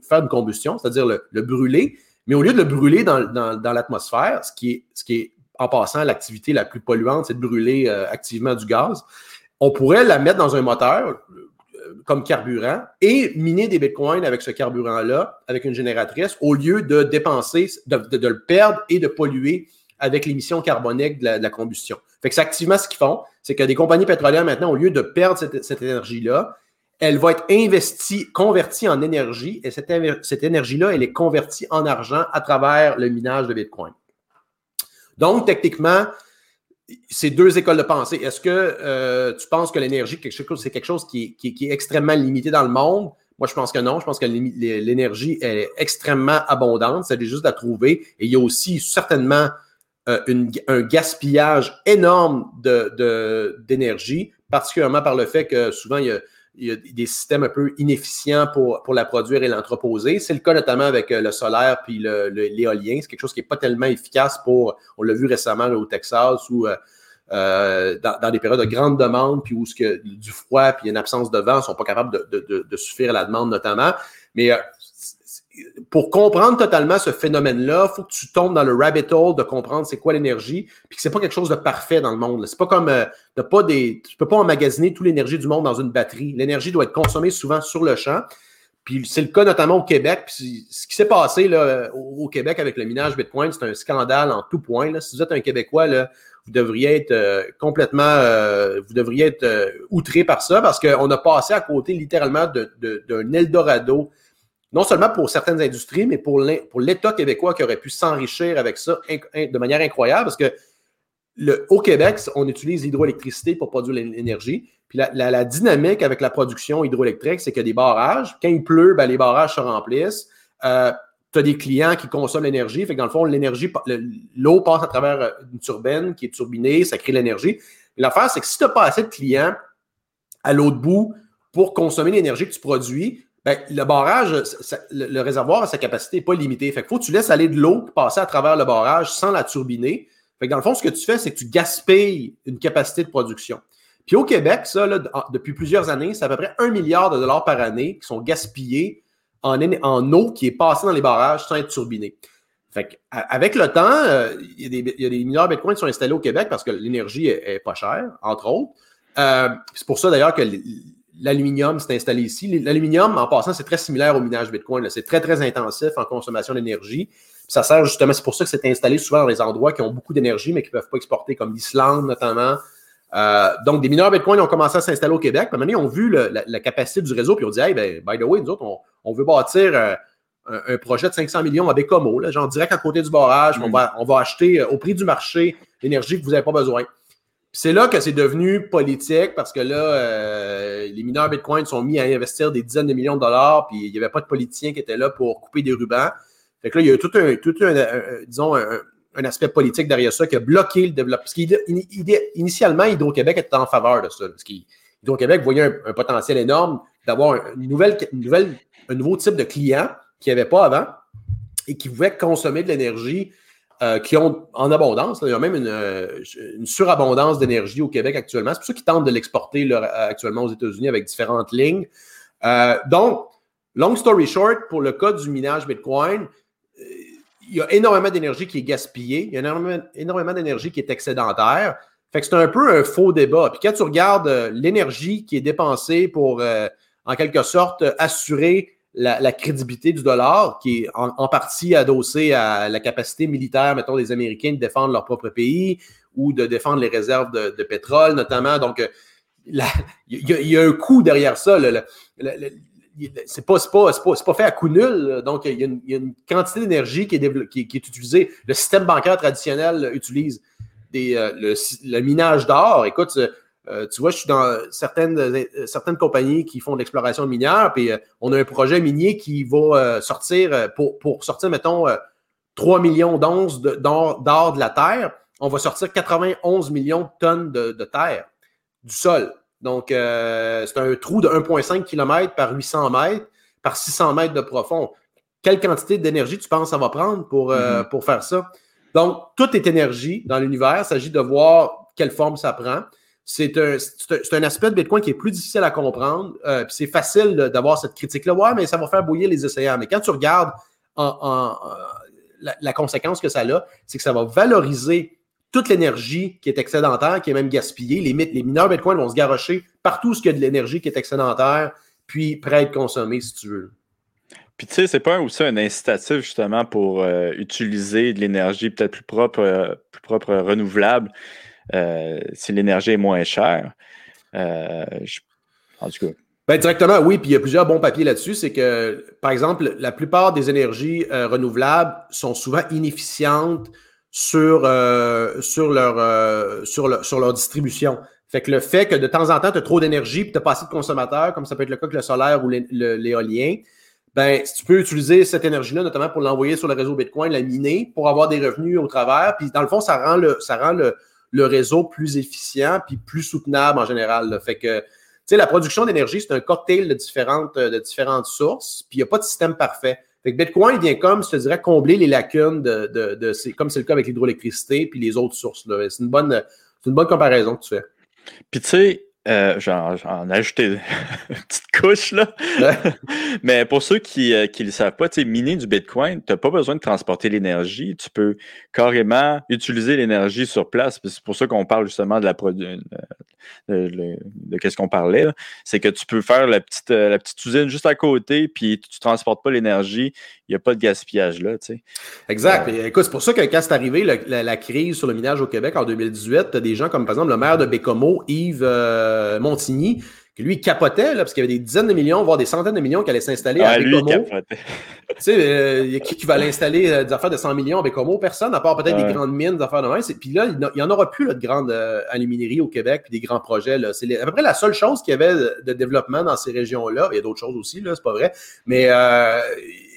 [SPEAKER 3] faire une combustion, c'est-à-dire le, brûler, mais au lieu de le brûler dans, l'atmosphère, ce qui, est, en passant, l'activité la plus polluante, c'est de brûler euh, activement du gaz, on pourrait la mettre dans un moteur comme carburant et miner des bitcoins avec ce carburant-là, avec une génératrice, au lieu de dépenser, de, le perdre et de polluer avec l'émission carbonique de la, combustion. Fait que c'est activement ce qu'ils font, c'est que des compagnies pétrolières maintenant, au lieu de perdre cette énergie-là, elle va être investie, convertie en énergie, et cette, cette énergie-là, elle est convertie en argent à travers le minage de Bitcoin. Donc, techniquement, c'est deux écoles de pensée. Est-ce que euh, tu penses que l'énergie, c'est quelque chose qui, est extrêmement limité dans le monde? Moi, je pense que non. Je pense que l'énergie est extrêmement abondante. C'est juste à trouver. Et il y a aussi certainement euh, un gaspillage énorme d'énergie, particulièrement par le fait que souvent, il y a il y a des systèmes un peu inefficients pour, la produire et l'entreposer. C'est le cas notamment avec euh, le solaire puis l'éolien. C'est quelque chose qui n'est pas tellement efficace pour, on l'a vu récemment au Texas, ou euh, euh, dans, des périodes de grande demande, puis où que, du froid puis une absence de vent ne sont pas capables de, de, de, suffire à la demande notamment. Mais pour comprendre totalement ce phénomène-là, il faut que tu tombes dans le rabbit hole de comprendre c'est quoi l'énergie, puis que c'est pas quelque chose de parfait dans le monde. C'est pas comme euh, pas des, tu peux pas emmagasiner toute l'énergie du monde dans une batterie. L'énergie doit être consommée souvent sur le champ. Puis c'est le cas notamment au Québec. Puis ce qui s'est passé là, au, Québec avec le minage Bitcoin, c'est un scandale en tout point. Si vous êtes un Québécois, vous devriez être euh, complètement, euh, vous devriez être euh, outré par ça parce qu'on a passé à côté littéralement d'un Eldorado non seulement pour certaines industries, mais pour l'État québécois qui aurait pu s'enrichir avec ça de manière incroyable, parce que au Québec, on utilise l'hydroélectricité pour produire l'énergie. Puis la, dynamique avec la production hydroélectrique, c'est qu'il y a des barrages. Quand il pleut, ben, les barrages se remplissent. Euh, tu as des clients qui consomment l'énergie. Fait que dans le fond, l'énergie, l'eau passe à travers une turbine qui est turbinée, ça crée l'énergie. L'affaire, c'est que si tu n'as pas assez de clients à l'autre bout pour consommer l'énergie que tu produis, ben, le barrage, le, réservoir a sa capacité n'est pas limitée. Fait qu'il faut que tu laisses aller de l'eau passer à travers le barrage sans la turbiner. Fait que dans le fond, ce que tu fais, c'est que tu gaspilles une capacité de production. Puis au Québec, ça, depuis plusieurs années, c'est à peu près un milliard de dollars par année qui sont gaspillés en, en eau qui est passée dans les barrages sans être turbinée. Fait avec le temps, euh, il, y a des, mineurs Bitcoin qui sont installés au Québec parce que l'énergie est, pas chère, entre autres. Euh, c'est pour ça d'ailleurs que l'aluminium s'est installé ici. L'aluminium, en passant, c'est très similaire au minage Bitcoin. C'est très, très intensif en consommation d'énergie. Ça sert justement, c'est pour ça que c'est installé souvent dans les endroits qui ont beaucoup d'énergie, mais qui ne peuvent pas exporter, comme l'Islande notamment. Euh, donc, des mineurs Bitcoin ont commencé à s'installer au Québec. Puis, ils ont vu la, capacité du réseau, puis ils ont dit Hey, ben, by the way, nous autres, on, veut bâtir euh, un, projet de 500 millions à Bécomo, là, genre direct à côté du barrage. On, va, on va acheter euh, au prix du marché l'énergie que vous n'avez pas besoin c'est là que c'est devenu politique parce que là, euh, les mineurs Bitcoin sont mis à investir des dizaines de millions de dollars, puis il n'y avait pas de politiciens qui étaient là pour couper des rubans. Fait que là, il y a tout un, tout un, disons, un, aspect politique derrière ça qui a bloqué le développement. Parce qu'initialement, Hydro-Québec était en faveur de ça. Parce qu'Hydro-Québec voyait un, potentiel énorme d'avoir une nouvelle, une nouvelle, un nouveau type de client qu'il n'y avait pas avant et qui pouvait consommer de l'énergie euh, qui ont en abondance. il y a même une, euh, surabondance d'énergie au Québec actuellement. C'est pour ça qu'ils tentent de l'exporter actuellement aux États-Unis avec différentes lignes. Euh, donc, long story short, pour le cas du minage Bitcoin, il y a énormément d'énergie qui est gaspillée, il y a énormément, énormément d'énergie qui est excédentaire. Fait que c'est un peu un faux débat. Puis quand tu regardes l'énergie qui est dépensée pour, en quelque sorte, assurer la, crédibilité du dollar, qui est en, partie adossée à la capacité militaire, mettons, des Américains de défendre leur propre pays ou de défendre les réserves de, pétrole, notamment. Donc, euh, il y, a un coût derrière ça. c'est pas, pas, pas, fait à coût nul. Donc, il y a une, quantité d'énergie qui, qui, est utilisée. Le système bancaire traditionnel utilise des, le, minage d'or. Écoute, euh, tu vois, je suis dans certaines, euh, certaines compagnies qui font de l'exploration minière, puis euh, on a un projet minier qui va sortir, pour, pour sortir, mettons, 3 millions d'onces d'or de, la terre, on va sortir 91 millions de tonnes de, terre du sol. Donc, c'est un trou de 1,5 km par 800 mètres, par 600 mètres de profond. Quelle quantité d'énergie tu penses que ça va prendre pour, mm-hmm. pour faire ça? Donc, tout est énergie dans l'univers. Il s'agit de voir quelle forme ça prend c'est un, aspect de Bitcoin qui est plus difficile à comprendre. Euh, c'est facile d'avoir cette critique-là. Ouais, mais ça va faire bouillir les océans. Mais quand tu regardes la, conséquence que ça a, c'est que ça va valoriser toute l'énergie qui est excédentaire, qui est même gaspillée. Les, les mineurs Bitcoin vont se garrocher partout ce qu'il y a de l'énergie qui est excédentaire, puis prêt à être consommé, si tu veux.
[SPEAKER 1] Puis tu sais, c'est pas aussi un incitatif justement pour euh, utiliser de l'énergie peut-être plus propre, euh, plus propre, renouvelable. Euh, si l'énergie est moins chère. Euh, en tout cas.
[SPEAKER 3] Ben, directement, oui, puis il y a plusieurs bons papiers là-dessus. C'est que, par exemple, la plupart des énergies euh, renouvelables sont souvent inefficientes sur, sur, leur, sur, leur distribution. Fait que le fait que de temps en temps, tu as trop d'énergie et tu n'as pas assez de consommateurs, comme ça peut être le cas avec le solaire ou l'éolien, ben, si tu peux utiliser cette énergie-là, notamment pour l'envoyer sur le réseau Bitcoin, la miner, pour avoir des revenus au travers. Puis dans le fond, ça rend le, ça rend le, le réseau plus efficient puis plus soutenable en général. Fait que, tu sais, la production d'énergie, c'est un cocktail de différentes, de différentes sources, puis il n'y a pas de système parfait. Fait que Bitcoin vient comme, je te dirais, combler les lacunes de, de, de comme c'est le cas avec l'hydroélectricité puis les autres sources. C'est une bonne, une bonne comparaison que tu fais.
[SPEAKER 1] Puis tu sais, euh, j'en, ai ajouté une petite couche, là. *laughs* Mais pour ceux qui ne euh, le savent pas, miner du Bitcoin, tu n'as pas besoin de transporter l'énergie. Tu peux carrément utiliser l'énergie sur place. C'est pour ça qu'on parle justement de la production de, qu'est-ce qu'on parlait. C'est que tu peux faire la petite, euh, la petite usine juste à côté, puis tu ne transportes pas l'énergie. Il n'y a pas de gaspillage là.
[SPEAKER 3] Exact. écoute, c'est pour ça que quand c'est arrivé la, crise sur le minage au Québec en 2018, tu as des gens comme par exemple le maire de Bécomo, Yves. Euh, Montigny, que lui, il capotait, là, parce qu'il y avait des dizaines de millions, voire des centaines de millions qui allaient s'installer à Bécomo. tu sais, euh, il y a qui qui va l'installer euh, des affaires de 100 millions à Bécomo? Personne, à part peut-être des grandes mines, des affaires de même. Puis là, il n'y en aura plus de grandes alumineries au Québec, puis des grands projets. C'est à peu près la seule chose qu'il y avait de développement dans ces régions-là. Il y a d'autres choses aussi, là, c'est pas vrai. Mais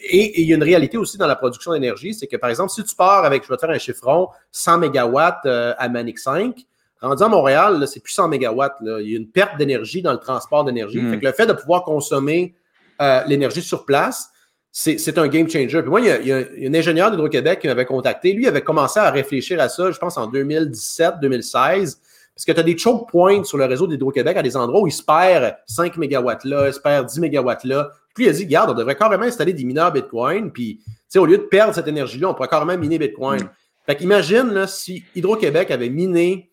[SPEAKER 3] et, il y a une réalité aussi dans la production d'énergie, c'est que par exemple, si tu pars avec, je vais te faire un chiffron, 100 MW à Manic 5, Rendu à Montréal, c'est plus 100 MW. Il y a une perte d'énergie dans le transport d'énergie. Hmm. le fait de pouvoir consommer euh, l'énergie sur place, c'est un game changer. Puis moi, il y a, un ingénieur d'Hydro-Québec qui m'avait contacté. Lui avait commencé à réfléchir à ça, je pense, en 2017-2016. Parce que tu as des choke points sur le réseau d'Hydro-Québec à des endroits où il se perd 5 MW là, il se perd 10 MW là. Puis il a dit, regarde, on devrait carrément installer des mineurs Bitcoin. Puis, au lieu de perdre cette énergie-là, on pourrait carrément miner Bitcoin. Hmm. Fait qu'imagine si Hydro-Québec avait miné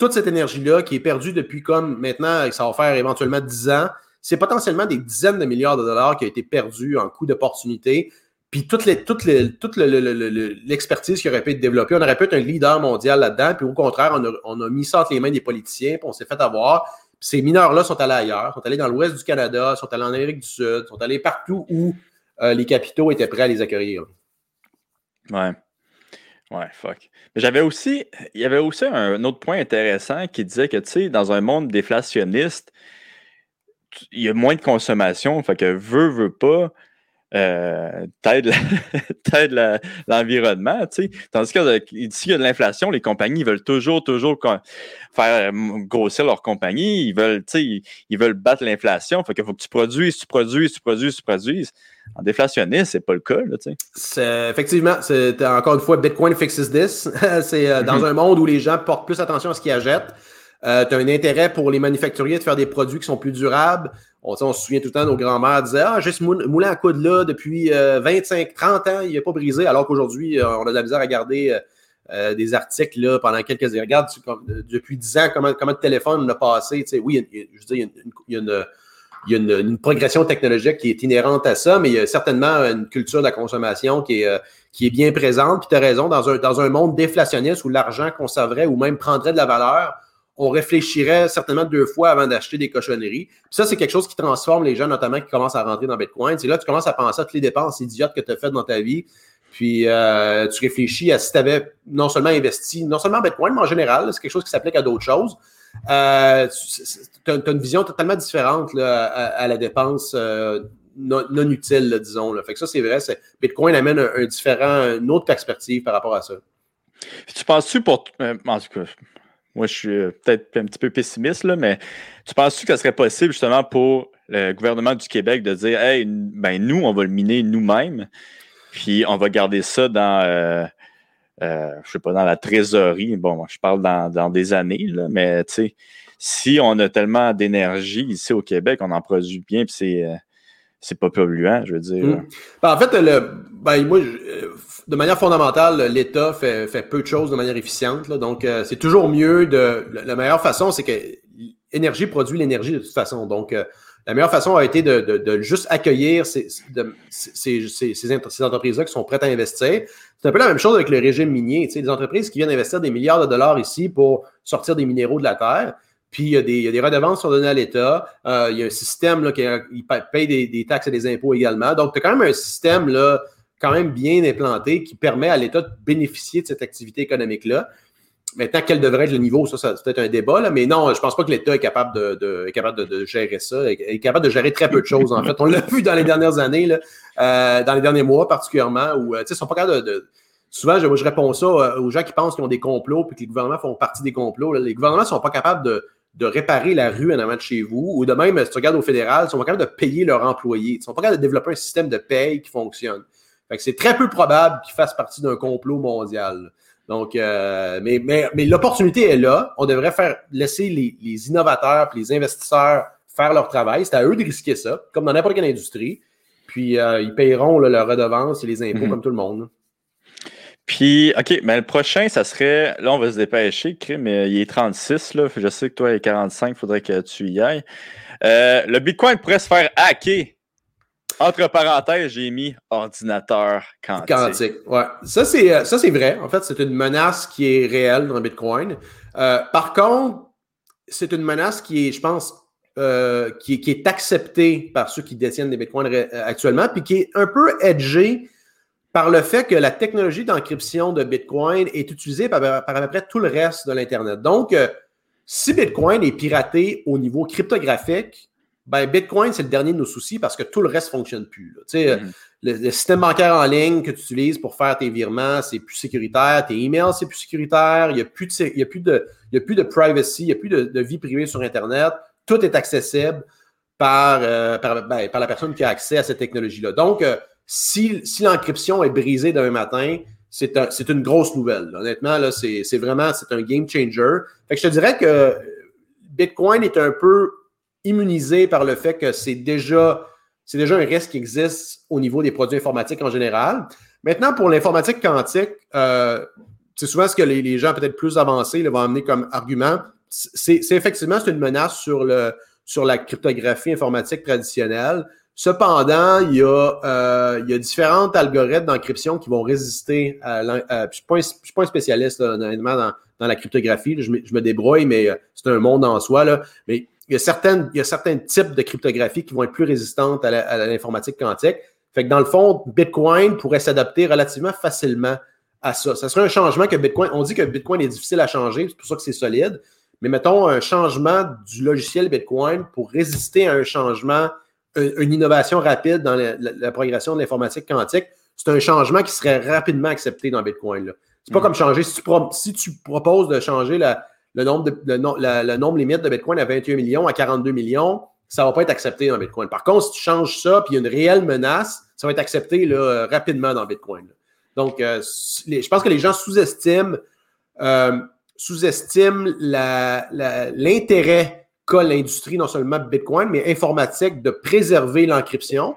[SPEAKER 3] toute cette énergie-là qui est perdue depuis comme maintenant, ça va faire éventuellement 10 ans, c'est potentiellement des dizaines de milliards de dollars qui ont été perdus en coût d'opportunité. Puis toute, les, l'expertise qui aurait pu être développée, on aurait pu être un leader mondial là-dedans. Puis au contraire, on a, on a mis ça entre les mains des politiciens, puis on s'est fait avoir. ces mineurs-là sont allés ailleurs, sont allés dans l'ouest du Canada, sont allés en Amérique du Sud, sont allés partout où euh, les capitaux étaient prêts à les accueillir.
[SPEAKER 1] Ouais. Ouais, fuck. J'avais aussi, il y avait aussi un autre point intéressant qui disait que, tu sais, dans un monde déflationniste, il y a moins de consommation, fait que veut, veut pas, euh, t'aides *laughs* l'environnement, tu sais. Tandis que s'il y a de l'inflation, les compagnies veulent toujours, toujours faire grossir leur compagnie. Ils veulent, tu sais, ils veulent battre l'inflation. Fait qu'il faut que tu produises, tu produises, tu produises, tu produises. En déflationniste, c'est pas le cas, là, tu
[SPEAKER 3] sais. Effectivement, c'est encore une fois, Bitcoin fixes this. *laughs* c'est euh, dans mm-hmm. un monde où les gens portent plus attention à ce qu'ils achètent. Euh, tu as un intérêt pour les manufacturiers de faire des produits qui sont plus durables. On, se souvient tout le temps, nos grands-mères disaient Ah, juste moulin à coude là depuis 25, euh, 30 ans, il n'est pas brisé, alors qu'aujourd'hui, euh, on a de la misère à garder euh, des articles là, pendant quelques années. Regarde, depuis 10 ans, comment, comment le téléphone a passé. oui, je dis, il y a, une, il y a une, progression technologique qui est inhérente à ça, mais il y a certainement une culture de la consommation qui est, qui est bien présente. Puis tu as raison, dans un, dans un monde déflationniste où l'argent conserverait ou même prendrait de la valeur, on réfléchirait certainement deux fois avant d'acheter des cochonneries. Puis ça, c'est quelque chose qui transforme les gens, notamment qui commencent à rentrer dans Bitcoin. C'est là tu commences à penser à toutes les dépenses idiotes que tu as faites dans ta vie. Puis euh, tu réfléchis à si tu avais non seulement investi, non seulement en Bitcoin, mais en général, c'est quelque chose qui s'applique à d'autres choses. Euh, tu as, une vision totalement différente à, la dépense euh, non, utile, disons. Fait que ça, c'est vrai. Bitcoin amène un, différent, une autre perspective par rapport à ça.
[SPEAKER 1] Tu penses-tu pour. en tout cas, moi, je suis peut-être un petit peu pessimiste, là, mais tu penses-tu que ce serait possible justement pour le gouvernement du Québec de dire Hey, ben nous, on va le miner nous-mêmes, puis on va garder ça dans, euh, euh, je sais pas, dans la trésorerie? Bon, je parle dans, des années, là, mais tu sais, si on a tellement d'énergie ici au Québec, on en produit bien, puis c'est. Euh, c'est pas polluant, je veux dire. Hmm.
[SPEAKER 3] Ben, en fait, ben, moi, de manière fondamentale, l'État fait, peu de choses de manière efficiente. Donc, c'est toujours mieux de. La meilleure façon, c'est que l'énergie produit l'énergie de toute façon. Donc, la meilleure façon a été de, juste accueillir ces, ces, entreprises-là qui sont prêtes à investir. C'est un peu la même chose avec le régime minier. Tu sais, des entreprises qui viennent investir des milliards de dollars ici pour sortir des minéraux de la terre. Puis il y a des, redevances qui sont données à l'État. Euh, il y a un système là, qui paye des, taxes et des impôts également. Donc, tu as quand même un système là, quand même bien implanté qui permet à l'État de bénéficier de cette activité économique-là. Maintenant, quel devrait être le niveau, ça, c'est peut-être un débat, là, mais non, je pense pas que l'État est capable de, est capable de, gérer ça. Il est capable de gérer très peu de choses, en fait. On l'a vu dans les dernières années, là, euh, dans les derniers mois particulièrement, où euh, ils sont pas capables de. Souvent, je, réponds ça aux gens qui pensent qu'ils ont des complots puis que les gouvernements font partie des complots. Les gouvernements ne sont pas capables de, de, réparer la rue en avant de chez vous, ou de même, si tu regardes au fédéral, ils sont pas capables de payer leurs employés. Ils ne sont pas capables de développer un système de paye qui fonctionne. Fait que c'est très peu probable qu'ils fassent partie d'un complot mondial. Donc, euh, mais, mais, mais l'opportunité est là. On devrait faire laisser les, les innovateurs et les investisseurs faire leur travail. C'est à eux de risquer ça, comme dans n'importe quelle industrie. Puis, euh, ils paieront leurs redevances et les impôts mhm. comme tout le monde.
[SPEAKER 1] Puis, OK, mais le prochain, ça serait. Là, on va se dépêcher, mais il est 36. Là. Je sais que toi, il est 45. Il faudrait que tu y ailles. Euh, le Bitcoin pourrait se faire hacker entre parenthèses, j'ai mis ordinateur quantique. Quantique,
[SPEAKER 3] ouais. Ça, c'est, euh, ça, c'est vrai. En fait, c'est une menace qui est réelle dans le Bitcoin. Euh, par contre, c'est une menace qui est, je pense, euh, qui, qui, est acceptée par ceux qui détiennent des Bitcoins actuellement, puis qui est un peu edgée par le fait que la technologie d'encryption de Bitcoin est utilisée par, par, à peu près tout le reste de l'Internet. Donc, si Bitcoin est piraté au niveau cryptographique, ben, Bitcoin, c'est le dernier de nos soucis parce que tout le reste ne fonctionne plus. Mm-hmm. le, système bancaire en ligne que tu utilises pour faire tes virements, c'est plus sécuritaire. Tes emails, c'est plus sécuritaire. Il n'y a, plus de, a, plus de, a plus de privacy, il n'y a plus de, vie privée sur Internet. Tout est accessible par, euh, ben, par, la personne qui a accès à cette technologie-là. Donc, euh, si, si l'encryption est brisée d'un matin, c'est un, une grosse nouvelle. Honnêtement, là, c'est, vraiment un game changer. Fait je te dirais que Bitcoin est un peu immunisé par le fait que c'est déjà, déjà un risque qui existe au niveau des produits informatiques en général. Maintenant, pour l'informatique quantique, euh, c'est souvent ce que les, gens peut-être plus avancés vont amener comme argument. C'est effectivement une menace sur, le, sur la cryptographie informatique traditionnelle. Cependant, il y, a, euh, différents algorithmes d'encryption qui vont résister à. je ne suis, pas un spécialiste dans, la cryptographie. Je me, débrouille, mais euh, c'est un monde en soi. Mais il y, a certaines, il y a certains types de cryptographie qui vont être plus résistantes à l'informatique quantique. Fait que dans le fond, Bitcoin pourrait s'adapter relativement facilement à ça. Ça serait un changement que Bitcoin, on dit que Bitcoin est difficile à changer, c'est pour ça que c'est solide. Mais mettons un changement du logiciel Bitcoin pour résister à un changement, une, innovation rapide dans la, progression de l'informatique quantique. C'est un changement qui serait rapidement accepté dans Bitcoin. C'est pas mm. comme changer. Si tu, si tu proposes de changer la, le nombre, de, le, nombre limite de Bitcoin à 21 millions, à 42 millions, ça ne va pas être accepté dans Bitcoin. Par contre, si tu changes ça, puis il y a une réelle menace, ça va être accepté là, rapidement dans Bitcoin. Donc, euh, je pense que les gens sous-estiment euh, sous-estiment l'intérêt l'industrie, non seulement Bitcoin, mais informatique, de préserver l'encryption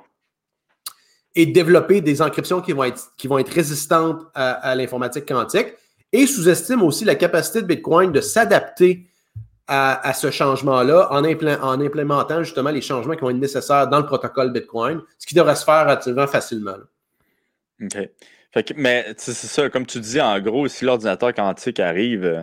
[SPEAKER 3] et développer des encryptions qui vont être, qui vont être résistantes à l'informatique quantique et sous-estime aussi la capacité de Bitcoin de s'adapter à, ce changement-là en, en, implémentant justement les changements qui vont être nécessaires dans le protocole Bitcoin, ce qui devrait se faire relativement facilement.
[SPEAKER 1] OK. mais c'est ça, comme tu dis, en gros, si l'ordinateur quantique arrive, euh,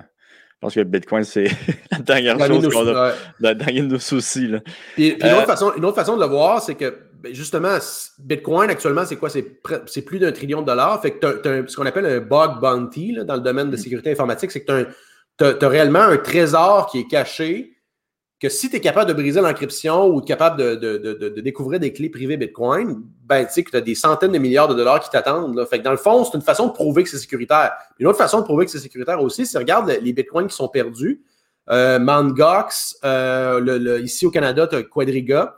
[SPEAKER 1] pense que le Bitcoin, c'est *laughs* la dernière chose qu'on a. La dernière de nos soucis. Là.
[SPEAKER 3] Puis, une, autre façon, une autre façon de le voir, c'est que ben, justement, Bitcoin, actuellement, c'est quoi? C'est plus d'un trillion de dollars. Fait que tu as, ce qu'on appelle un bug bounty dans le domaine de mm. sécurité informatique. C'est que tu as, réellement un trésor qui est caché que si tu es capable de briser l'encryption ou capable de, découvrir des clés privées Bitcoin, ben, tu sais que tu as des centaines de milliards de dollars qui t'attendent. Fait que dans le fond, c'est une façon de prouver que c'est sécuritaire. Une autre façon de prouver que c'est sécuritaire aussi, c'est regarde les Bitcoins qui sont perdus. Euh, Mangox, euh, ici au Canada, tu as Quadriga.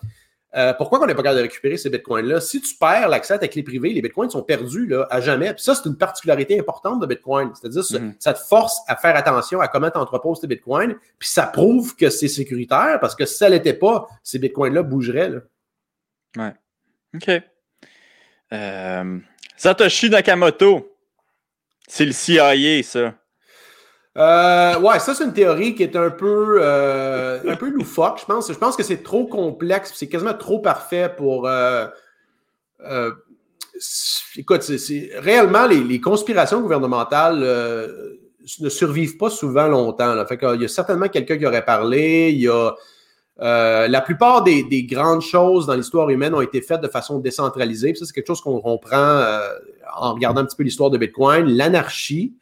[SPEAKER 3] Euh, pourquoi on n'est pas capable de récupérer ces bitcoins-là? Si tu perds l'accès à ta clé privée, les bitcoins sont perdus là, à jamais. Puis ça, c'est une particularité importante de Bitcoin. C'est-à-dire, mm-hmm. ça te force à faire attention à comment tu entreposes tes bitcoins. Puis ça prouve que c'est sécuritaire parce que si ça l'était pas, ces bitcoins-là bougeraient. Là.
[SPEAKER 1] Ouais. OK. Euh, Satoshi Nakamoto. C'est le CIA, ça.
[SPEAKER 3] Euh, ouais, ça, c'est une théorie qui est un peu, euh, un peu loufoque, je pense. Je pense que c'est trop complexe, c'est quasiment trop parfait pour. Euh, euh écoute, réellement, les, conspirations gouvernementales euh, ne survivent pas souvent longtemps. Fait qu'il y a certainement quelqu'un qui aurait parlé. Il y a. la plupart des, des, grandes choses dans l'histoire humaine ont été faites de façon décentralisée. Ça, c'est quelque chose qu'on comprend en regardant un petit peu l'histoire de Bitcoin. L'anarchie,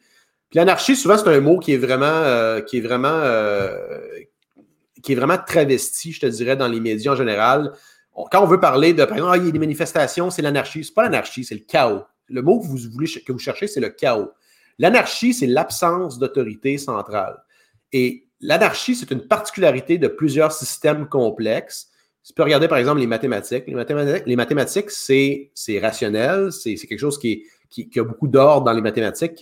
[SPEAKER 3] puis l'anarchie, souvent, c'est un mot qui est vraiment, euh, qui est vraiment, euh, qui est vraiment travesti, je te dirais, dans les médias en général. quand on veut parler de, par exemple, ah, il y a des manifestations, c'est l'anarchie. C'est pas l'anarchie, c'est le chaos. Le mot que vous voulez, que vous cherchez, c'est le chaos. L'anarchie, c'est l'absence d'autorité centrale. Et l'anarchie, c'est une particularité de plusieurs systèmes complexes. Tu peux regarder, par exemple, les mathématiques. Les mathématiques, les c'est, rationnel, c'est, quelque chose qui, qui, a beaucoup d'ordre dans les mathématiques,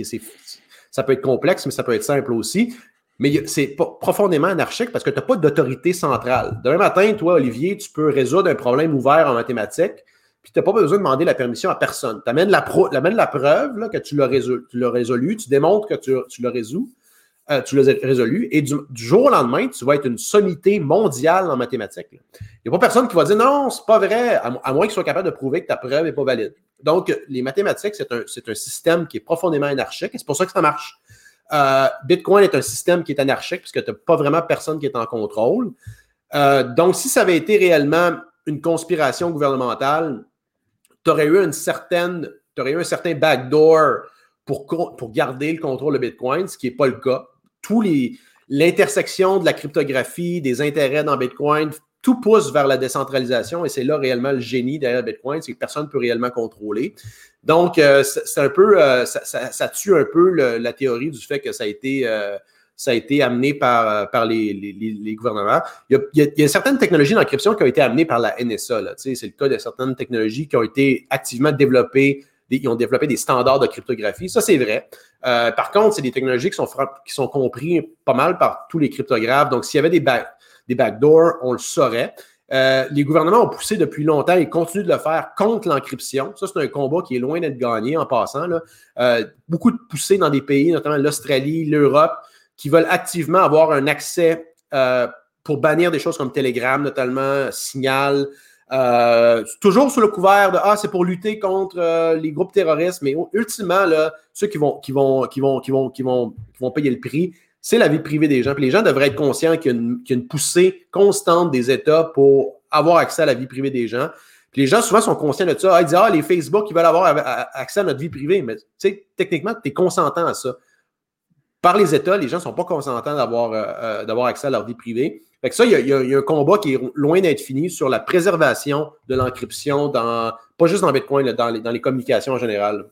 [SPEAKER 3] ça peut être complexe, mais ça peut être simple aussi. Mais c'est profondément anarchique parce que tu n'as pas d'autorité centrale. Demain matin, toi, Olivier, tu peux résoudre un problème ouvert en mathématiques, puis tu n'as pas besoin de demander la permission à personne. Tu amènes la, preuve que tu l'as résolu, tu démontres que tu, tu l'as résolu, euh, tu l'as résolu, et du, jour au lendemain, tu vas être une sommité mondiale en mathématiques. Il n'y a pas personne qui va dire non, c'est pas vrai, à, moins qu'il soit capable de prouver que ta preuve n'est pas valide. Donc, les mathématiques, c'est un, un, système qui est profondément anarchique et c'est pour ça que ça marche. Euh, Bitcoin est un système qui est anarchique puisque tu n'as pas vraiment personne qui est en contrôle. Euh, donc, si ça avait été réellement une conspiration gouvernementale, tu aurais eu une certaine, eu un certain backdoor pour, pour garder le contrôle de Bitcoin, ce qui n'est pas le cas. Tous l'intersection de la cryptographie, des intérêts dans Bitcoin tout pousse vers la décentralisation et c'est là réellement le génie derrière Bitcoin, c'est que personne ne peut réellement contrôler. Donc, euh, euh, ça, tue un peu la théorie du fait que ça a été, euh, amené par, les, gouvernements. Il y, a, il y, a, certaines technologies d'encryption qui ont été amenées par la NSA. C'est le cas de certaines technologies qui ont été activement développées. Ils ont développé des standards de cryptographie. Ça, c'est vrai. par contre, c'est des technologies qui sont, comprises pas mal par tous les cryptographes. Donc, s'il y avait des, backdoors, on le saurait. Euh, les gouvernements ont poussé depuis longtemps et continuent de le faire contre l'encryption. Ça, c'est un combat qui est loin d'être gagné en passant. Euh, beaucoup de poussées dans des pays, notamment l'Australie, l'Europe, qui veulent activement avoir un accès euh, pour bannir des choses comme Telegram, notamment Signal. Toujours sous le couvert de Ah, c'est pour lutter contre les groupes terroristes, mais ultimement, là, ceux qui vont, qui vont, qui vont, qui vont, qui vont, vont payer le prix, c'est la vie privée des gens. Puis les gens devraient être conscients qu'il y, a une, poussée constante des États pour avoir accès à la vie privée des gens. Puis les gens, souvent, sont conscients de ça. Ah, ils disent, ah, les Facebook, ils veulent avoir accès à notre vie privée. Mais tu sais, techniquement, tu es consentant à ça. Par les États, les gens ne sont pas consentants d'avoir euh, euh, accès à leur vie privée. Fait que ça, il y, a, un combat qui est loin d'être fini sur la préservation de l'encryption, dans, pas juste dans Bitcoin, dans, les, dans les communications en général.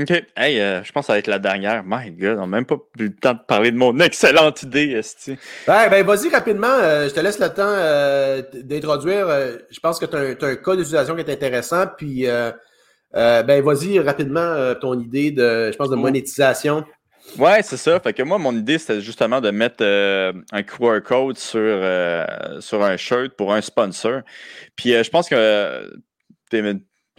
[SPEAKER 1] OK. Hey, euh, je pense que ça va être la dernière. My God, on n'a même pas eu le temps de parler de mon excellente idée, Esti.
[SPEAKER 3] Ben, ben vas-y rapidement. Euh, je te laisse le temps euh, d'introduire. je pense que tu as, un cas d'utilisation qui est intéressant. Puis, ben, vas-y rapidement ton idée de, je pense, de monétisation.
[SPEAKER 1] Ouais, c'est ça. Fait que moi, mon idée, c'était justement de mettre un QR code sur, sur un shirt pour un sponsor. Puis, je pense que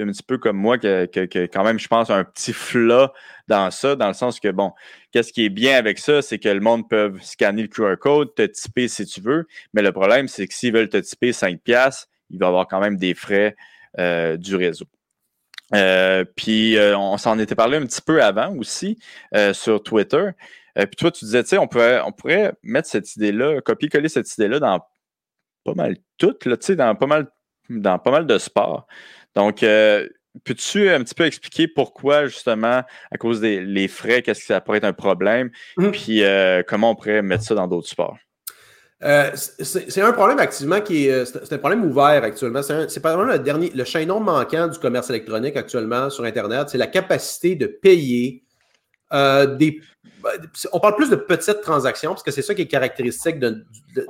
[SPEAKER 1] un petit peu comme moi, que, quand même, je pense, un petit flat dans ça, dans le sens que, bon, qu'est-ce qui est bien avec ça, c'est que le monde peut scanner le QR code, te typer si tu veux, mais le problème, c'est que s'ils veulent te typer 5$, il va y avoir quand même des frais euh, du réseau. Euh, puis, euh, on s'en était parlé un petit peu avant aussi sur Twitter. Et puis toi, tu disais, tu sais, on pourrait, on pourrait mettre cette idée-là, copier-coller cette idée-là dans pas mal toutes, là, tu sais, dans pas mal, dans pas mal de sports. Donc, euh, peux-tu un petit peu expliquer pourquoi, justement, à cause des les frais, qu'est-ce que ça pourrait être un problème, mmh. puis euh, comment on pourrait mettre ça dans d'autres sports?
[SPEAKER 3] Euh, c'est un problème activement qui est. C'est un problème ouvert actuellement. C'est vraiment le dernier, le chaînon manquant du commerce électronique actuellement sur Internet. C'est la capacité de payer des. On parle plus de petites transactions parce que c'est ça qui est caractéristique de,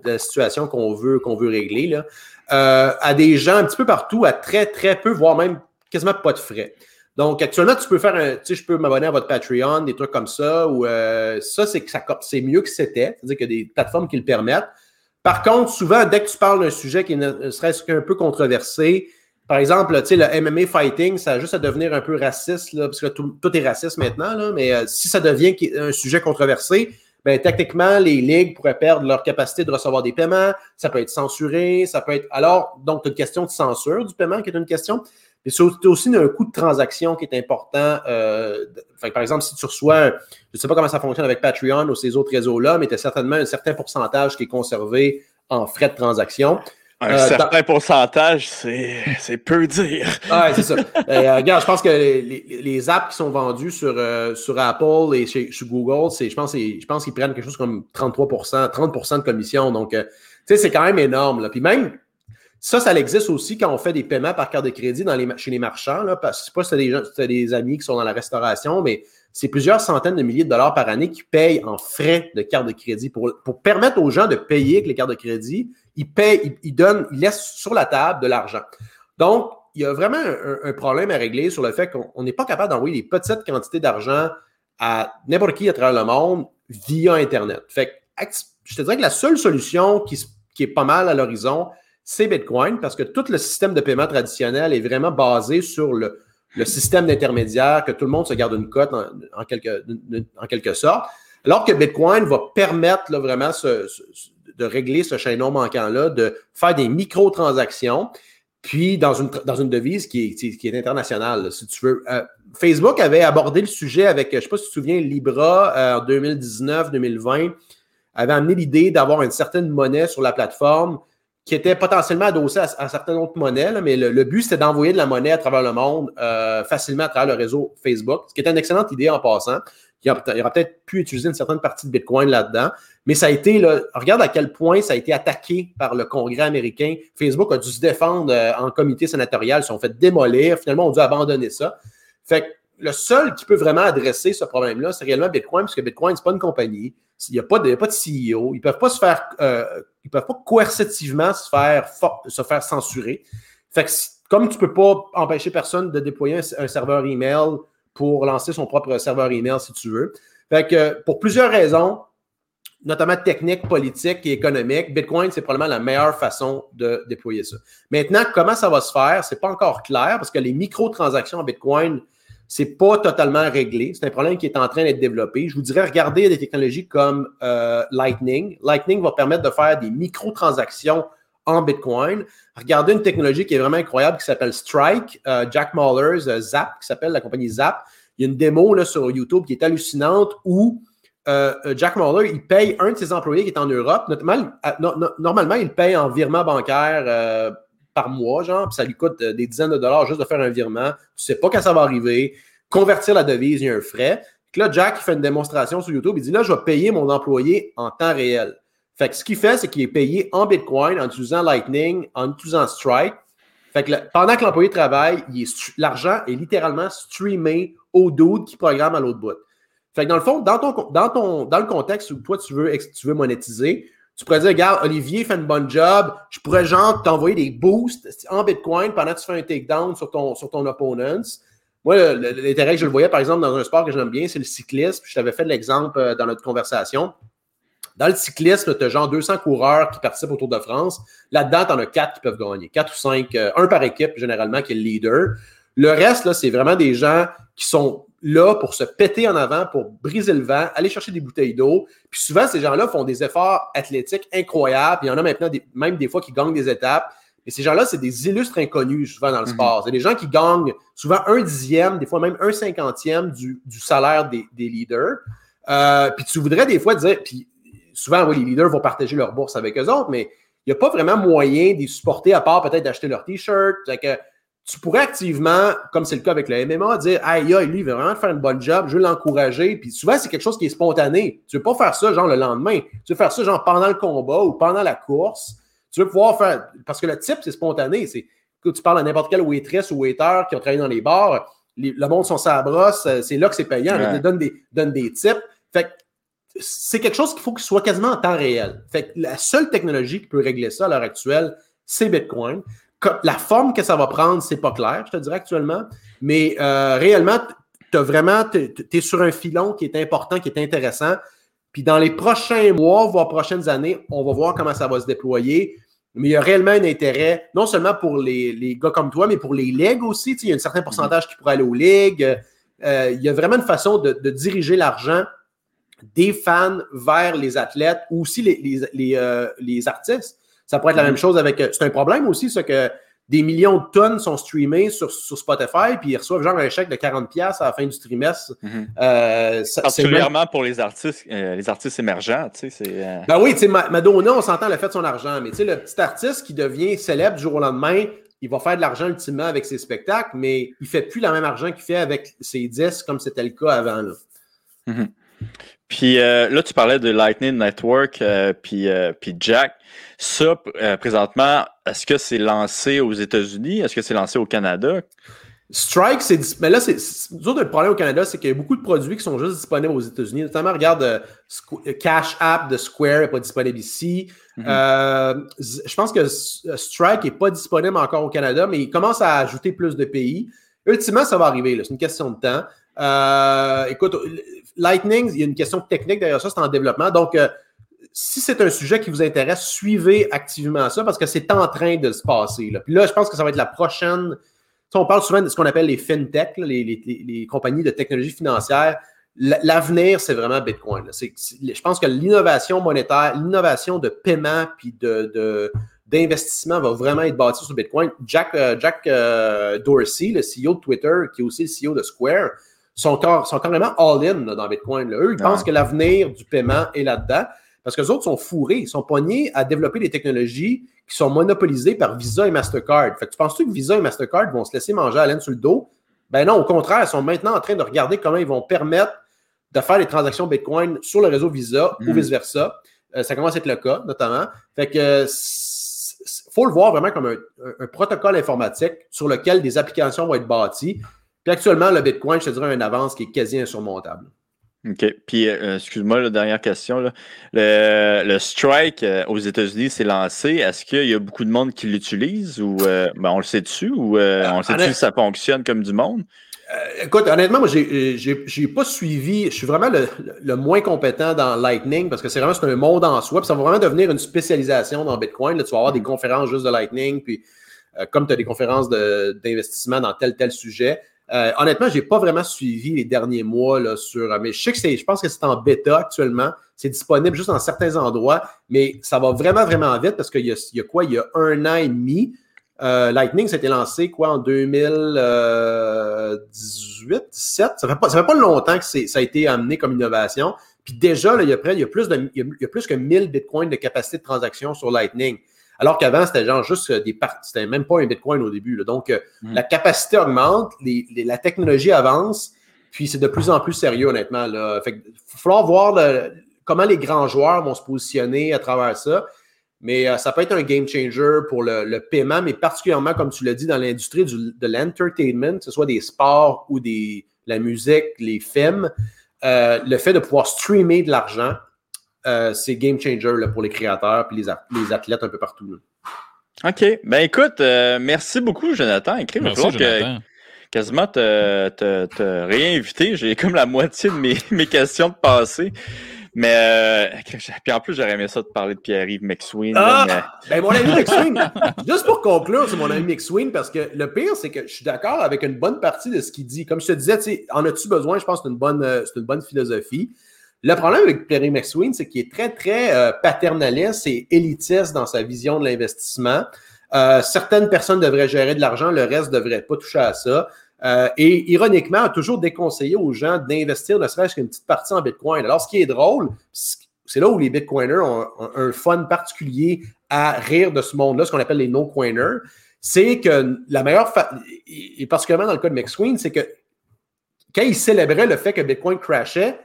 [SPEAKER 3] la situation qu'on veut, qu'on veut régler. Là. à des gens un petit peu partout, à très, très peu, voire même quasiment pas de frais. Donc, actuellement, tu peux faire un, tu sais, je peux m'abonner à votre Patreon, des trucs comme ça, ou euh, ça, c'est c'est mieux que c'était. C'est-à-dire qu'il y a des plateformes qui le permettent. Par contre, souvent, dès que tu parles d'un sujet qui ne serait-ce qu'un peu controversé, par exemple, tu sais, le MMA fighting, ça a juste à devenir un peu raciste, parce que tout, est raciste maintenant, mais euh, si ça devient un sujet controversé, ben, techniquement, les ligues pourraient perdre leur capacité de recevoir des paiements, ça peut être censuré, ça peut être. Alors, donc, une question de censure du paiement qui est une question. Mais c'est aussi un coût de transaction qui est important. Euh, par exemple, si tu reçois, je ne sais pas comment ça fonctionne avec Patreon ou ces autres réseaux-là, mais tu as certainement un certain pourcentage qui est conservé en frais de transaction.
[SPEAKER 1] Un euh, certain pourcentage, c'est peu dire.
[SPEAKER 3] Oui, c'est ça. *laughs* Euh, regarde, je pense que les, apps qui sont vendues sur, sur Apple et chez, Google, je pense, je pense qu'ils prennent quelque chose comme 33% 30% de commission. Donc, tu sais, c'est quand même énorme. Là. Puis même, ça, ça existe aussi quand on fait des paiements par carte de crédit dans les, chez les marchands. Là, parce que sais pas si tu as, des amis qui sont dans la restauration, mais c'est plusieurs centaines de milliers de dollars par année qui payent en frais de carte de crédit. Pour, pour permettre aux gens de payer avec les cartes de crédit, ils payent, ils, donnent, ils laissent sur la table de l'argent. Donc, il y a vraiment un, problème à régler sur le fait qu'on n'est pas capable d'envoyer des petites quantités d'argent à n'importe qui à travers le monde via Internet. Fait que, je te dirais que la seule solution qui, qui est pas mal à l'horizon, c'est Bitcoin parce que tout le système de paiement traditionnel est vraiment basé sur le, système d'intermédiaire, que tout le monde se garde une cote en, quelque, sorte. Alors que Bitcoin va permettre vraiment de régler ce chaînon manquant-là, de faire des micro-transactions, puis dans une, devise qui est, qui est internationale, si tu veux. Euh, Facebook avait abordé le sujet avec, je ne sais pas si tu te souviens, Libra euh, en 2019-2020, avait amené l'idée d'avoir une certaine monnaie sur la plateforme qui était potentiellement adossé à, certaines autres monnaies, mais le, but, c'était d'envoyer de la monnaie à travers le monde euh, facilement à travers le réseau Facebook, ce qui est une excellente idée en passant. Il y aura peut-être pu utiliser une certaine partie de Bitcoin là-dedans, mais ça a été, là, regarde à quel point ça a été attaqué par le Congrès américain. Facebook a dû se défendre euh, en comité sénatorial, ils sont fait démolir, finalement, on a dû abandonner ça. Fait que le seul qui peut vraiment adresser ce problème-là, c'est réellement Bitcoin, parce que Bitcoin, ce n'est pas une compagnie. Il n'y a, pas de, pas de CEO. Ils ne peuvent pas se faire, euh, ils peuvent pas coercitivement se faire, se faire censurer. Fait que, comme tu peux pas empêcher personne de déployer un, serveur email pour lancer son propre serveur email si tu veux. Fait que, pour plusieurs raisons, notamment techniques, politiques et économiques, Bitcoin, c'est probablement la meilleure façon de déployer ça. Maintenant, comment ça va se faire? Ce n'est pas encore clair parce que les microtransactions en Bitcoin, c'est pas totalement réglé. C'est un problème qui est en train d'être développé. Je vous dirais, regardez des technologies comme euh, Lightning. Lightning va permettre de faire des microtransactions en Bitcoin. Regardez une technologie qui est vraiment incroyable qui s'appelle Strike. Euh, Jack Mahler's euh, Zap, qui s'appelle la compagnie Zap. Il y a une démo là, sur YouTube qui est hallucinante où Jack Mahler, il paye un de ses employés qui est en Europe. Normalement, il paye en virement bancaire par mois, genre, puis ça lui coûte euh, des dizaines de dollars juste de faire un virement. Tu sais pas quand ça va arriver. Convertir la devise, il y a un frais. Là, Jack, il fait une démonstration sur YouTube. Il dit là, je vais payer mon employé en temps réel. Fait que ce qu'il fait, c'est qu'il est payé en Bitcoin en utilisant Lightning, en utilisant Strike. Fait que pendant que l'employé travaille, l'argent est littéralement streamé au dude qui programme à l'autre bout. Fait que dans le fond, dans, ton, dans, ton, dans le contexte où toi, tu veux, tu veux monétiser, tu pourrais dire, regarde, Olivier fait une bonne job, je pourrais genre t'envoyer des boosts en Bitcoin pendant que tu fais un takedown sur ton, sur ton opponent. Moi, l'intérêt que je le voyais, par exemple, dans un sport que j'aime bien, c'est le cyclisme. Je t'avais fait l'exemple euh, dans notre conversation. Dans le cyclisme, tu as genre 200 coureurs qui participent au Tour de France. Là-dedans, tu en as 4 qui peuvent gagner. 4 ou 5, euh, un par équipe, généralement, qui est le leader. Le reste, là, c'est vraiment des gens qui sont là pour se péter en avant, pour briser le vent, aller chercher des bouteilles d'eau. Puis souvent, ces gens-là font des efforts athlétiques incroyables. Il y en a maintenant même des fois qui gagnent des étapes. Et ces gens-là, c'est des illustres inconnus souvent dans le mhm. sport. C'est des gens qui gagnent souvent un dixième, des fois même un cinquantième du, salaire des, leaders. Euh, puis tu voudrais des fois dire, puis souvent, oui, les leaders vont partager leur bourse avec eux autres, mais il n'y a pas vraiment moyen de les supporter à part peut-être d'acheter leur t-shirt. Tu pourrais activement, comme c'est le cas avec le MMA, dire Hey, lui, il veut vraiment faire une bonne job, je veux l'encourager. Puis souvent, c'est quelque chose qui est spontané. Tu ne veux pas faire ça, genre, le lendemain. Tu veux faire ça, genre, pendant le combat ou pendant la course. Tu veux pouvoir faire. Parce que le type, c'est spontané. C'est que tu parles à n'importe quelle waitress ou waiter qui ont travaillé dans les bars, le monde sont sa brosse, euh, c'est là que c'est payant. Ouais. Donne des, donne des tips. Fait que c'est quelque chose qu'il faut qu'il soit quasiment en temps réel. Fait que la seule technologie qui peut régler ça à l'heure actuelle, c'est Bitcoin. La forme que ça va prendre, c'est pas clair, je te dirais actuellement. Mais euh, réellement, tu vraiment, es sur un filon qui est important, qui est intéressant. Puis dans les prochains mois, voire prochaines années, on va voir comment ça va se déployer. Mais il y a réellement un intérêt, non seulement pour les, les gars comme toi, mais pour les ligues aussi. Il y a un certain pourcentage qui pourrait aller aux ligues. Euh, il y a vraiment une façon de, de diriger l'argent des fans vers les athlètes ou aussi les, les, les, euh, les artistes. Ça pourrait être la même chose avec. Euh, c'est un problème aussi, ça, que des millions de tonnes sont streamées sur, sur Spotify, puis ils reçoivent genre un chèque de 40$ à la fin du trimestre.
[SPEAKER 1] Mm-hmm. euh, Particulièrement pour les artistes, euh, les artistes émergents, tu sais. Euh...
[SPEAKER 3] Ben oui, tu sais, Madonna, on s'entend, elle a fait son argent, mais tu sais, le petit artiste qui devient célèbre du jour au lendemain, il va faire de l'argent ultimement avec ses spectacles, mais il fait plus le même argent qu'il fait avec ses disques comme c'était le cas avant. Là.
[SPEAKER 1] Mm-hmm. Puis là, tu parlais de Lightning Network, puis, puis Jack. Ça, euh, présentement, est-ce que c'est lancé aux États-Unis? Est-ce que c'est lancé au Canada?
[SPEAKER 3] Strike, c'est. Mais là, c'est. Nous le problème au Canada, c'est qu'il y a beaucoup de produits qui sont juste disponibles aux États-Unis. Notamment, regarde, Cash App de Square n'est pas disponible ici. Mm-hmm. je pense que Strike n'est pas disponible encore au Canada, mais il commence à ajouter plus de pays. Ultimement, ça va arriver. C'est une question de temps. écoute, Lightning, il y a une question technique derrière ça, c'est en développement. Donc, euh, si c'est un sujet qui vous intéresse, suivez activement ça parce que c'est en train de se passer. Là. Puis là, je pense que ça va être la prochaine. on parle souvent de ce qu'on appelle les fintech, les, compagnies de technologie financière. L'avenir, c'est vraiment Bitcoin. je pense que l'innovation monétaire, l'innovation de paiement puis de, d'investissement va vraiment être bâtie sur Bitcoin. Jack, euh, Jack euh, Dorsey, le CEO de Twitter, qui est aussi le CEO de Square, sont, sont carrément all-in dans Bitcoin. Eux, ils pensent que l'avenir du paiement est là-dedans parce que les autres sont fourrés. Ils sont poignés à développer des technologies qui sont monopolisées par Visa et Mastercard. Fait que tu penses-tu que Visa et Mastercard vont se laisser manger à laine sur le dos? Ben non, au contraire, ils sont maintenant en train de regarder comment ils vont permettre de faire les transactions Bitcoin sur le réseau Visa ou mm. vice-versa. Euh, ça commence à être le cas, notamment. Fait que faut le voir vraiment comme un, un, protocole informatique sur lequel des applications vont être bâties actuellement, le Bitcoin, je te dirais, une avance qui est quasi insurmontable.
[SPEAKER 1] OK. Puis, euh, excuse-moi, la dernière question. Le, Strike euh, aux États-Unis s'est lancé. Est-ce qu'il y a beaucoup de monde qui l'utilise ou euh, ben, on le sait dessus ou on le sait-tu si ça fonctionne comme du monde?
[SPEAKER 3] écoute, honnêtement, moi, j'ai pas suivi. Je suis vraiment le, moins compétent dans Lightning parce que c'est vraiment un monde en soi. Puis ça va vraiment devenir une spécialisation dans Bitcoin. Là, tu vas avoir des conférences juste de Lightning. Puis, comme tu as des conférences d'investissement dans tel, tel sujet. Euh, honnêtement, je n'ai pas vraiment suivi les derniers mois là, sur. Mais je sais que. Je pense que c'est en bêta actuellement. C'est disponible juste dans certains endroits, mais ça va vraiment, vraiment vite parce qu'il y, y, a quoi? Il y a un an et demi. Euh, Lightning s'était lancé quoi en 2018, 17. Ça fait pas, ça fait pas longtemps que ça a été amené comme innovation. Puis déjà, là, il, y a près, il, y a plus de, il y a plus que 1000 bitcoins de capacité de transaction sur Lightning. Alors qu'avant, c'était genre juste des parties, c'était même pas un Bitcoin au début. Donc, euh, mm. la capacité augmente, la technologie avance, puis c'est de plus en plus sérieux, honnêtement. Là. Fait il va falloir voir comment les grands joueurs vont se positionner à travers ça. Mais euh, ça peut être un game changer pour le, paiement, mais particulièrement, comme tu l'as dit, dans l'industrie de l'entertainment, que ce soit des sports ou des, la musique, les films, euh, le fait de pouvoir streamer de l'argent, euh, c'est game changer pour les créateurs et les, athlètes un peu partout.
[SPEAKER 1] OK. Ben écoute, euh, merci beaucoup, Jonathan. Écrit, merci, Jonathan. quasiment te, te, réinviter. J'ai comme la moitié de mes, *laughs* mes questions de passé. Mais euh, puis en plus, j'aurais aimé ça de parler de Pierre-Yves McSween.
[SPEAKER 3] Ah! Ben, mon ami McSween, *laughs* juste pour conclure, c'est mon ami McSween, parce que le pire, c'est que je suis d'accord avec une bonne partie de ce qu'il dit. Comme je te disais, en as-tu besoin? Je pense que c'est une bonne, c'est une bonne philosophie. Le problème avec Perry McSween, c'est qu'il est très, très euh, paternaliste et élitiste dans sa vision de l'investissement. Euh, certaines personnes devraient gérer de l'argent, le reste ne devrait pas toucher à ça. et ironiquement, a toujours déconseillé aux gens d'investir ne serait-ce qu'une petite partie en Bitcoin. Alors, ce qui est drôle, c'est là où les Bitcoiners ont un, fun particulier à rire de ce monde-là, ce qu'on appelle les no-coiners, c'est que la meilleure, et particulièrement dans le cas de McSween, c'est que quand il célébrait le fait que Bitcoin crashait,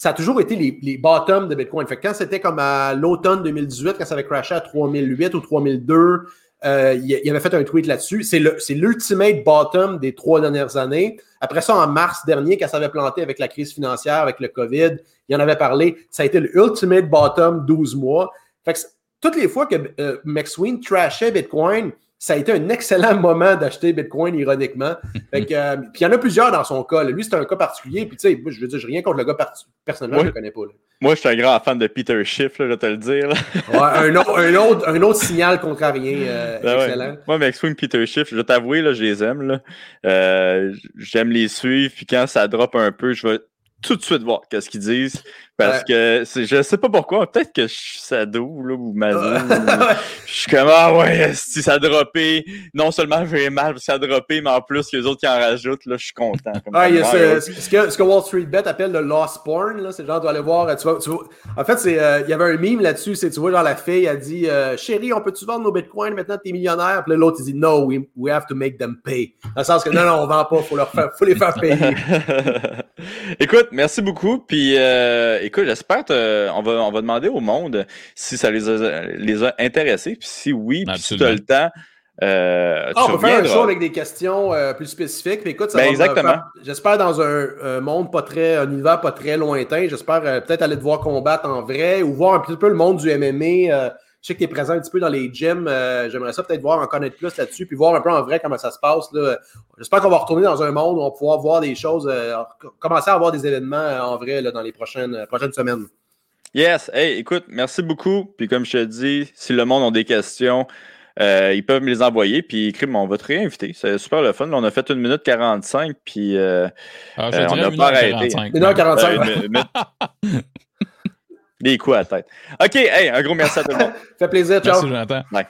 [SPEAKER 3] ça a toujours été les, bottoms de Bitcoin. Fait quand c'était comme à l'automne 2018, quand ça avait crashé à 3008 ou 3002, euh, il, avait fait un tweet là-dessus. C'est l'ultimate bottom des trois dernières années. Après ça, en mars dernier, quand ça avait planté avec la crise financière, avec le COVID, il en avait parlé. Ça a été l'ultimate bottom 12 mois. Fait que toutes les fois que euh, McSween trashait Bitcoin, ça a été un excellent *laughs* moment d'acheter Bitcoin, ironiquement. Fait que, euh, puis il y en a plusieurs dans son cas. Lui, c'est un cas particulier. Puis, tu sais, je veux dire, j'ai rien contre le gars personnellement, je le connais pas.
[SPEAKER 1] Moi, je suis un grand fan de Peter Schiff, là, je vais te le dire.
[SPEAKER 3] Ouais, un, autre, un, autre, un, autre, signal contrarien euh, ben excellent.
[SPEAKER 1] Moi, McSwing Peter Schiff, je vais t'avouer, je les aime. Là. Euh, J'aime les suivre. Puis quand ça drop un peu, je vais tout de suite voir qu'est-ce qu'ils disent. Parce que je sais pas pourquoi, peut-être que je suis sado là, ou Mazou. *laughs* je suis comme Ah ouais, si ça a droppé, non seulement j'ai mal parce que ça a droppé, mais en plus que les autres qui en rajoutent, là, je suis content.
[SPEAKER 3] ah, il y a ce, ce, que, ce, que, Wall Street Bet appelle le lost porn, c'est genre tu vas aller voir. Tu vois, tu vois, en fait, euh, il y avait un meme là-dessus, c'est tu vois, genre la fille a dit euh, Chérie, on peut-tu vendre nos bitcoins maintenant t'es millionnaire? Puis l'autre il dit No, we, we have to make them pay. Dans le sens que non, non, on vend pas, faut leur faire, faut les faire payer. *laughs*
[SPEAKER 1] Écoute, merci beaucoup. Puis euh, écoute, j'espère on va, on va demander au monde si ça les a, les a intéressés. Puis si oui, puis si tu as le temps. Euh,
[SPEAKER 3] ah, on peut faire un show avec des questions euh, plus spécifiques. Mais écoute, ça
[SPEAKER 1] ben, exactement.
[SPEAKER 3] J'espère dans un, monde pas très, un univers pas très lointain. J'espère peut-être aller te voir combattre en vrai ou voir un petit peu le monde du MMA. Je sais que tu es présent un petit peu dans les gyms. Euh, j'aimerais ça peut-être voir en connaître plus là-dessus, puis voir un peu en vrai comment ça se passe. J'espère qu'on va retourner dans un monde où on va pouvoir voir des choses, euh, commencer à avoir des événements euh, en vrai dans les prochaines, prochaines semaines.
[SPEAKER 1] Yes. Hey, écoute, merci beaucoup. Puis comme je te dis, si le monde a des questions, ils peuvent me les envoyer. Puis écrire, on va te réinviter. C'est super le fun. on a fait une minute 45, puis ah, on n'a pas arrêté.
[SPEAKER 3] Une minute 45. *laughs*
[SPEAKER 1] Des coups à la tête. OK, hey, un gros merci à tout le monde. *laughs*
[SPEAKER 3] fait plaisir, ciao.
[SPEAKER 2] Merci, Jonathan.
[SPEAKER 1] Bye.